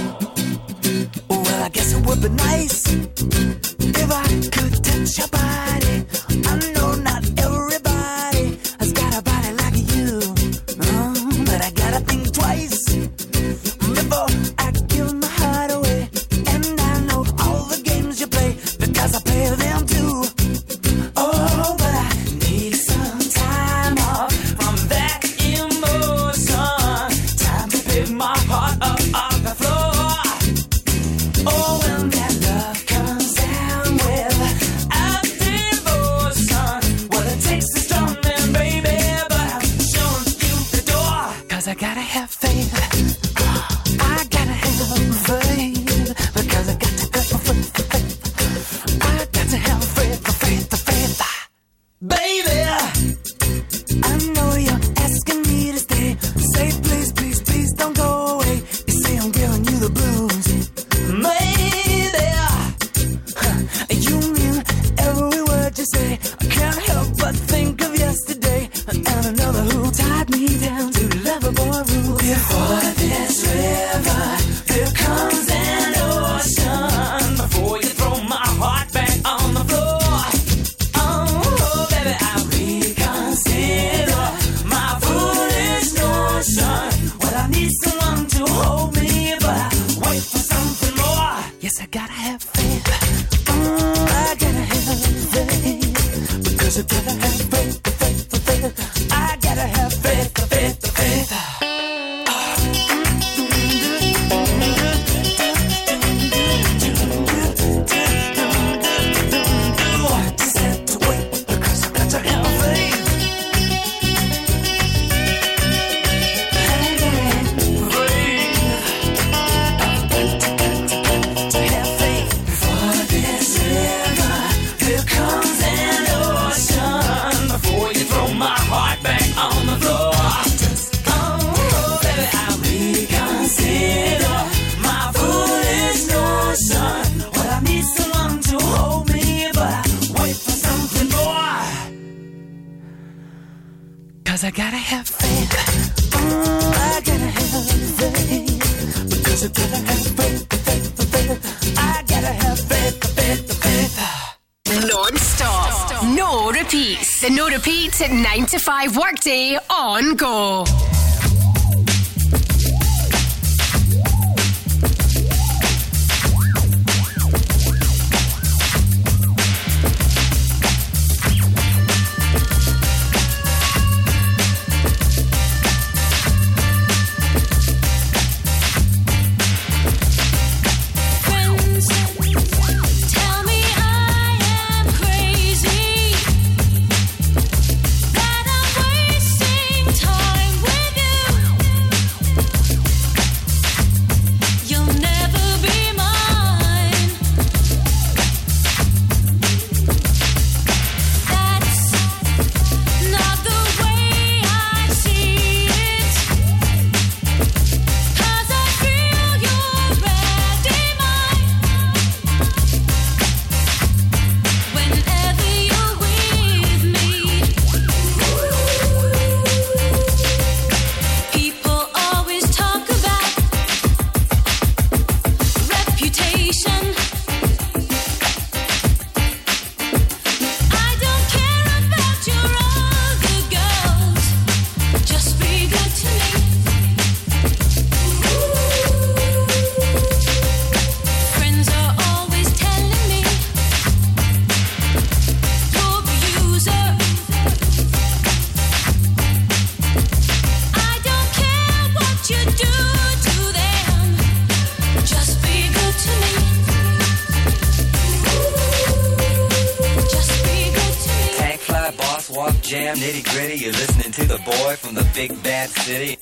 Big bad city.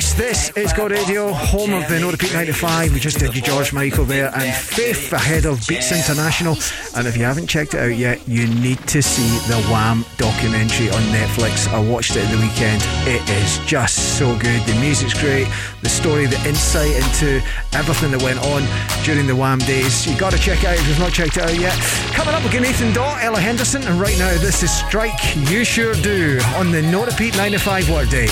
West. This is Go Radio, home of the No Repeat 95. We just did your George Michael there, and fifth ahead of Beats International. And if you haven't checked it out yet, you need to see the Wham documentary on Netflix. I watched it at the weekend. It is just so good. The music's great. The story, the insight into everything that went on during the Wham days. You got to check it out if you've not checked it out yet. Coming up, we get Nathan Dawe, Ella Henderson, and right now this is Strike. You sure do on the No Repeat 95 Workday.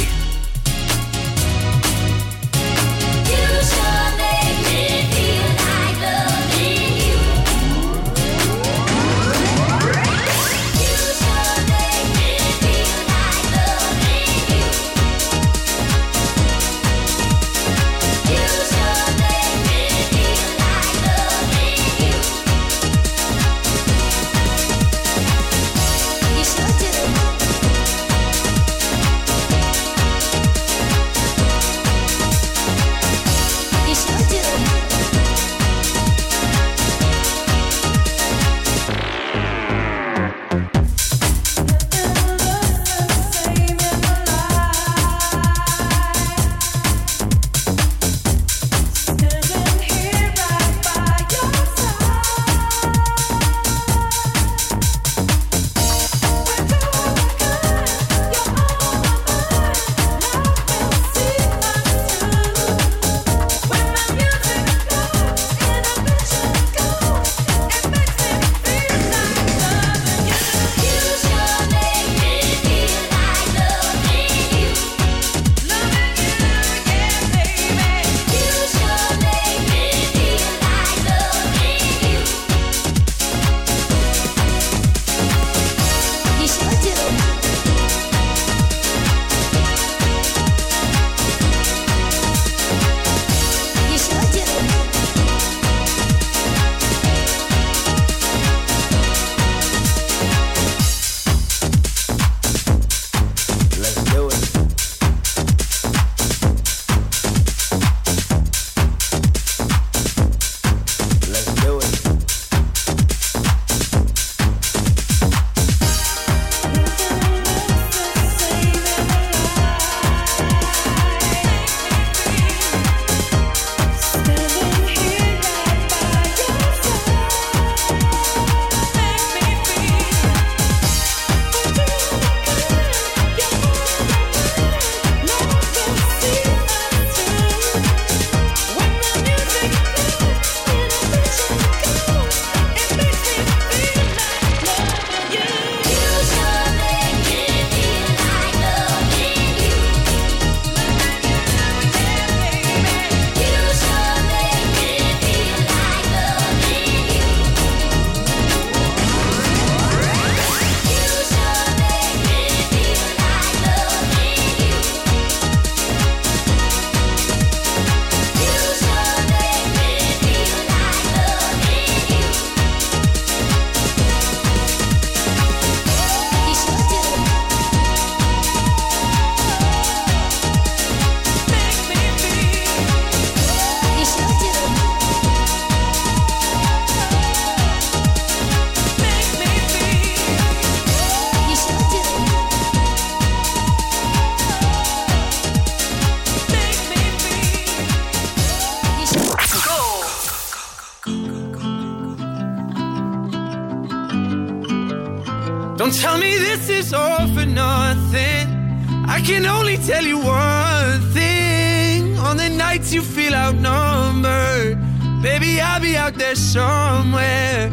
There somewhere.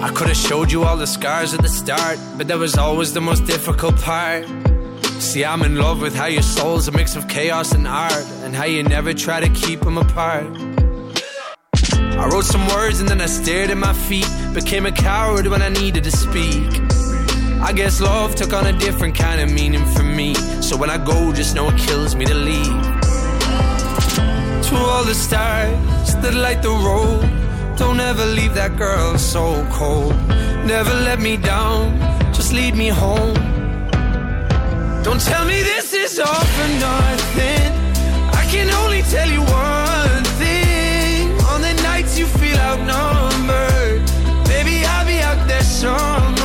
I could have showed you all the scars at the start, but that was always the most difficult part. See, I'm in love with how your soul's a mix of chaos and art, and how you never try to keep them apart. I wrote some words and then I stared at my feet. Became a coward when I needed to speak. I guess love took on a different kind of meaning for me. So when I go, just know it kills me to leave. To all the stars that light the road. Don't ever leave that girl so cold. Never let me down, just lead me home. Don't tell me this is all for nothing. I can only tell you one thing. On the nights you feel outnumbered, baby, I'll be out there somewhere.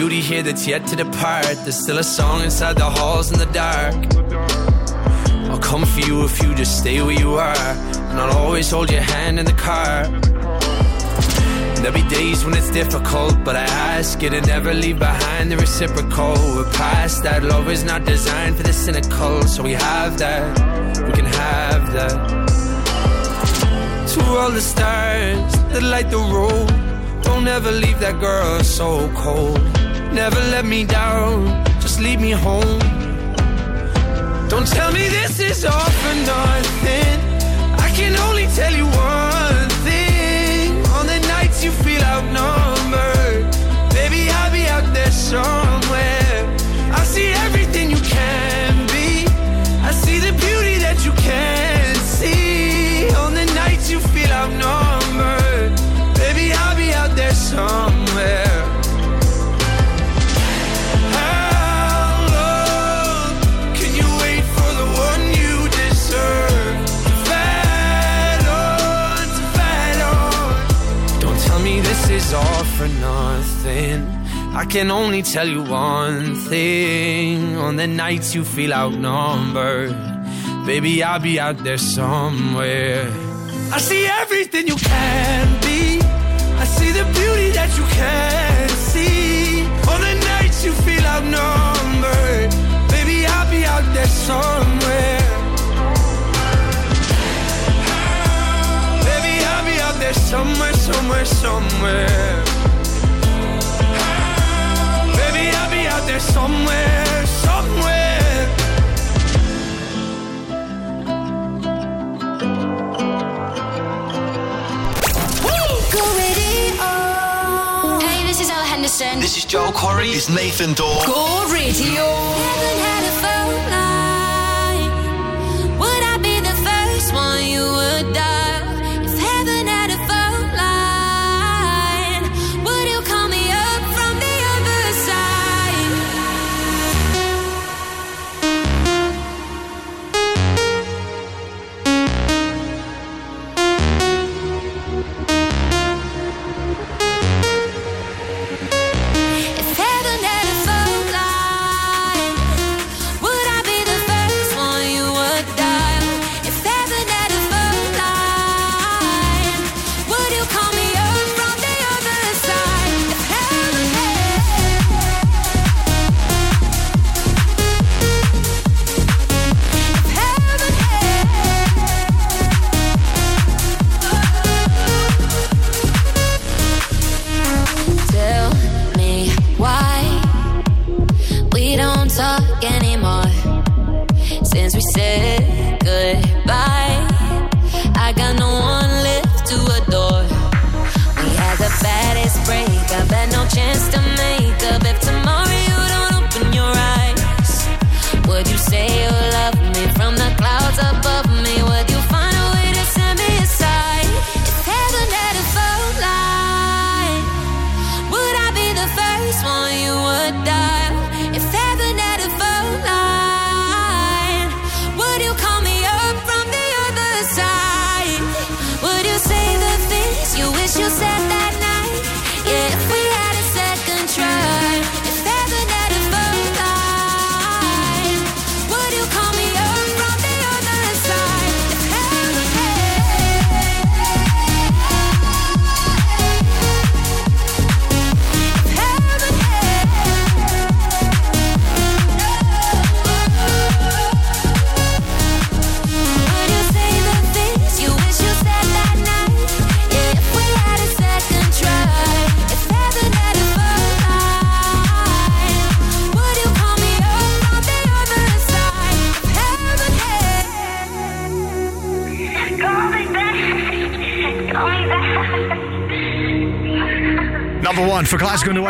Beauty here that's yet to depart. There's still a song inside the halls in the dark. I'll come for you if you just stay where you are. And I'll always hold your hand in the car. There'll be days when it's difficult, but I ask you to never leave behind the reciprocal. We're past that. Love is not designed for the cynical, so we have that. We can have that. To all the stars that light the road, don't ever leave that girl so cold. Never let me down, just leave me home. Don't tell me this is all for nothing. I can only tell you one thing. On the nights you feel outnumbered, baby, I'll be out there somewhere. I see everything you can I can only tell you one thing. On the nights you feel outnumbered, baby, I'll be out there somewhere. I see everything you can be. I see the beauty that you can't see. On the nights you feel outnumbered, baby, I'll be out there somewhere. Baby, I'll be out there somewhere, somewhere, somewhere. Out there somewhere, somewhere. Go radio. Hey, this is Ella Henderson. This is Joel Corry. It's Nathan Dawe. Go radio. Haven't had a phone line.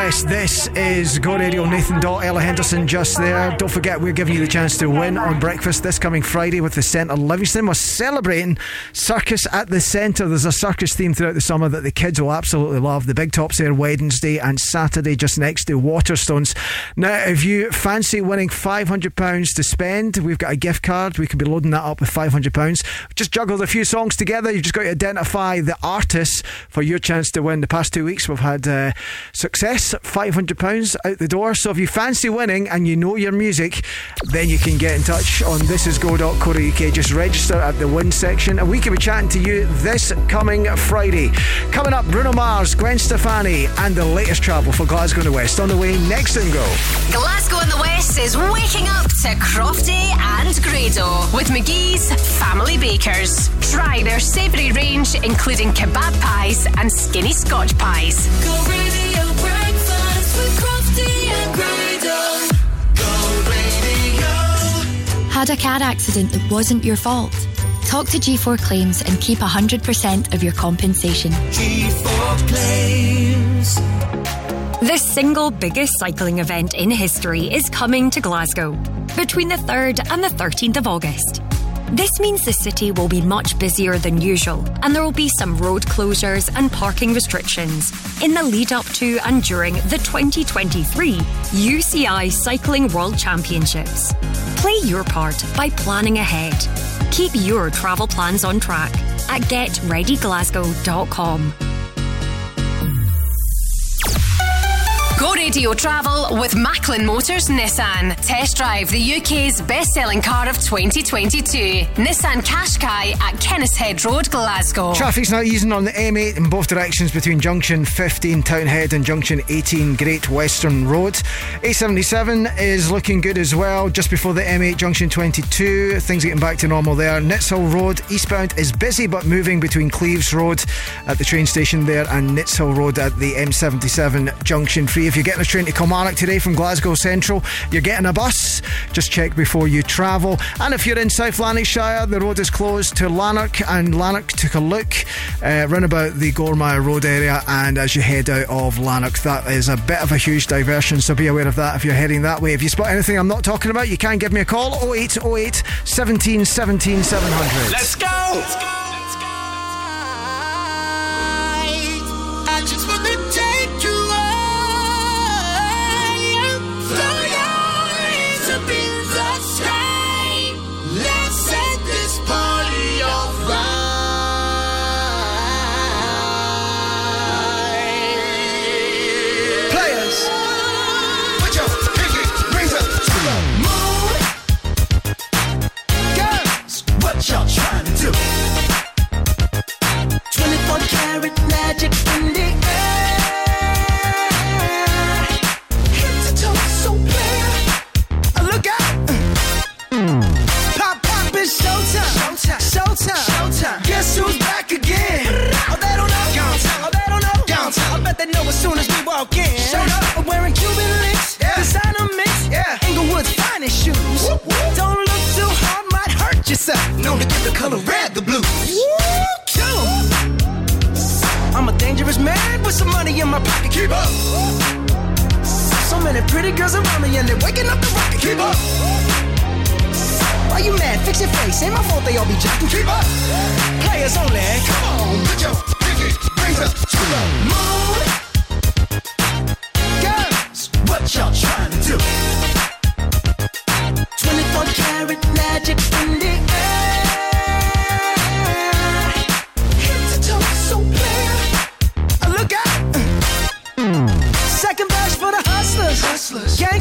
West. This is Go Radio. Nathan Dawe, Ella Henderson just there. Don't forget, we're giving you the chance to win on breakfast this coming Friday with the Centre Livingston. We're celebrating Circus at the Centre. There's a circus theme throughout the summer that the kids will absolutely love. The big tops there Wednesday and Saturday just next to Waterstones. Now, if you fancy winning £500 to spend, we've got a gift card. We could be loading that up with £500. Just juggled a few songs together. You've just got to identify the artists for your chance to win. The past two weeks, we've had uh, success, £500 out the door. So if you fancy winning and you know your music, then you can get in touch on thisisgo.co.uk. Just register at the win section and we can be chatting to you this coming Friday. Coming up, Bruno Mars, Gwen Stefani, and the latest travel for Glasgow the West on the way next and go. Glasgow in the West is waking up to Crofty and Grado with McGhee's Family Bakers. Try their savoury range, including kebab pies and skinny scotch pies. Go radio breakfast with Crofty and Grado. Go radio. Had a car accident that wasn't your fault? Talk to G4 Claims and keep 100% of your compensation. G4 claims. The single biggest cycling event in history is coming to Glasgow between the 3rd and the 13th of August. This means the city will be much busier than usual, and there will be some road closures and parking restrictions in the lead up to and during the 2023 UCI Cycling World Championships. Play your part by planning ahead. Keep your travel plans on track at getreadyglasgow.com. Go radio travel with Macklin Motors Nissan. Test drive the UK's best selling car of 2022. Nissan Qashqai at Kennishead Road, Glasgow. Traffic's now easing on the M8 in both directions between Junction 15 Townhead and Junction 18 Great Western Road. A77 is looking good as well, just before the M8 Junction 22. Things getting back to normal there. Nitshill Road eastbound is busy but moving between Cleeves Road at the train station there and Nitshill Road at the M77 Junction 3. If you're getting a train to Kilmarnock today from Glasgow Central, you're getting a bus. Just check before you travel. And if you're in South Lanarkshire, the road is closed to Lanark and Lanark took a look uh, round about the Gormire Road area. And as you head out of Lanark, that is a bit of a huge diversion. So be aware of that if you're heading that way. If you spot anything I'm not talking about, you can give me a call 0808 17 17 700. Let's go. I yourself. Known to give the color red the blues. Woo, I'm a dangerous man with some money in my pocket. Keep up. So many pretty girls around me and they're waking up the rocket. Keep up. Why you mad? Fix your face. Ain't my fault they all be jacking. Keep up. Players only. Come on, put your pinky rings up to the moon. Girls, what y'all trying to do? 24 karat magic in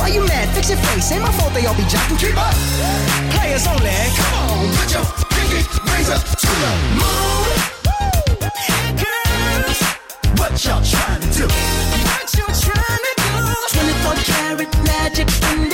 Why you mad? Fix your face. Ain't my fault they all be jocking. Keep up. Players only. Come on, put your pinky up to the moon. Girls, What y'all trying to do? what you trying to do? 24 karat magic in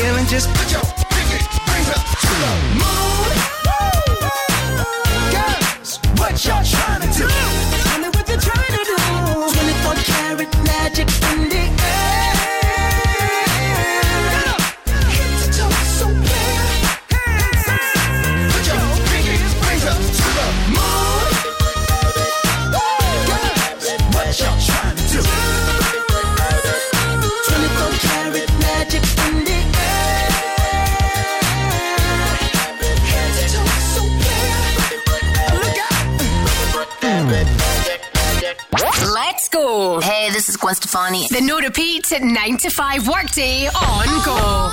feeling, just put your Hey, this is Gwen Stefani. The No Repeat 9 to 5 workday on Go.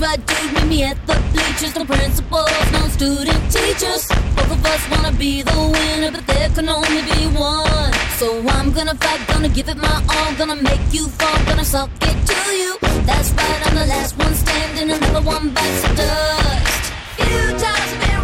Right, dude, meet me at the bleachers. No principals, no student teachers. Both of us wanna be the winner, but there can only be one. So I'm gonna fight, gonna give it my all, gonna make you fall, gonna suck it to you. That's right, I'm the last one standing, another one bites the dust. Few times.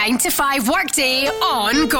9 to 5 workday on Go.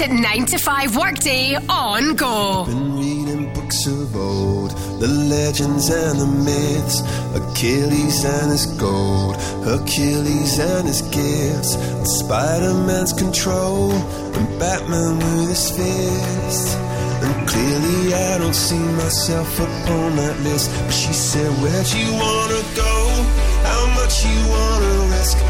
At 9 to 5 workday on Go. Been reading books of old, the legends and the myths, Achilles and his gold, Hercules and his gifts, Spider Man's control, and Batman with his fist. And clearly I don't see myself upon that list. But she said, Where'd you wanna go? How much you wanna risk?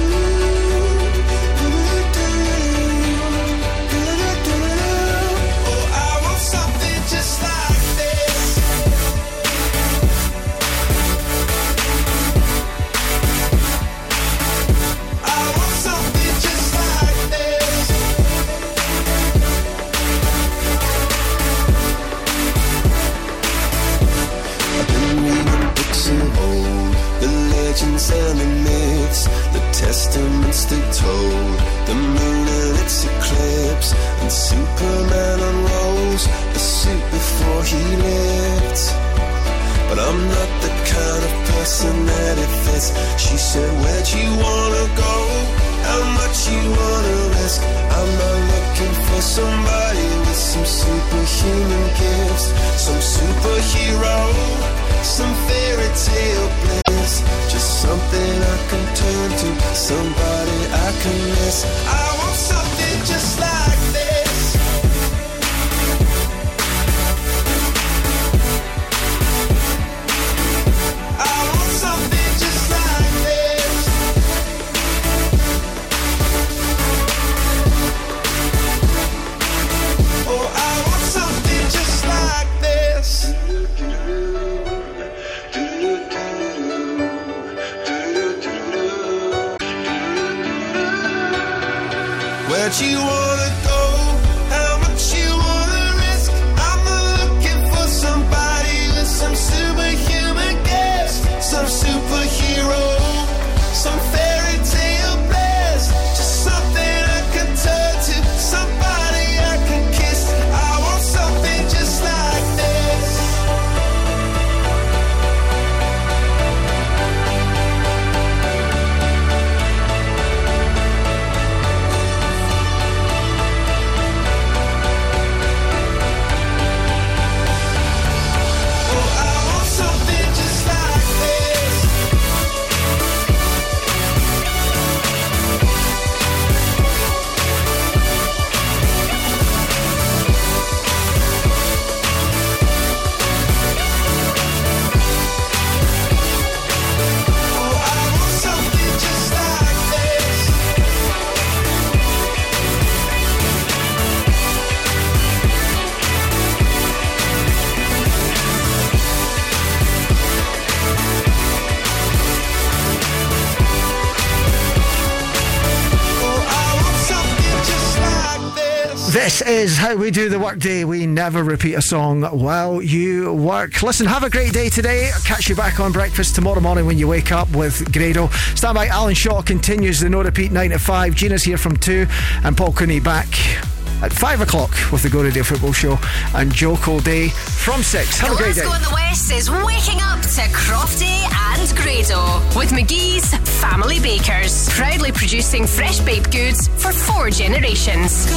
the moon and its eclipse, and Superman unrolls the suit before he lived. But I'm not the kind of person that it fits. She said, Where'd you wanna go? How much you wanna risk? I'm not looking for somebody with some superhuman gifts, some superhero, some fairy tale bliss. Just something I can turn to, somebody I can miss. I is how we do the workday. We never repeat a song while you work. Listen, have a great day today. I'll catch you back on breakfast tomorrow morning when you wake up with Grado. Stand by. Alan Shaw continues the no repeat 9 to 5. Gina's here from 2 and Paul Cooney back at 5 o'clock with the Go Radio Football Show and Joe Day from 6. Have a great day. Glasgow in the West is waking up to Crofty and Grado with McGhee's Family Bakers, proudly producing fresh baked goods for four generations.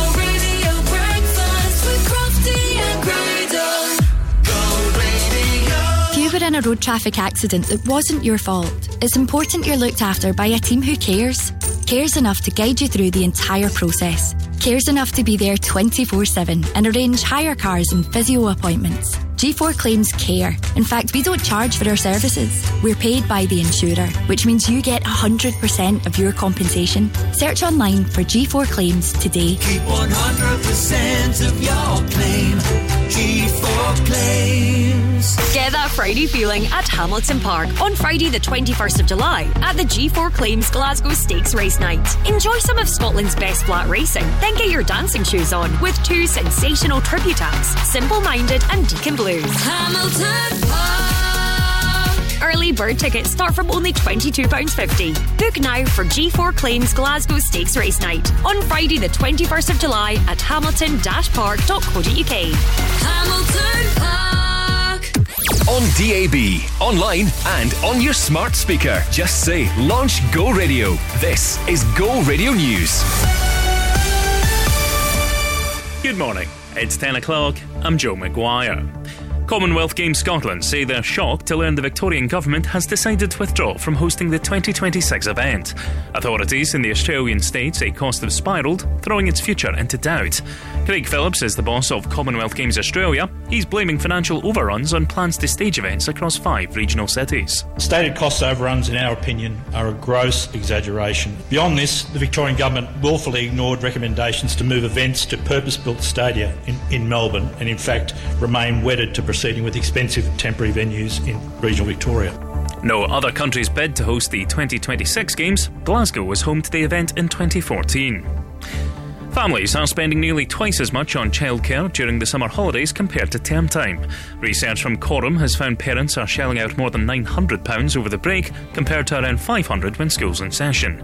Were in a road traffic accident that wasn't your fault, it's important you're looked after by a team who cares. Cares enough to guide you through the entire process. Cares enough to be there 24 7 and arrange hire cars and physio appointments. G4 Claims care. In fact, we don't charge for our services. We're paid by the insurer, which means you get 100% of your compensation. Search online for G4 Claims today. Keep 100% of your claim. G4 claims. Get that Friday feeling at Hamilton Park on Friday, the 21st of July at the G4 Claims Glasgow Stakes Race Night. Enjoy some of Scotland's best flat racing, then get your dancing shoes on with two sensational tribute acts Simple Minded and Deacon Blues. Hamilton Park. Early bird tickets start from only £22.50. Book now for G4 Claims Glasgow Stakes Race Night on Friday, the 21st of July at hamilton-park.co.uk. Hamilton Park. On DAB, online, and on your smart speaker. Just say launch Go Radio. This is Go Radio News. Good morning. It's 10 o'clock. I'm Joe McGuire. Commonwealth Games Scotland say they're shocked to learn the Victorian Government has decided to withdraw from hosting the 2026 event. Authorities in the Australian state say costs have spiralled, throwing its future into doubt. Craig Phillips is the boss of Commonwealth Games Australia. He's blaming financial overruns on plans to stage events across five regional cities. Stated cost overruns, in our opinion, are a gross exaggeration. Beyond this, the Victorian Government willfully ignored recommendations to move events to purpose built stadia in, in Melbourne and, in fact, remain wedded to proceeding with expensive temporary venues in regional Victoria. No other countries bid to host the 2026 Games. Glasgow was home to the event in 2014. Families are spending nearly twice as much on childcare during the summer holidays compared to term time. Research from Coram has found parents are shelling out more than £900 over the break compared to around £500 when school's in session.